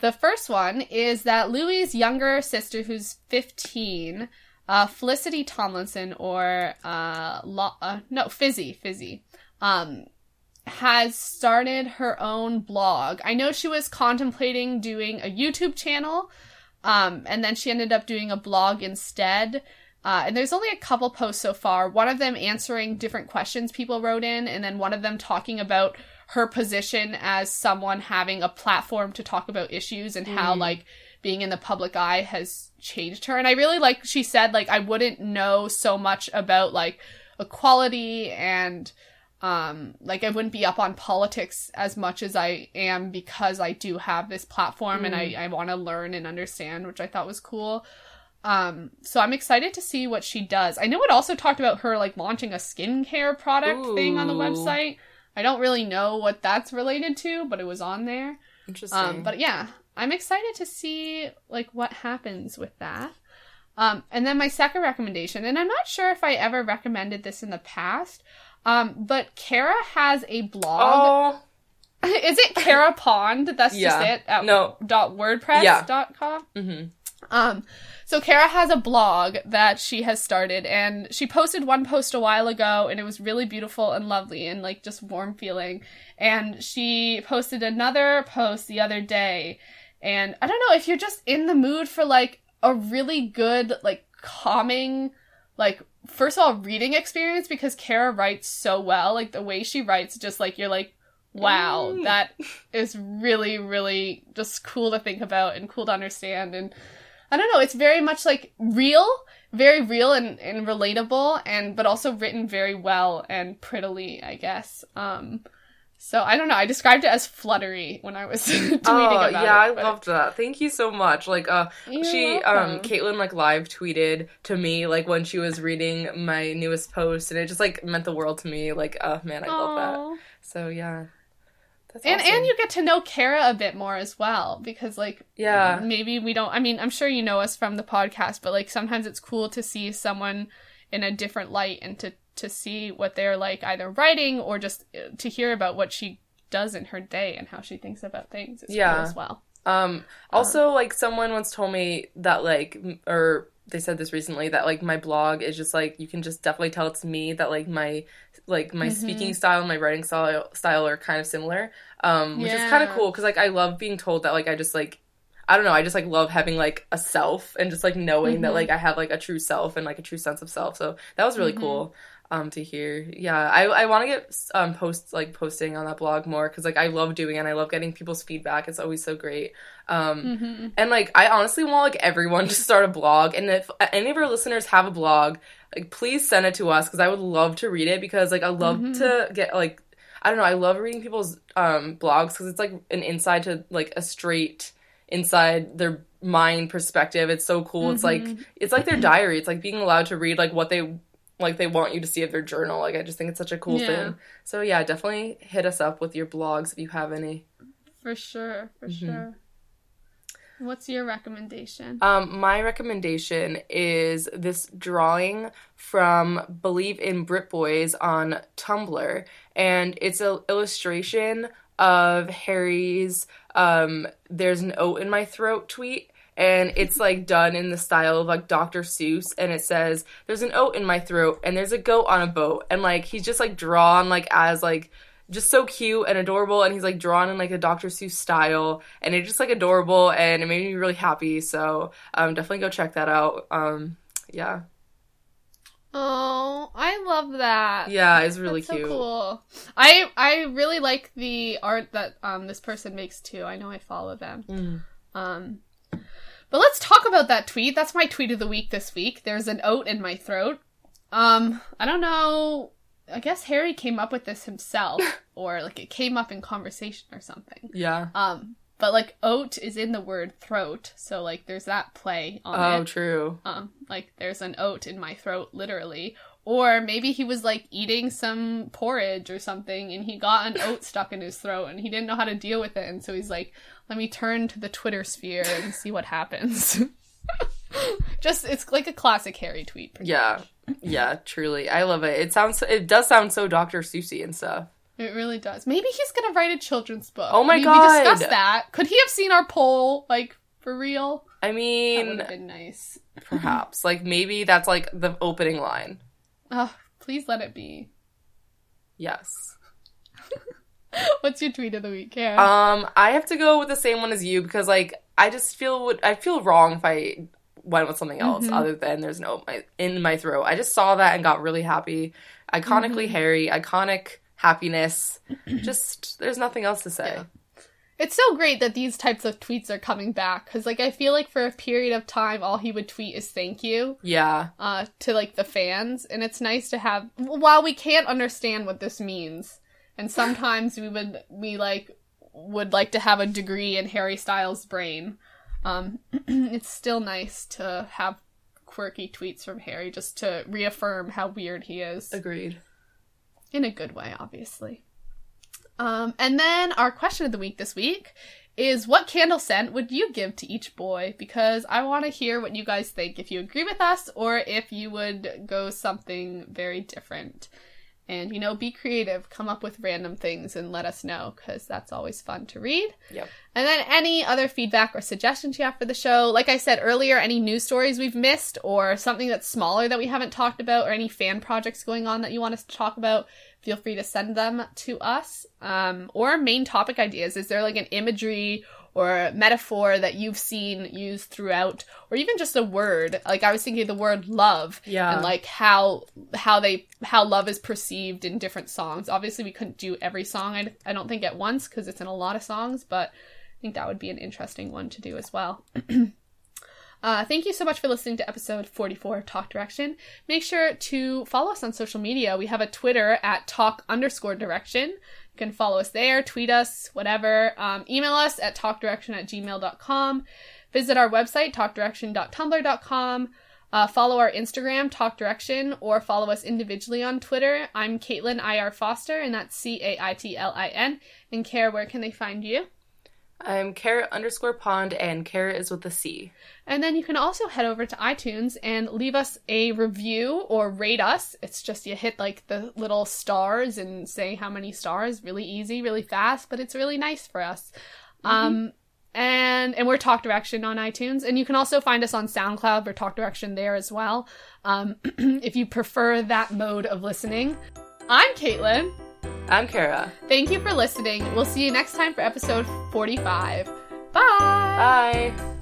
Speaker 1: The first one is that Louis' younger sister, who's 15, uh, Felicity Tomlinson, or uh, Lo- uh, no, Fizzy, Fizzy, um, has started her own blog. I know she was contemplating doing a YouTube channel, um, and then she ended up doing a blog instead. Uh, and there's only a couple posts so far. One of them answering different questions people wrote in, and then one of them talking about her position as someone having a platform to talk about issues and how like being in the public eye has changed her. And I really like she said like I wouldn't know so much about like equality and um like I wouldn't be up on politics as much as I am because I do have this platform and I I want to learn and understand, which I thought was cool. Um, so I'm excited to see what she does. I know it also talked about her like launching a skincare product thing on the website. I don't really know what that's related to, but it was on there.
Speaker 2: Interesting.
Speaker 1: Um, but yeah, I'm excited to see like what happens with that. Um, and then my second recommendation, and I'm not sure if I ever recommended this in the past, um, but Kara has a blog.
Speaker 2: oh,
Speaker 1: Is it Kara Pond? That's
Speaker 2: Yeah.
Speaker 1: just it. At
Speaker 2: No.
Speaker 1: Dot WordPress
Speaker 2: Yeah.
Speaker 1: dot com.
Speaker 2: hmm
Speaker 1: Um, so Kara has a blog that she has started, and she posted one post a while ago, and it was really beautiful and lovely and like just warm feeling. And she posted another post the other day, and I don't know if you're just in the mood for like a really good like calming like first of all reading experience because Kara writes so well. Like the way she writes just like you're like wow
Speaker 2: Mm.
Speaker 1: that is really really just cool to think about and cool to understand. And I don't know it's very much like real very real and, and relatable and but also written very well and prettily I guess. Um so I don't know I described it as fluttery when I was tweeting
Speaker 2: Oh,
Speaker 1: about
Speaker 2: yeah,
Speaker 1: it
Speaker 2: I
Speaker 1: but-
Speaker 2: loved that. Thank you so much. Like, uh,
Speaker 1: You're
Speaker 2: she, um. Caitlin, like, live tweeted to me, like, when she was reading my newest post, and it just, like, meant the world to me. Like, oh, man, I love that. So, yeah. That's
Speaker 1: And
Speaker 2: awesome.
Speaker 1: and you get to know Kara a bit more as well because like
Speaker 2: Yeah.
Speaker 1: maybe we don't I mean I'm sure you know us from the podcast but like sometimes it's cool to see someone in a different light and to to see what they're like either writing or just uh, to hear about what she does in her day and how she thinks about things is
Speaker 2: Yeah.
Speaker 1: cool as well.
Speaker 2: Um, also, like, someone once told me that, like, or they said this recently, that, like, my blog is just, like, you can just definitely tell it's me, that, like, my, like, my
Speaker 1: Mm-hmm.
Speaker 2: speaking style and my writing style, style are kind of similar, um, which is kind of cool, because, like, I love being told that, like, I just, like, I don't know, I just, like, love having, like, a self and just, like, knowing that,
Speaker 1: Mhm.
Speaker 2: like, I have, like, a true self and, like, a true sense of self, so that was really
Speaker 1: Mhm.
Speaker 2: cool. Um, to hear, yeah, I I want to get um posts like posting on that blog more because like I love doing it. and I love getting people's feedback. It's always so great. Um,
Speaker 1: hmm
Speaker 2: and like I honestly want like everyone to start a blog. And if any of our listeners have a blog, like please send it to us because I would love to read it because like I love
Speaker 1: Mhm.
Speaker 2: to get like I don't know I love reading people's um blogs because it's like an inside to like a straight inside their mind perspective. It's so cool. It's like
Speaker 1: Mhm.
Speaker 2: it's like their diary. It's like being allowed to read like what they like they want you to see of their journal. Like I just think it's such a cool
Speaker 1: Yeah.
Speaker 2: thing. So yeah, definitely hit us up with your blogs if you have any.
Speaker 1: For sure, for
Speaker 2: Mhm.
Speaker 1: sure. What's your recommendation?
Speaker 2: Um, my recommendation is this drawing from Believe in Brit Boys on Tumblr, and it's an illustration of Harry's um, "There's an oat in my throat" tweet, and it's like done in the style of like Dr. Seuss, and it says "There's an oat in my throat," and there's a goat on a boat, and like he's just like drawn like as like just so cute and adorable and he's like drawn in like a Dr. Seuss style and it's just like adorable and it made me really happy so um definitely go check that out um yeah
Speaker 1: Oh, I love that.
Speaker 2: yeah it's really
Speaker 1: That's so
Speaker 2: cute
Speaker 1: cool. I I really like the art that um this person makes too. I know I follow them.
Speaker 2: Mm.
Speaker 1: Um but let's talk about that tweet. That's my tweet of the week this week. There's an oat in my throat. Um I don't know. I guess Harry came up with this himself or like it came up in conversation or something.
Speaker 2: yeah
Speaker 1: Um but like oat is in the word throat, so like there's that play on
Speaker 2: Oh,
Speaker 1: it.
Speaker 2: true.
Speaker 1: Um, like there's an oat in my throat, literally. Or maybe he was like eating some porridge or something and he got an oat stuck in his throat and he didn't know how to deal with it. And so he's like, let me turn to the Twitter sphere and see what happens. Just, it's like a classic Harry tweet.
Speaker 2: Yeah.
Speaker 1: much.
Speaker 2: Yeah, truly. I love it. It sounds it does sound so Dr. Seussy and stuff.
Speaker 1: It really does. Maybe he's gonna write a children's book.
Speaker 2: Oh my
Speaker 1: we,
Speaker 2: God.
Speaker 1: We discussed that. Could he have seen our poll, like, for real?
Speaker 2: I mean,
Speaker 1: That would have been nice.
Speaker 2: perhaps. Like maybe that's like the opening line.
Speaker 1: Oh, please let it be.
Speaker 2: Yes.
Speaker 1: What's your tweet of the week, Kara?
Speaker 2: Um, I have to go with the same one as you because like I just feel would I feel wrong if I went with something else
Speaker 1: Mhm.
Speaker 2: other than there's no my in my throat. I just saw that and got really happy. Iconically
Speaker 1: Mhm.
Speaker 2: Harry, iconic happiness. just there's nothing else to say.
Speaker 1: Yeah. It's so great that these types of tweets are coming back because, like, I feel like for a period of time, all he would tweet is "thank you"
Speaker 2: Yeah.
Speaker 1: uh, to like the fans, and it's nice to have. While we can't understand what this means, and sometimes we would we like would like to have a degree in Harry Styles' brain. Um, it's still nice to have quirky tweets from Harry just to reaffirm how weird he is
Speaker 2: Agreed.
Speaker 1: in a good way, obviously. Um, and then our question of the week this week is what candle scent would you give to each boy? Because I want to hear what you guys think, if you agree with us or if you would go something very different. And, you know, be creative, come up with random things and let us know, because that's always fun to read.
Speaker 2: Yep.
Speaker 1: And then any other feedback or suggestions you have for the show. Like I said earlier, any news stories we've missed or something that's smaller that we haven't talked about or any fan projects going on that you want us to talk about, feel free to send them to us. Um, or main topic ideas. Is there like an imagery or metaphor that you've seen used throughout or even just a word? Like I was thinking of the word love
Speaker 2: Yeah.
Speaker 1: and like how how they how love is perceived in different songs. Obviously, we couldn't do every song. I, I don't think at once because it's in a lot of songs, but I think that would be an interesting one to do as well. Uh, thank you so much for listening to episode 44 of Talk Direction. Make sure to follow us on social media. We have a Twitter at talk underscore direction. You can follow us there, tweet us, whatever. Um, email us at talkdirection at gmail.com. Visit our website, talkdirection.tumblr.com. Uh, follow our Instagram, Talk Direction, or follow us individually on Twitter. I'm Caitlin IR Foster, and that's C A I T L I N. And Care, where can they find you?
Speaker 2: I'm carrot underscore pond and carrot is with a C.
Speaker 1: And then you can also head over to iTunes and leave us a review or rate us. It's just you hit like the little stars and say how many stars. Really easy, really fast, but it's really nice for us. Um, and and we're Talk Direction on iTunes, and you can also find us on SoundCloud. We're Talk Direction there as well. Um, if you prefer that mode of listening, I'm Caitlin.
Speaker 2: I'm Kara.
Speaker 1: Thank you for listening. We'll see you next time for episode 45. Bye.
Speaker 2: Bye.